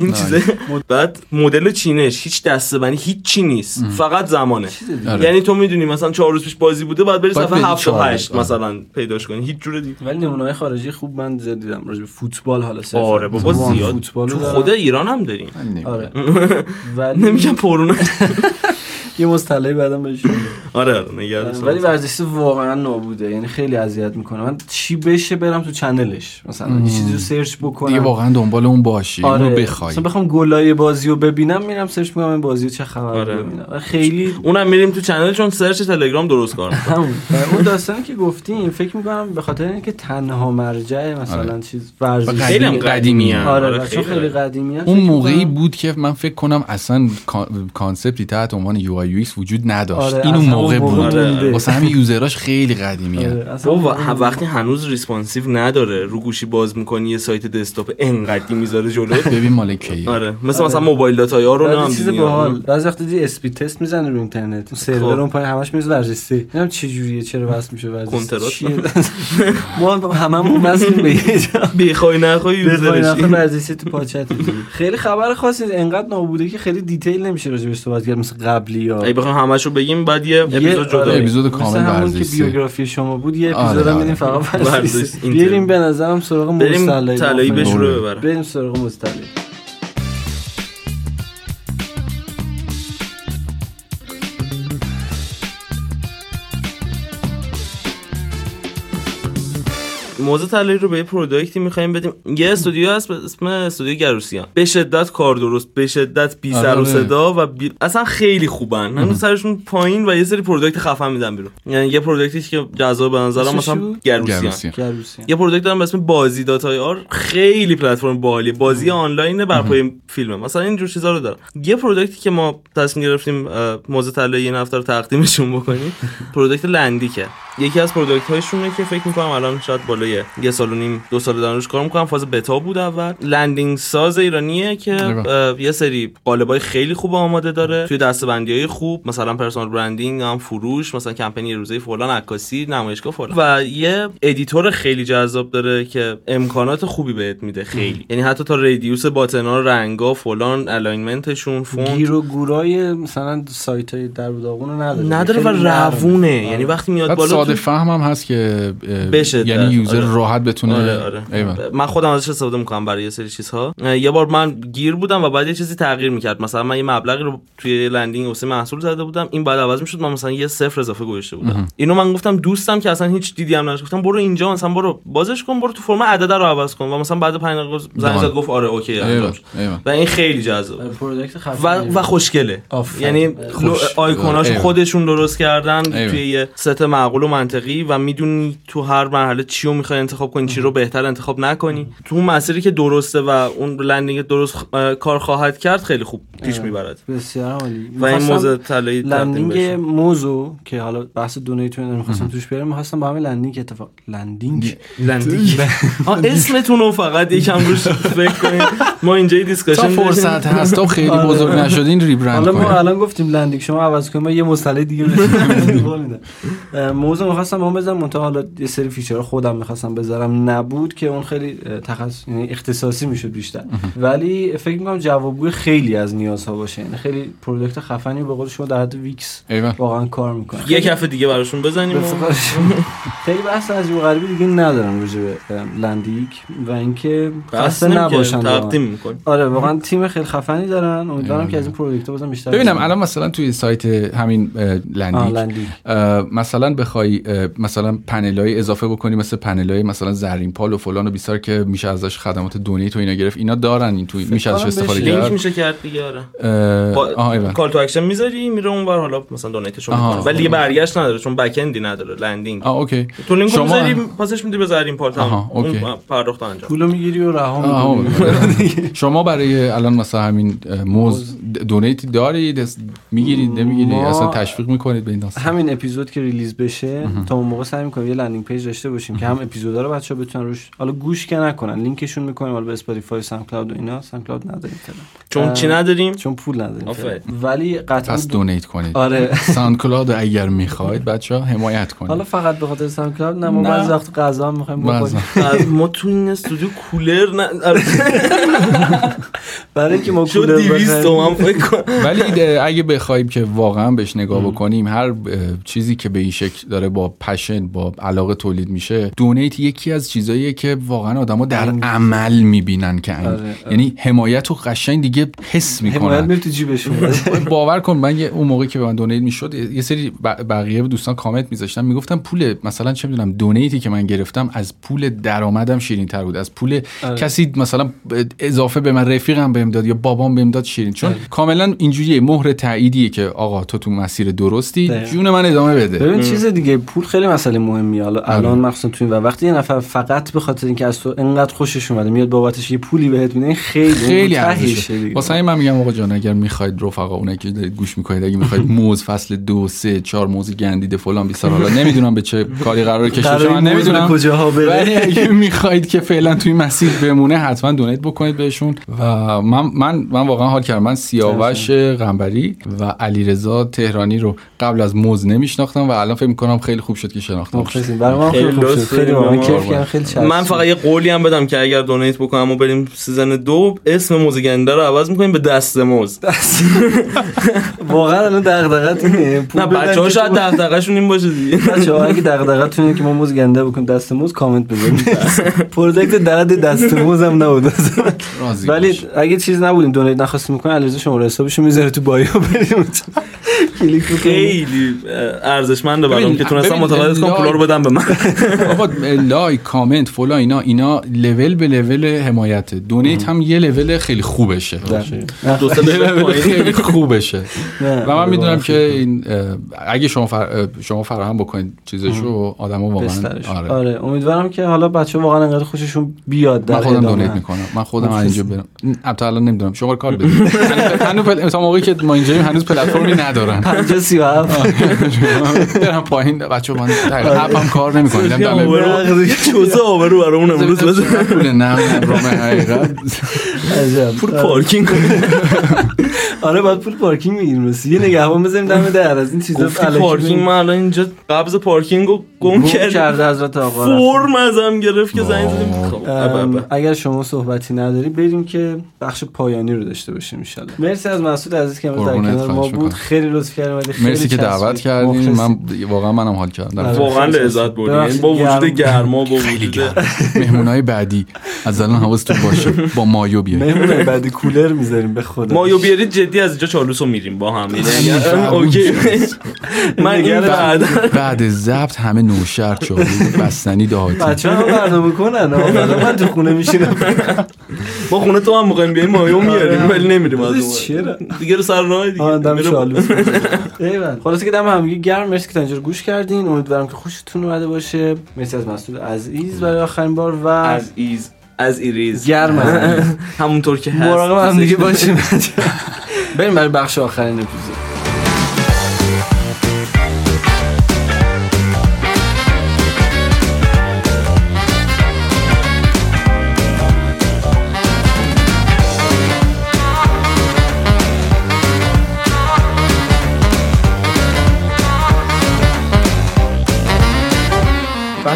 این چیزه بعد مدل چینش هیچ دستبندی هیچ چی نیست. فقط زمانه. آره. یعنی تو می‌دونی مثلا چهار روز پیش بازی بوده بعد بری باید صفحه بری 7 تا چهار. 8 روز. مثلا پیداش کنی. هیچ جور دیگه ولی نمونه خارجی خوب من زیاد دیدم راجع فوتبال حالا صرفا. آره بابا زیاد. فوتبال تو. خود ایران هم داریم. آره. ولی نمیگم پرونه یه مصطلحی بعدم بهش میگم. آره آره نگرد ولی ورزش واقعا نابوده یعنی خیلی اذیت می‌کنه من چی بشه برم تو channel ش مثلا یه چیزی رو search بکنم دیگه واقعا دنبال اون باشی آره اونو بخوای مثلا بخوام گلای بازی رو ببینم میرم search می‌کنم این بازی چه خبر آره. ببینم خیلی اونم میریم تو channel چون search تلگرام درست کار. همون اون داستانی که گفتیم فکر می‌کنم به خاطر اینکه تنها مرجع مثلا آره. چیز ورزشی خیلی هم قدیمی. آره, آره، خیلی قدیمی اون موقعی بود که من فکر کنم اصلا کا- کانسپتی تحت عنوان یو یو وجود نداشت. آره، این اون موقع بود. مونده. واسه همین یوزراش خیلی قدیمیه. آره، وقتی هنوز ریسپانسیو نداره رو گوشی باز می‌کنی یه سایت دسکتاپ انقدی می‌ذاره جلو. ببین مال کی. آره مثل مثلا موبایل داتای ها رو هم چیز. باحال. بعضی وقت دیدی اسپید تست می‌زنه رو اینترنت. سرور خب. اون پای همش میز ورزشی. نمی‌دونم چه جوریه چرا وصل میشه ورزشی؟ ما هممون وصل به یه جا. بخوای نخوای ورزشی تو پاچت. خیلی خبر خاصی انقدر نابوده که خیلی دیتیل نمیشه راجع بهش صحبت کرد. مثل قبلی ها اگه بخوایم همشو بگیم بعد یه اپیزود جدا آره،. اپیزود مثل کامل همون که ورزشی. بیوگرافی شما بود یه آره، اپیزود هم آره. میدیم فقط ورزش ورزشی. بریم به نظرم سراغ بریم مستلعی طلایی. بهش رو بریم. ببرم بریم سراغ مستلعی موز طلایی رو به یه product ی می‌خوایم بدیم. یه استودیو هست به اسم استودیو گروسیان. به شدت کار درست به شدت بی سر و آره. صدا و بی... اصلا خیلی خوبن. هنوز سرشون پایین و یه سری product خفن میدن بیرون. یعنی یه product ی که جذاب به نظرم مثلا گروسیان. گروسیان. گروسی یه product دارم به اسم بازی dot ir. خیلی پلتفرم باحالیه. بازی آنلاین بر پایه فیلمه. مثلا اینجور چیزا رو دارم. یه product ی که ما تصمیم گرفتیم موز طلایی این هفته رو تقدیمشون بکنیم product لندیکه. یکی از product هایشونه که فکر می‌کنم الان شاید بالای یه سال و نیم دو سال دارن روش کار می‌کنم فاز بتا بود اول. landing ساز ایرانیه که یه سری قالبای خیلی خوب آماده داره. توی دسته‌بندی های خوب مثلا personal branding هم فروش مثلا کمپین رزومه فلان عکاسی نمایشگاه فلان. و یه editor خیلی جذاب داره که امکانات خوبی بهت میده خیلی. یعنی حتی تا radius button ا رنگا فلان alignment شون فونت. گیر و گورای مثلا سایت های در رو نداره. نداره و. روونه. آره. یعنی وقتی میاد بالا ساده تو- فهم هم هست که بشه یعنی در- user آره. راحت بتونه آره آره. من خودم ازش استفاده می‌کنم برای یه سری چیزها. یه بار من گیر بودم و بعد یه چیزی تغییر می‌کرد. مثلا من یه مبلغی رو توی landing واسه محصول زده بودم. این بعد عوض می‌شد من مثلا یه صفر اضافه گذاشته بودم. اینو من گفتم دوستم که اصلا هیچ دیدی هم نداشت. گفتم برو اینجا مثلا برو بازش کن برو تو فرم عدد رو عوض کن. و مثلا بعد 5 دقیقه زنگ زد گفت آره OK. و این خیلی جذاب و, و خوشگله. یعنی. آیکوناش. خودشون درست کردن. توی یه ست معقول و منطقی و می‌دونی تو هر مرحله چی رو می‌خوای انتخاب کنی چی رو بهتر انتخاب نکنی. تو اون مسیری که درسته و اون landing درست کار خواهد کرد خیلی خوب پیش می‌برد. بسیار عالی. و این موز طلایی لندیک موزو که حالا بحث donate مون رو می‌خواستم توش بیارم می‌خواستم با همین لندیک اتفاق لندینگ؟ لندیک. اسمتون رو فقط یکم روش فکر کنید ما اینجا یه تا دیسکشن فرصت هست تا خیلی آره. بزرگ نشدین ریبرند حالا ما کنید الان گفتیم لندینگ شما عوض کنیم ما یه مصطلح دیگه بزنیم موضوع می‌خواستم اون بزنم منتها حالا یه سری فیچر خودم می‌خواستم بذارم. نبود که اون خیلی تخصص یعنی اختصاصی می‌شد بیشتر. ولی فکر می‌کنم جوابگوی خیلی از نیازها باشه. یعنی خیلی پروداکت خفنی به قول شما در حد ویکس. واقعا کار می‌کنه. یه کف دیگه براشون بزنیم خیلی بحث از غریبی دیگه ندارم راجع به لندیک و اینکه خسته نمی‌کنیم، نباشن. تقدیم آره واقعا تیم خیلی خفنی دارن. امیدوارم که از این product بازم بیشتر ببینم. الان مثلا توی سایت همین. اه، مثلا بخوای مثلا پنل های اضافه بکنی مثل پنل های مثلا زرین پال و فلان و بیسار که میشه ازش خدمات donate و اینا گرفت. اینا دارن این توی میشه ازش استفاده. لینک کرد. میشه کرد دیگه آره. call to action می‌ذاری میره اونور حالا مثلا donate شو. می‌کنه. ولی دیگه برگشت نداره چون backend ی نداره landing آه OK. تو لینک شما- می‌ذاری پاسش میدی به زرین پال تمام. OK. اون پرداخت انجام. پولو می‌گیری و رها. می‌کنی. شما برای الان مثلا همین موز donate ی دارید؟ می‌گیرید نمی‌گیرید؟ اصلا تشویق می‌کنید به این داستان. همین اپیزود که release بشه تا اون موقع سعی می‌کنیم یه landing page داشته باشیم که هم اپیزودا رو بچه‌ها بتونن روش حالا گوش که نکنن لینکشون می‌کنیم حالا به Spotify SoundCloud و اینا. SoundCloud نداریم. چون چی نداریم؟ چون پول نداریم. ولی قطعا پس donate کنید. آره. Sound کلاد اگر می‌خواید بچه ها حمایت کنید. حالا فقط به خاطر SoundCloud نه ما. بعضی وقت غذا هم می‌خوایم. بخوریم. از ما تو این استودیو کولر نه برای اینکه ما کولر 200 بخریم. تومن ولی اگه بخوایم که واقعا بهش نگاه بکنیم هر چیزی که به این شکل داره با passion با علاقه تولید میشه donate یکی از چیزاییه که واقعا آدما در عمل می‌بینن که آره، آره. یعنی حمایت و قشنگ دیگه حس حمایت می‌کنن. تو جیبشون. باور کن من یه- اون موقعی که به من دونیت می‌شد یه سری بقیه دوستان کامنت میذاشتن می‌گفتم پول مثلا چه می‌دونم دونیتی که من گرفتم از پول درآمدم شیرین تر بود. از پول آره. کسی مثلا اضافه به من رفیقم بهم داد یا بابام بهم داد شیرین. چون کاملا اینجوریه مهر تاییدیه که آقا تو تو مسیر درستی. جون من ادامه بده. ببین چیز دیگه پول خیلی مسئله مهمیه. حالا الان مخصوصا تو این و وقتی یه نفر فقط به خاطر اینکه از تو انقدر خوشش اومده میاد بابتش یه پولی بهت میده این خیلی خیلی ارزشه. واسه من میگم آقا جان اگر می‌خواید رفقا اونایی که دارید گوش می‌کنید اگه می‌خواید موز فصل دو سه چهار موز گندیده فلان بیسار حالا نمی‌دونم به چه کاری قرار کشش قرار من این موضوع نمی‌دونم. کجاها بره. اگه می‌خواید که فعلا توی مسیر بمونه حتما دونیت بکنید بهشون. و من من من واقعا حال کردم. من سیاوش قنبری و علیرضا تهرانی رو قبل از موز نمیشناختم و الان فکر می‌کنم خیلی خوب شد که شناختم. مخلصیم. برای ما خیلی خیلی خوب شد. خیلی ما. کیف کردم خیلی. من فقط یه قولی هم بدم که اگر donate بکنم و بریم season دو اسم موز گنده رو عوض می‌کنیم به دست موز. واقعا الان دغدغت اینه. نه بدن بچه ها که شاید دغدغه‌شون این باشه دیگه. بچه‌ها اگه دغدغتون اینه که ما موز گنده بکنیم دست موز کامنت بذارید. product placement درد دست موز هم نبود. راضی ولی. اگه چیز نبودیم donate نخواستیم می‌کنه علیرضا شماره حسابشو می‌ذاره تو bio بریم خیلی ارزشمنده برام که تونستم متقاعد کنم لای- پولا رو بدم به من. آقا لایک کامنت فلان اینا اینا لول به لول حمایته. دونیت هم یه لول خیلی خوبشه. دو سه. خیلی خوبشه. و من می‌دونم که این اگه شما فر... شما فراهم بکنید چیزشو آدما واقعا. آره. آره. امیدوارم که حالا بچه واقعا انقدر خوششون بیاد در من خودم. دونیت می‌کنم. من خودم. اینجا برم. البته الان نمی‌دونم. شما کار بدید. هنوز-. تا موقعی که ما اینجاییم هنوز پلتفرمی ندارن. 50 37 برم پایین. بچه من دقیقا اپم کار نمی‌کنه. یه آبرو یه چوزه آبرو برامون امروز پول نه رام حقیقت. عجب. پول پارکینگ. آره باید پول پارکینگ می‌گیریم. رسی یه نگهبان بزنیم دم در. از این چیزا پارکینگ. من الان اینجا قبض پارکینگ رو گم کرده حضرت آقا. فرم ازم گرفت که زنگ زدیم خب، اگر شما صحبتی نداری بریم که بخش پایانی رو داشته باشیم ان مرسی از مسعود عزیز که امروز در کنار ما بود. خیلی لطف کردیم خیلی مرسی که. دعوت کردین. من واقعا منم حال کردم. آره. واقعا لذت. بردیم. یعنی با وجود گرم. گرما با وجود مهمونای بعدی. از الان حواستون باشه. با مایو بیاین مهمونه بعد کولر می‌ذاریم به خدا. مایو بیارید جدی از اینجا چالوس رو میریم با هم. یعنی اوکی. من بعد بعد ضبط همه نوشهر چالو بستنی دهاتی. بچه ها برنامه کنن من تو خونه میشینم ما خونه تو هم می‌خوایم بیایم مایو میاریم ولی نمیریم از اون چرا؟ دیگه رو سر راه دیگه. دم شالوس. خلاصه که دم همگی گرم مرسی که تا اینجا گوش کردین. امیدوارم که خوشتون اومده باشه. مرسی از مسعود عزیز برای آخرین بار و از ایز از ایریز. گرم همونطور که هست. مراقب هم دیگه باشیم بریم برای بخش آخرین اپیزود.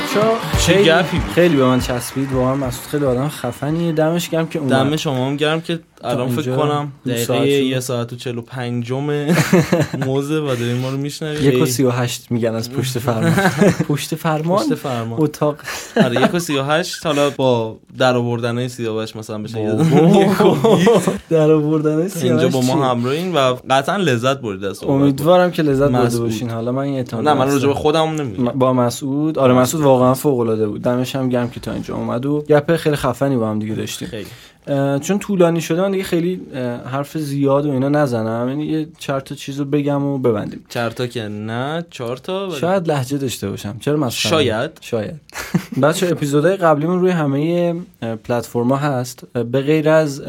بچه ها خیلی. خیلی به من چسبید واقعا مسعود خیلی آدم خفنیه دمش گرم که اومد دم شما هم گرم که الان فکر کنم دقیقه. یه ساعت و چلو پنجم موزه و داریم ما رو میشنوید یک و سی و هشت میگن از پشت فرمان. پشت فرمان؟ پشت فرمان. اتاق. آره یک و سی و هشت. حالا با در آوردن های سیاوش مثلا بشه در آوردن اینجا با ما همراهین و قطعا لذت برید از. امیدوارم که لذت برده. باشین. حالا من یه نه من راجع به خودم نمیگم. با مسعود. آره مسعود واقعا فوق العاده بود. دمش هم گرم که تا اینجا اومد و گپ خیلی خفنی با هم دیگه داشتیم. چون طولانی شده من دیگه خیلی حرف زیاد و اینا نزنم. یعنی یه چند تا چیز رو بگم و ببندیم. چهار تا که نه چهار تا؟ شاید لحجه داشته باشم. چرا مسخره شاید. شاید. بچه اپیزودهای قبلیمون روی همه پلتفرما هست. به غیر از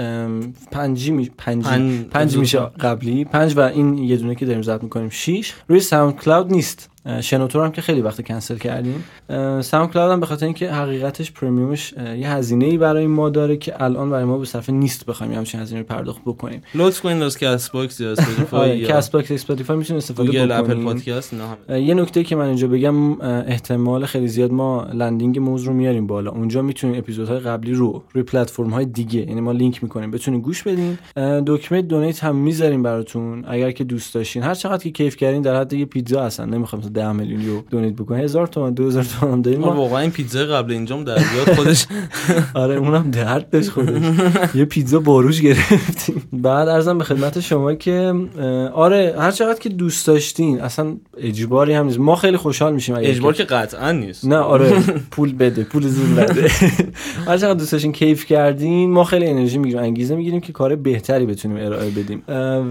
پنجی می... پنجی پنج- پنج میشه قبلی. پنج و این یه دونه که داریم ضبط می‌کنیم. شیش. روی SoundCloud نیست. شنوتو هم که خیلی وقت کنسل کردیم. SoundCloud هم به خاطر اینکه حقیقتش premium ش یه هزینه ای برای ما داره که الان برای ما به صرفه نیست بخوایم همچین هزینه رو پرداخت بکنیم. لطف کنین از کس باکس یا اسپاتیفای کست باکس اسپاتیفای می‌تونید استفاده گوگل اپل بکنید پادکست. یه نکته که من اینجا بگم احتمال خیلی زیاد ما landing موز رو میاریم بالا. اونجا می‌تونید اپیزودهای قبلی رو روی پلتفرم های دیگه یعنی ما لینک می‌کنیم. بتونید گوش بدین. دکمه دونیت هم می‌ذاریم براتون اگر که دوست داشتین. هر چقدر که کیف کردین در حد یه پیتزا هستن. نمی‌خوام مثلا 10 میلیون یورو دونیت بکنین 1000 تومان 2000 تومان هم داریم ما واقعا این پیتزا قبل اینجام در بیاد خودش. آره اونم درد داشت خودش. یه پیتزا باروش گرفتیم. بعد ارزم به خدمت شما که آره هر چقدر که دوست داشتین اصلا اجباری هم نیست. ما خیلی خوشحال میشیم اجبار که- قطعا نیست. نه آره پول بده پول زور نده. هر چقدر دوست داشتین کیف کردین ما خیلی انرژی می‌گیریم انگیزه می‌گیریم که کار بهتری بتونیم ارائه بدیم.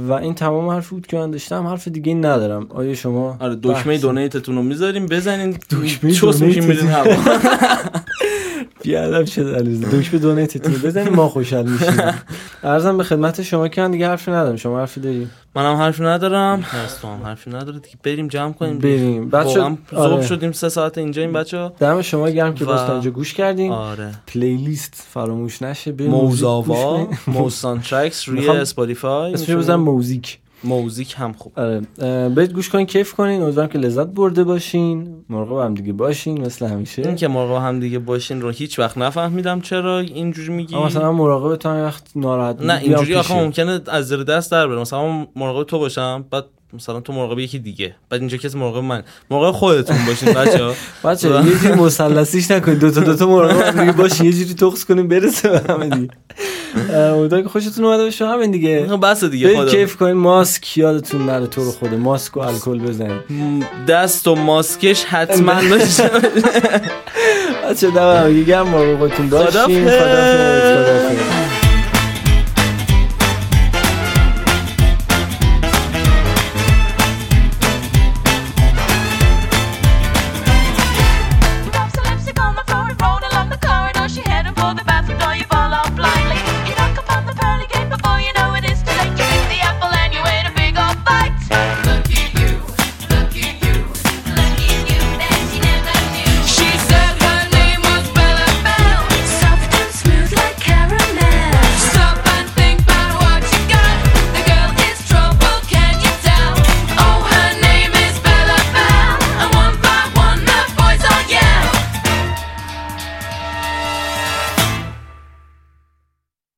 و این تمام حرفی بود که من داشتم. حرف دیگه ندارم. آیا شما آره دکمه دونیتتون رو می‌ذاریم بزنین دکمه چوس میشین میرین هوا بیادب شد علیرضا دکمه دونیتتون رو بزنید ما خوشحال میشیم ارزم به خدمت شما که من دیگه حرفی ندارم شما حرفی داری منم حرفی ندارم هست تو هم حرفی نداره دیگه بریم جمع کنیم بریم آره. ذوب شدیم سه ساعت اینجا این بچه دم شما گرم که تا اینجا گوش کردین آره پلیلیست فراموش نشه بریم موزیک موزاوا. موزان ترکس روی اسپاتیفای اسمش رو بزنم موزیک موزیک هم خوب. آره. برید گوش کنین کیف کنین. امیدوارم که لذت برده باشین. مراقب هم دیگه باشین مثل همیشه. این که مراقب هم دیگه باشین رو هیچ وقت نفهمیدم چرا اینجوری میگی. مثلا مراقب هم وقت ناراحت نه اینجوری آخه. ممکنه از زیر دست در بره. مثلا مراقب تو باشم بعد مثلا تو مراقب یکی دیگه. بعد اینجا کسی مراقب من. مراقب خودتون باشین بچه‌ها. بچه یه جوری مثلثیش نکنید. دو تا دو تا مراقب دیگه باشین. یه جوری تخس کنیم برسه به همه دیگه. امیدوارم که خوشتون اومده باشه. همین دیگه. بس دیگه خدا. کیف کنین ماسک یادتون نره تو رو خود. ماسک و الکل بزنید دست و ماسکش حتما داشته بچه دم هم دیگه گرم مراقبتون باشین. خدافظ.